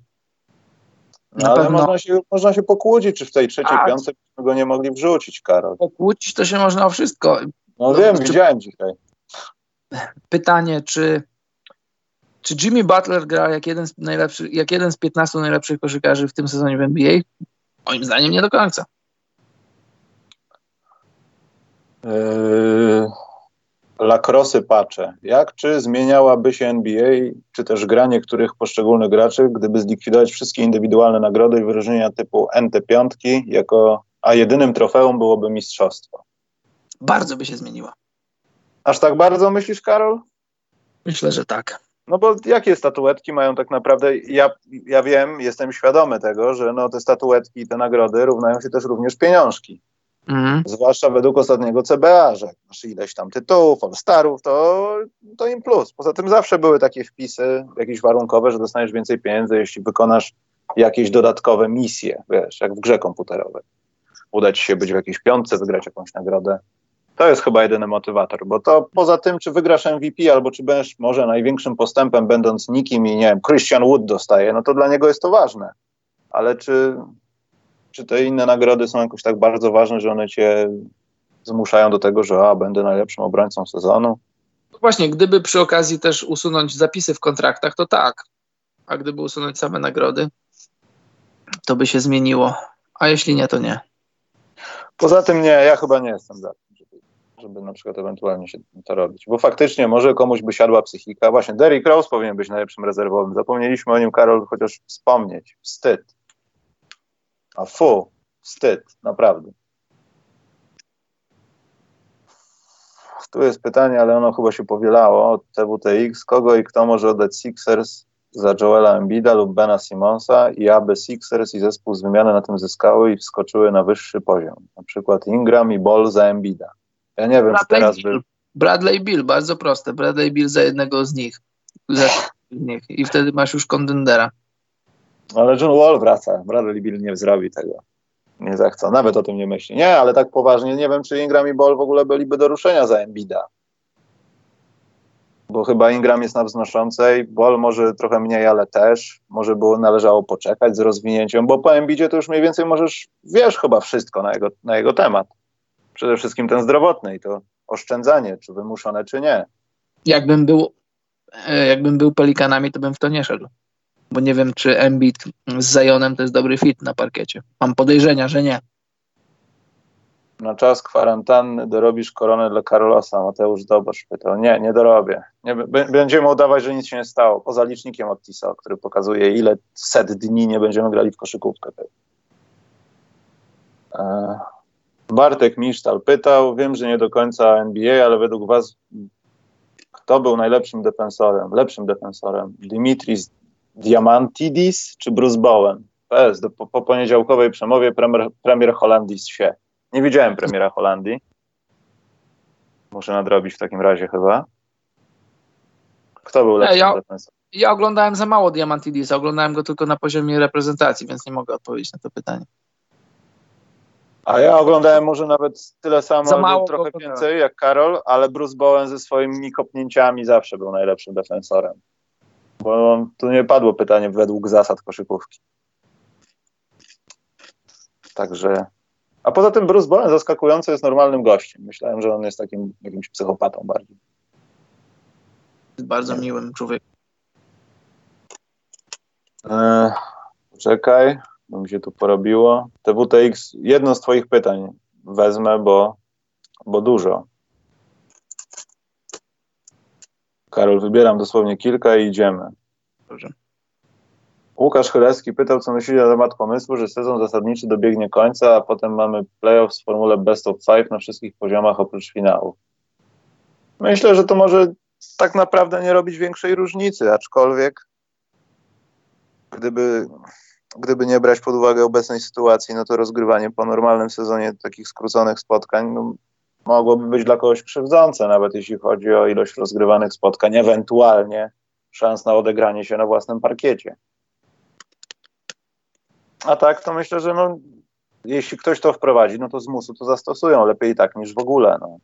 Speaker 1: No, ale pewno... można, się, można się pokłócić, czy w tej trzeciej tak. piątce byśmy go nie mogli wrzucić, Karol.
Speaker 2: Pokłócić to się można o wszystko.
Speaker 1: No, no wiem, czy... widziałem dzisiaj.
Speaker 2: Pytanie, czy, czy Jimmy Butler gra jak jeden, z najlepszych, jak jeden z 15 najlepszych koszykarzy w tym sezonie w NBA? Moim zdaniem nie do końca.
Speaker 1: Yy, lakrosy pacze. Jak czy zmieniałaby się NBA, czy też gra niektórych poszczególnych graczy, gdyby zlikwidować wszystkie indywidualne nagrody i wyróżnienia typu NT5, jako, a jedynym trofeum byłoby mistrzostwo?
Speaker 2: Bardzo by się zmieniła.
Speaker 1: Aż tak bardzo myślisz, Karol?
Speaker 2: Myślę, że tak.
Speaker 1: No bo jakie statuetki mają tak naprawdę, ja, ja wiem, jestem świadomy tego, że no te statuetki i te nagrody równają się też również pieniążki. Mhm. Zwłaszcza według ostatniego CBA, że masz ileś tam tytułów, All-Starów, to, to im plus. Poza tym zawsze były takie wpisy jakieś warunkowe, że dostaniesz więcej pieniędzy, jeśli wykonasz jakieś dodatkowe misje, wiesz, jak w grze komputerowej. Uda ci się być w jakiejś piątce, wygrać jakąś nagrodę. To jest chyba jedyny motywator, bo to poza tym, czy wygrasz MVP, albo czy będziesz może największym postępem, będąc nikim i nie wiem, Christian Wood dostaje, no to dla niego jest to ważne. Ale czy czy te inne nagrody są jakoś tak bardzo ważne, że one cię zmuszają do tego, że a, będę najlepszym obrońcą sezonu?
Speaker 2: No właśnie, gdyby przy okazji też usunąć zapisy w kontraktach, to tak. A gdyby usunąć same nagrody, to by się zmieniło. A jeśli nie, to nie.
Speaker 1: Poza tym nie, ja chyba nie jestem za tym, żeby, na przykład ewentualnie się to robić. Bo faktycznie może komuś by siadła psychika. Właśnie Derrick Rose powinien być najlepszym rezerwowym. Zapomnieliśmy o nim, Karol, chociaż wspomnieć. Wstyd. A fu, wstyd, naprawdę. Tu jest pytanie, ale ono chyba się powielało od TWTX. Kogo i kto może oddać Sixers za Joela Embida lub Bena Simonsa i aby Sixers i zespół z wymiany na tym zyskały i wskoczyły na wyższy poziom. Na przykład Ingram i Ball za Embida. Ja nie wiem, Bradley czy teraz
Speaker 2: Bill. by... Bradley Bill, bardzo proste. Bradley Bill za jednego z nich. Za nich. I wtedy masz już kontendera.
Speaker 1: Ale John Wall wraca. Bradley Bill nie zrobi tego. Nie zechce. Nawet o tym nie myśli. Nie, ale tak poważnie nie wiem, czy Ingram i Ball w ogóle byliby do ruszenia za Embida. Bo chyba Ingram jest na wznoszącej, Ball może trochę mniej, ale też. Może było należało poczekać z rozwinięciem, bo po Embidzie to już mniej więcej możesz, wiesz chyba wszystko na jego, na jego temat. Przede wszystkim ten zdrowotny i to oszczędzanie, czy wymuszone, czy nie.
Speaker 2: Jakbym był, e, jakbym był pelikanami, to bym w to nie szedł bo nie wiem, czy Embiid z Zajonem to jest dobry fit na parkiecie. Mam podejrzenia, że nie.
Speaker 1: Na czas kwarantanny dorobisz koronę dla Karolosa. Mateusz Dobosz pytał. Nie, nie dorobię. Nie, będziemy udawać, że nic się nie stało. Poza licznikiem od TISA, który pokazuje, ile set dni nie będziemy grali w koszykówkę. E, Bartek Misztal pytał. Wiem, że nie do końca NBA, ale według was kto był najlepszym defensorem, lepszym defensorem? Dimitris Diamantidis czy Bruce Bowen? PS, do, po, po poniedziałkowej przemowie premier, premier Holandii się. Nie widziałem premiera Holandii. Muszę nadrobić w takim razie chyba. Kto był lepszy ja,
Speaker 2: Ja oglądałem za mało Diamantidisa, oglądałem go tylko na poziomie reprezentacji, więc nie mogę odpowiedzieć na to pytanie.
Speaker 1: A ja oglądałem może nawet tyle samo, mało trochę więcej jak Karol, ale Bruce Bowen ze swoimi kopnięciami zawsze był najlepszym defensorem. Bo tu nie padło pytanie według zasad koszykówki. Także. A poza tym Bruce Bowen zaskakująco jest normalnym gościem. Myślałem, że on jest takim jakimś psychopatą bardziej.
Speaker 2: Bardzo miłym człowiekiem.
Speaker 1: Eee, czekaj, bo mi się tu porobiło. TWTX, jedno z Twoich pytań wezmę, bo, bo dużo. Karol, wybieram dosłownie kilka i idziemy. Dobrze. Łukasz Chylewski pytał, co myśli na temat pomysłu, że sezon zasadniczy dobiegnie końca, a potem mamy playoff w formule best of five na wszystkich poziomach oprócz finału. Myślę, że to może tak naprawdę nie robić większej różnicy, aczkolwiek gdyby, gdyby nie brać pod uwagę obecnej sytuacji, no to rozgrywanie po normalnym sezonie takich skróconych spotkań no, mogłoby być dla kogoś krzywdzące, nawet jeśli chodzi o ilość rozgrywanych spotkań, ewentualnie szans na odegranie się na własnym parkiecie. A tak, to myślę, że no, jeśli ktoś to wprowadzi, no to z musu to zastosują lepiej tak niż w ogóle. No.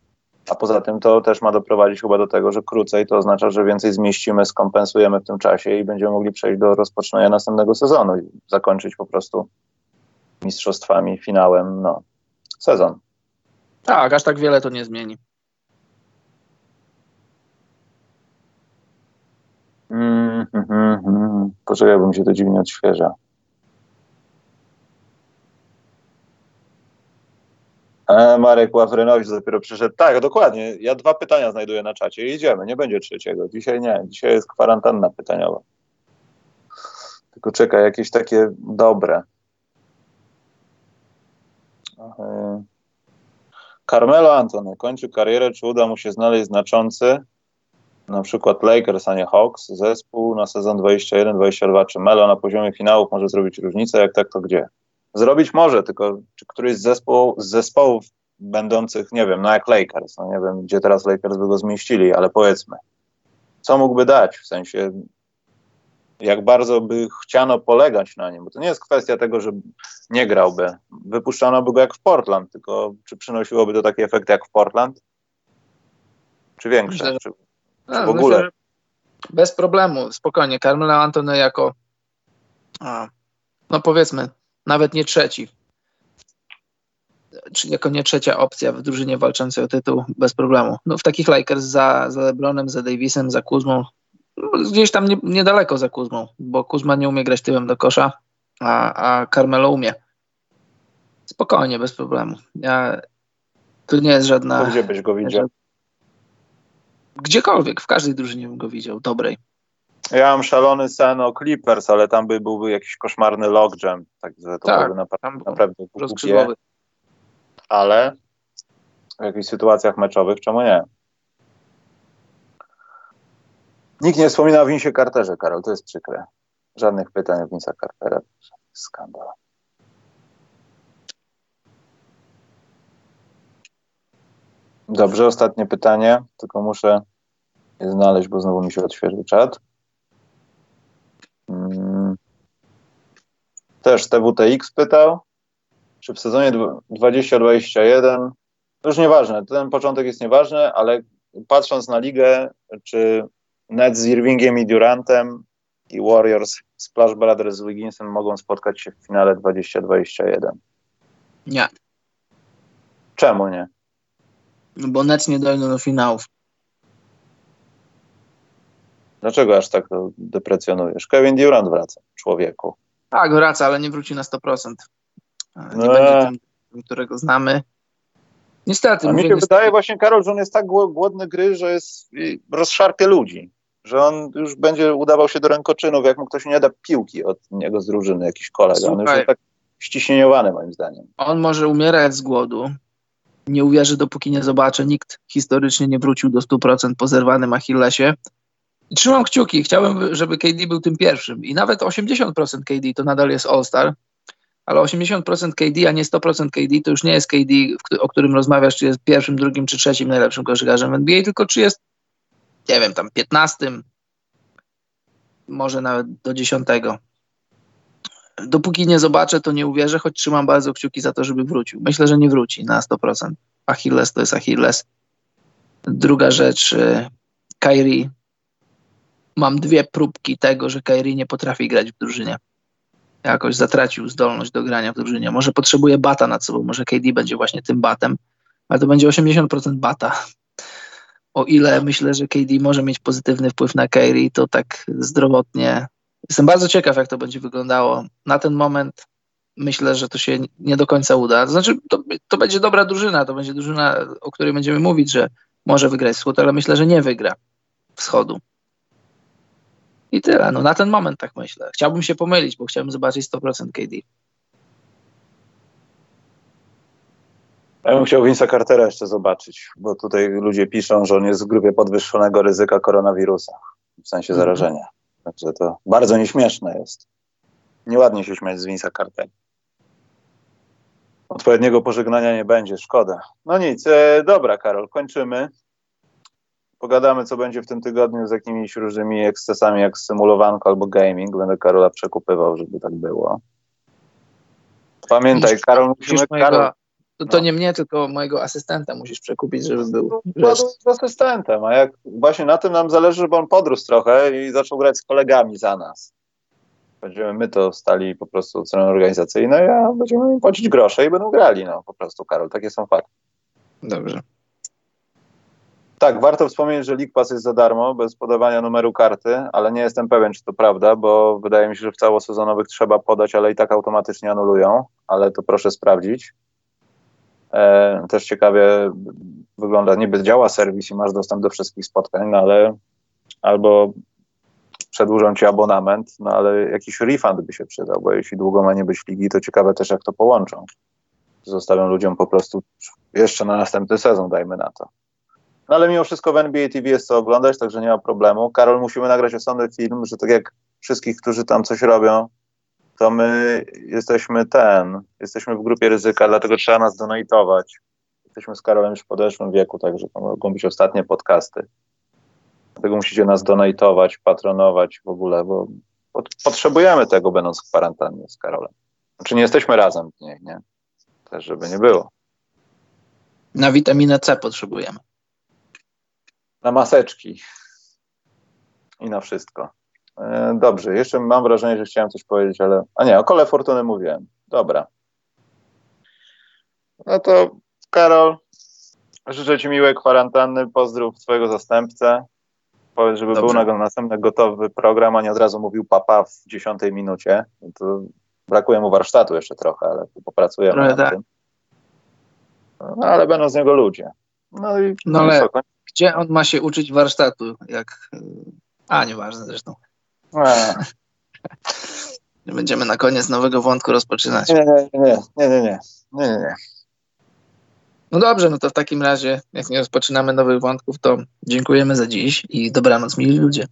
Speaker 1: A poza tym to też ma doprowadzić chyba do tego, że krócej to oznacza, że więcej zmieścimy, skompensujemy w tym czasie i będziemy mogli przejść do rozpoczynania następnego sezonu i zakończyć po prostu mistrzostwami, finałem, no, sezon.
Speaker 2: Tak, aż tak wiele to nie zmieni.
Speaker 1: Mm, mm, mm, Poczekaj, bo mi się to dziwnie odświeża. Marek Ławrynowicz dopiero przyszedł. Tak, dokładnie. Ja dwa pytania znajduję na czacie idziemy. Nie będzie trzeciego. Dzisiaj nie. Dzisiaj jest kwarantanna pytaniowa. Tylko czekaj, jakieś takie dobre. E, Carmelo Antony kończy karierę. Czy uda mu się znaleźć znaczący, na przykład Lakers, a nie Hawks, zespół na sezon 21-22? Czy Melo na poziomie finałów może zrobić różnicę? Jak tak, to gdzie? Zrobić może, tylko czy któryś z, zespołu, z zespołów będących, nie wiem, no jak Lakers, no nie wiem, gdzie teraz Lakers by go zmieścili, ale powiedzmy, co mógłby dać, w sensie jak bardzo by chciano polegać na nim, bo to nie jest kwestia tego, że nie grałby. Wypuszczano by go jak w Portland, tylko czy przynosiłoby to taki efekt jak w Portland? Czy większe? Myślę, czy,
Speaker 2: czy w ogóle? Myślę, bez problemu, spokojnie. Carmelo Antony jako a, no powiedzmy nawet nie trzeci. Czy jako nie trzecia opcja w drużynie walczącej o tytuł bez problemu. No w takich Lakers za, za LeBronem, za Davisem, za Kuzmą, no gdzieś tam nie, niedaleko za Kuzmą, bo Kuzma nie umie grać tyłem do kosza, a, a Carmelo umie. Spokojnie, bez problemu. Ja, tu nie jest żadna...
Speaker 1: Gdzie byś go widział?
Speaker 2: Gdziekolwiek, w każdej drużynie bym go widział, dobrej.
Speaker 1: Ja mam szalony sen o Clippers, ale tam by byłby jakiś koszmarny logjam, także to tak, byłby naprawdę, naprawdę głupie. Ale w jakichś sytuacjach meczowych czemu nie? Nikt nie wspomina o Vincie Carterze, Karol, to jest przykre. Żadnych pytań o Vince'a Cartera. Skandal. Dobrze, ostatnie pytanie, tylko muszę je znaleźć, bo znowu mi się odświeżył czat. Mm. Też TWTX pytał, czy w sezonie 2021, już nieważne, ten początek jest nieważny, ale patrząc na ligę, czy Nets z Irvingiem i Durantem i Warriors Splash Brothers z Wigginsem mogą spotkać się w finale 2021?
Speaker 2: Nie.
Speaker 1: Czemu nie?
Speaker 2: Bo Nets nie dojdą do finałów.
Speaker 1: Dlaczego aż tak deprecjonujesz? Kevin Durant wraca, człowieku.
Speaker 2: Tak, wraca, ale nie wróci na 100%. Nie no. będzie tym, którego znamy. Niestety.
Speaker 1: A mi się niestety. wydaje właśnie, Karol, że on jest tak głodny gry, że jest, rozszarpie ludzi. Że on już będzie udawał się do rękoczynów, jak mu ktoś nie da piłki od niego z drużyny, jakiś kolega. Słuchaj, on już jest tak ściśnieniowany moim zdaniem.
Speaker 2: On może umierać z głodu. Nie uwierzy, dopóki nie zobaczy. Nikt historycznie nie wrócił do 100% po zerwanym Achillesie. Trzymam kciuki, chciałbym, żeby KD był tym pierwszym. I nawet 80% KD to nadal jest All-Star, ale 80% KD, a nie 100% KD to już nie jest KD, o którym rozmawiasz, czy jest pierwszym, drugim czy trzecim najlepszym koszykarzem NBA, tylko czy jest, nie wiem, tam 15, może nawet do 10. Dopóki nie zobaczę, to nie uwierzę, choć trzymam bardzo kciuki za to, żeby wrócił. Myślę, że nie wróci na 100%. Achilles to jest Achilles. Druga rzecz, y, Kyrie mam dwie próbki tego, że Kairi nie potrafi grać w drużynie. Jakoś zatracił zdolność do grania w drużynie. Może potrzebuje bata nad sobą, może KD będzie właśnie tym batem, ale to będzie 80% bata. O ile myślę, że KD może mieć pozytywny wpływ na Kairi, to tak zdrowotnie. Jestem bardzo ciekaw, jak to będzie wyglądało. Na ten moment myślę, że to się nie do końca uda. To znaczy, to, to będzie dobra drużyna, to będzie drużyna, o której będziemy mówić, że może wygrać wschód, ale myślę, że nie wygra wschodu. I tyle. No na ten moment tak myślę. Chciałbym się pomylić, bo chciałbym zobaczyć 100% KD.
Speaker 1: Ja bym chciał Vince'a Cartera jeszcze zobaczyć, bo tutaj ludzie piszą, że on jest w grupie podwyższonego ryzyka koronawirusa, w sensie mhm. zarażenia. Także to bardzo nieśmieszne jest. Nieładnie się śmiać z Vince'a Cartera. Odpowiedniego pożegnania nie będzie, szkoda. No nic, e, dobra Karol, kończymy. Pogadamy, co będzie w tym tygodniu z jakimiś różnymi ekscesami, jak symulowanko albo gaming. Będę Karola przekupywał, żeby tak było. Pamiętaj, Karol, musimy... Mojego... Karol,
Speaker 2: To, to no. nie mnie, tylko mojego asystenta musisz przekupić, żeby był.
Speaker 1: No, z asystentem, a jak właśnie na tym nam zależy, żeby on podrósł trochę i zaczął grać z kolegami za nas. Będziemy my to stali po prostu od strony organizacyjnej, a będziemy im płacić grosze i będą grali, no po prostu, Karol, takie są fakty.
Speaker 2: Dobrze.
Speaker 1: Tak, warto wspomnieć, że League Pass jest za darmo, bez podawania numeru karty, ale nie jestem pewien, czy to prawda, bo wydaje mi się, że w całosezonowych trzeba podać, ale i tak automatycznie anulują, ale to proszę sprawdzić. E, też ciekawie wygląda, niby działa serwis i masz dostęp do wszystkich spotkań, no ale albo przedłużą ci abonament, no ale jakiś refund by się przydał, bo jeśli długo ma nie być ligi, to ciekawe też jak to połączą. Zostawią ludziom po prostu jeszcze na następny sezon, dajmy na to. No ale mimo wszystko w NBA TV jest co oglądać, także nie ma problemu. Karol, musimy nagrać osobny film, że tak jak wszystkich, którzy tam coś robią, to my jesteśmy ten, jesteśmy w grupie ryzyka, dlatego trzeba nas donatować. Jesteśmy z Karolem już w podeszłym wieku, także to mogą być ostatnie podcasty. Dlatego musicie nas donatować, patronować w ogóle, bo potrzebujemy tego, będąc w kwarantannie z Karolem. Znaczy nie jesteśmy razem w niej, nie? Też żeby nie było.
Speaker 2: Na witaminę C potrzebujemy.
Speaker 1: Na maseczki. I na wszystko. E, dobrze, jeszcze mam wrażenie, że chciałem coś powiedzieć, ale. A nie, o kole fortuny mówiłem. Dobra. No to Karol, życzę Ci miłej kwarantanny. Pozdrów Twojego zastępcę. Powiedz, żeby Dobrze. był na następny gotowy program, a nie od razu mówił papa w dziesiątej minucie. To brakuje mu warsztatu jeszcze trochę, ale popracujemy Trochę nad tak. tym. No, ale będą z niego ludzie.
Speaker 2: No i no ale gdzie on ma się uczyć warsztatu? Jak... A, nieważne zresztą. Nie będziemy na koniec nowego wątku rozpoczynać.
Speaker 1: Nie, nie, nie, nie, nie, nie, nie, nie.
Speaker 2: No dobrze, no to w takim razie, jak nie rozpoczynamy nowych wątków, to dziękujemy za dziś i dobranoc, mili ludzie.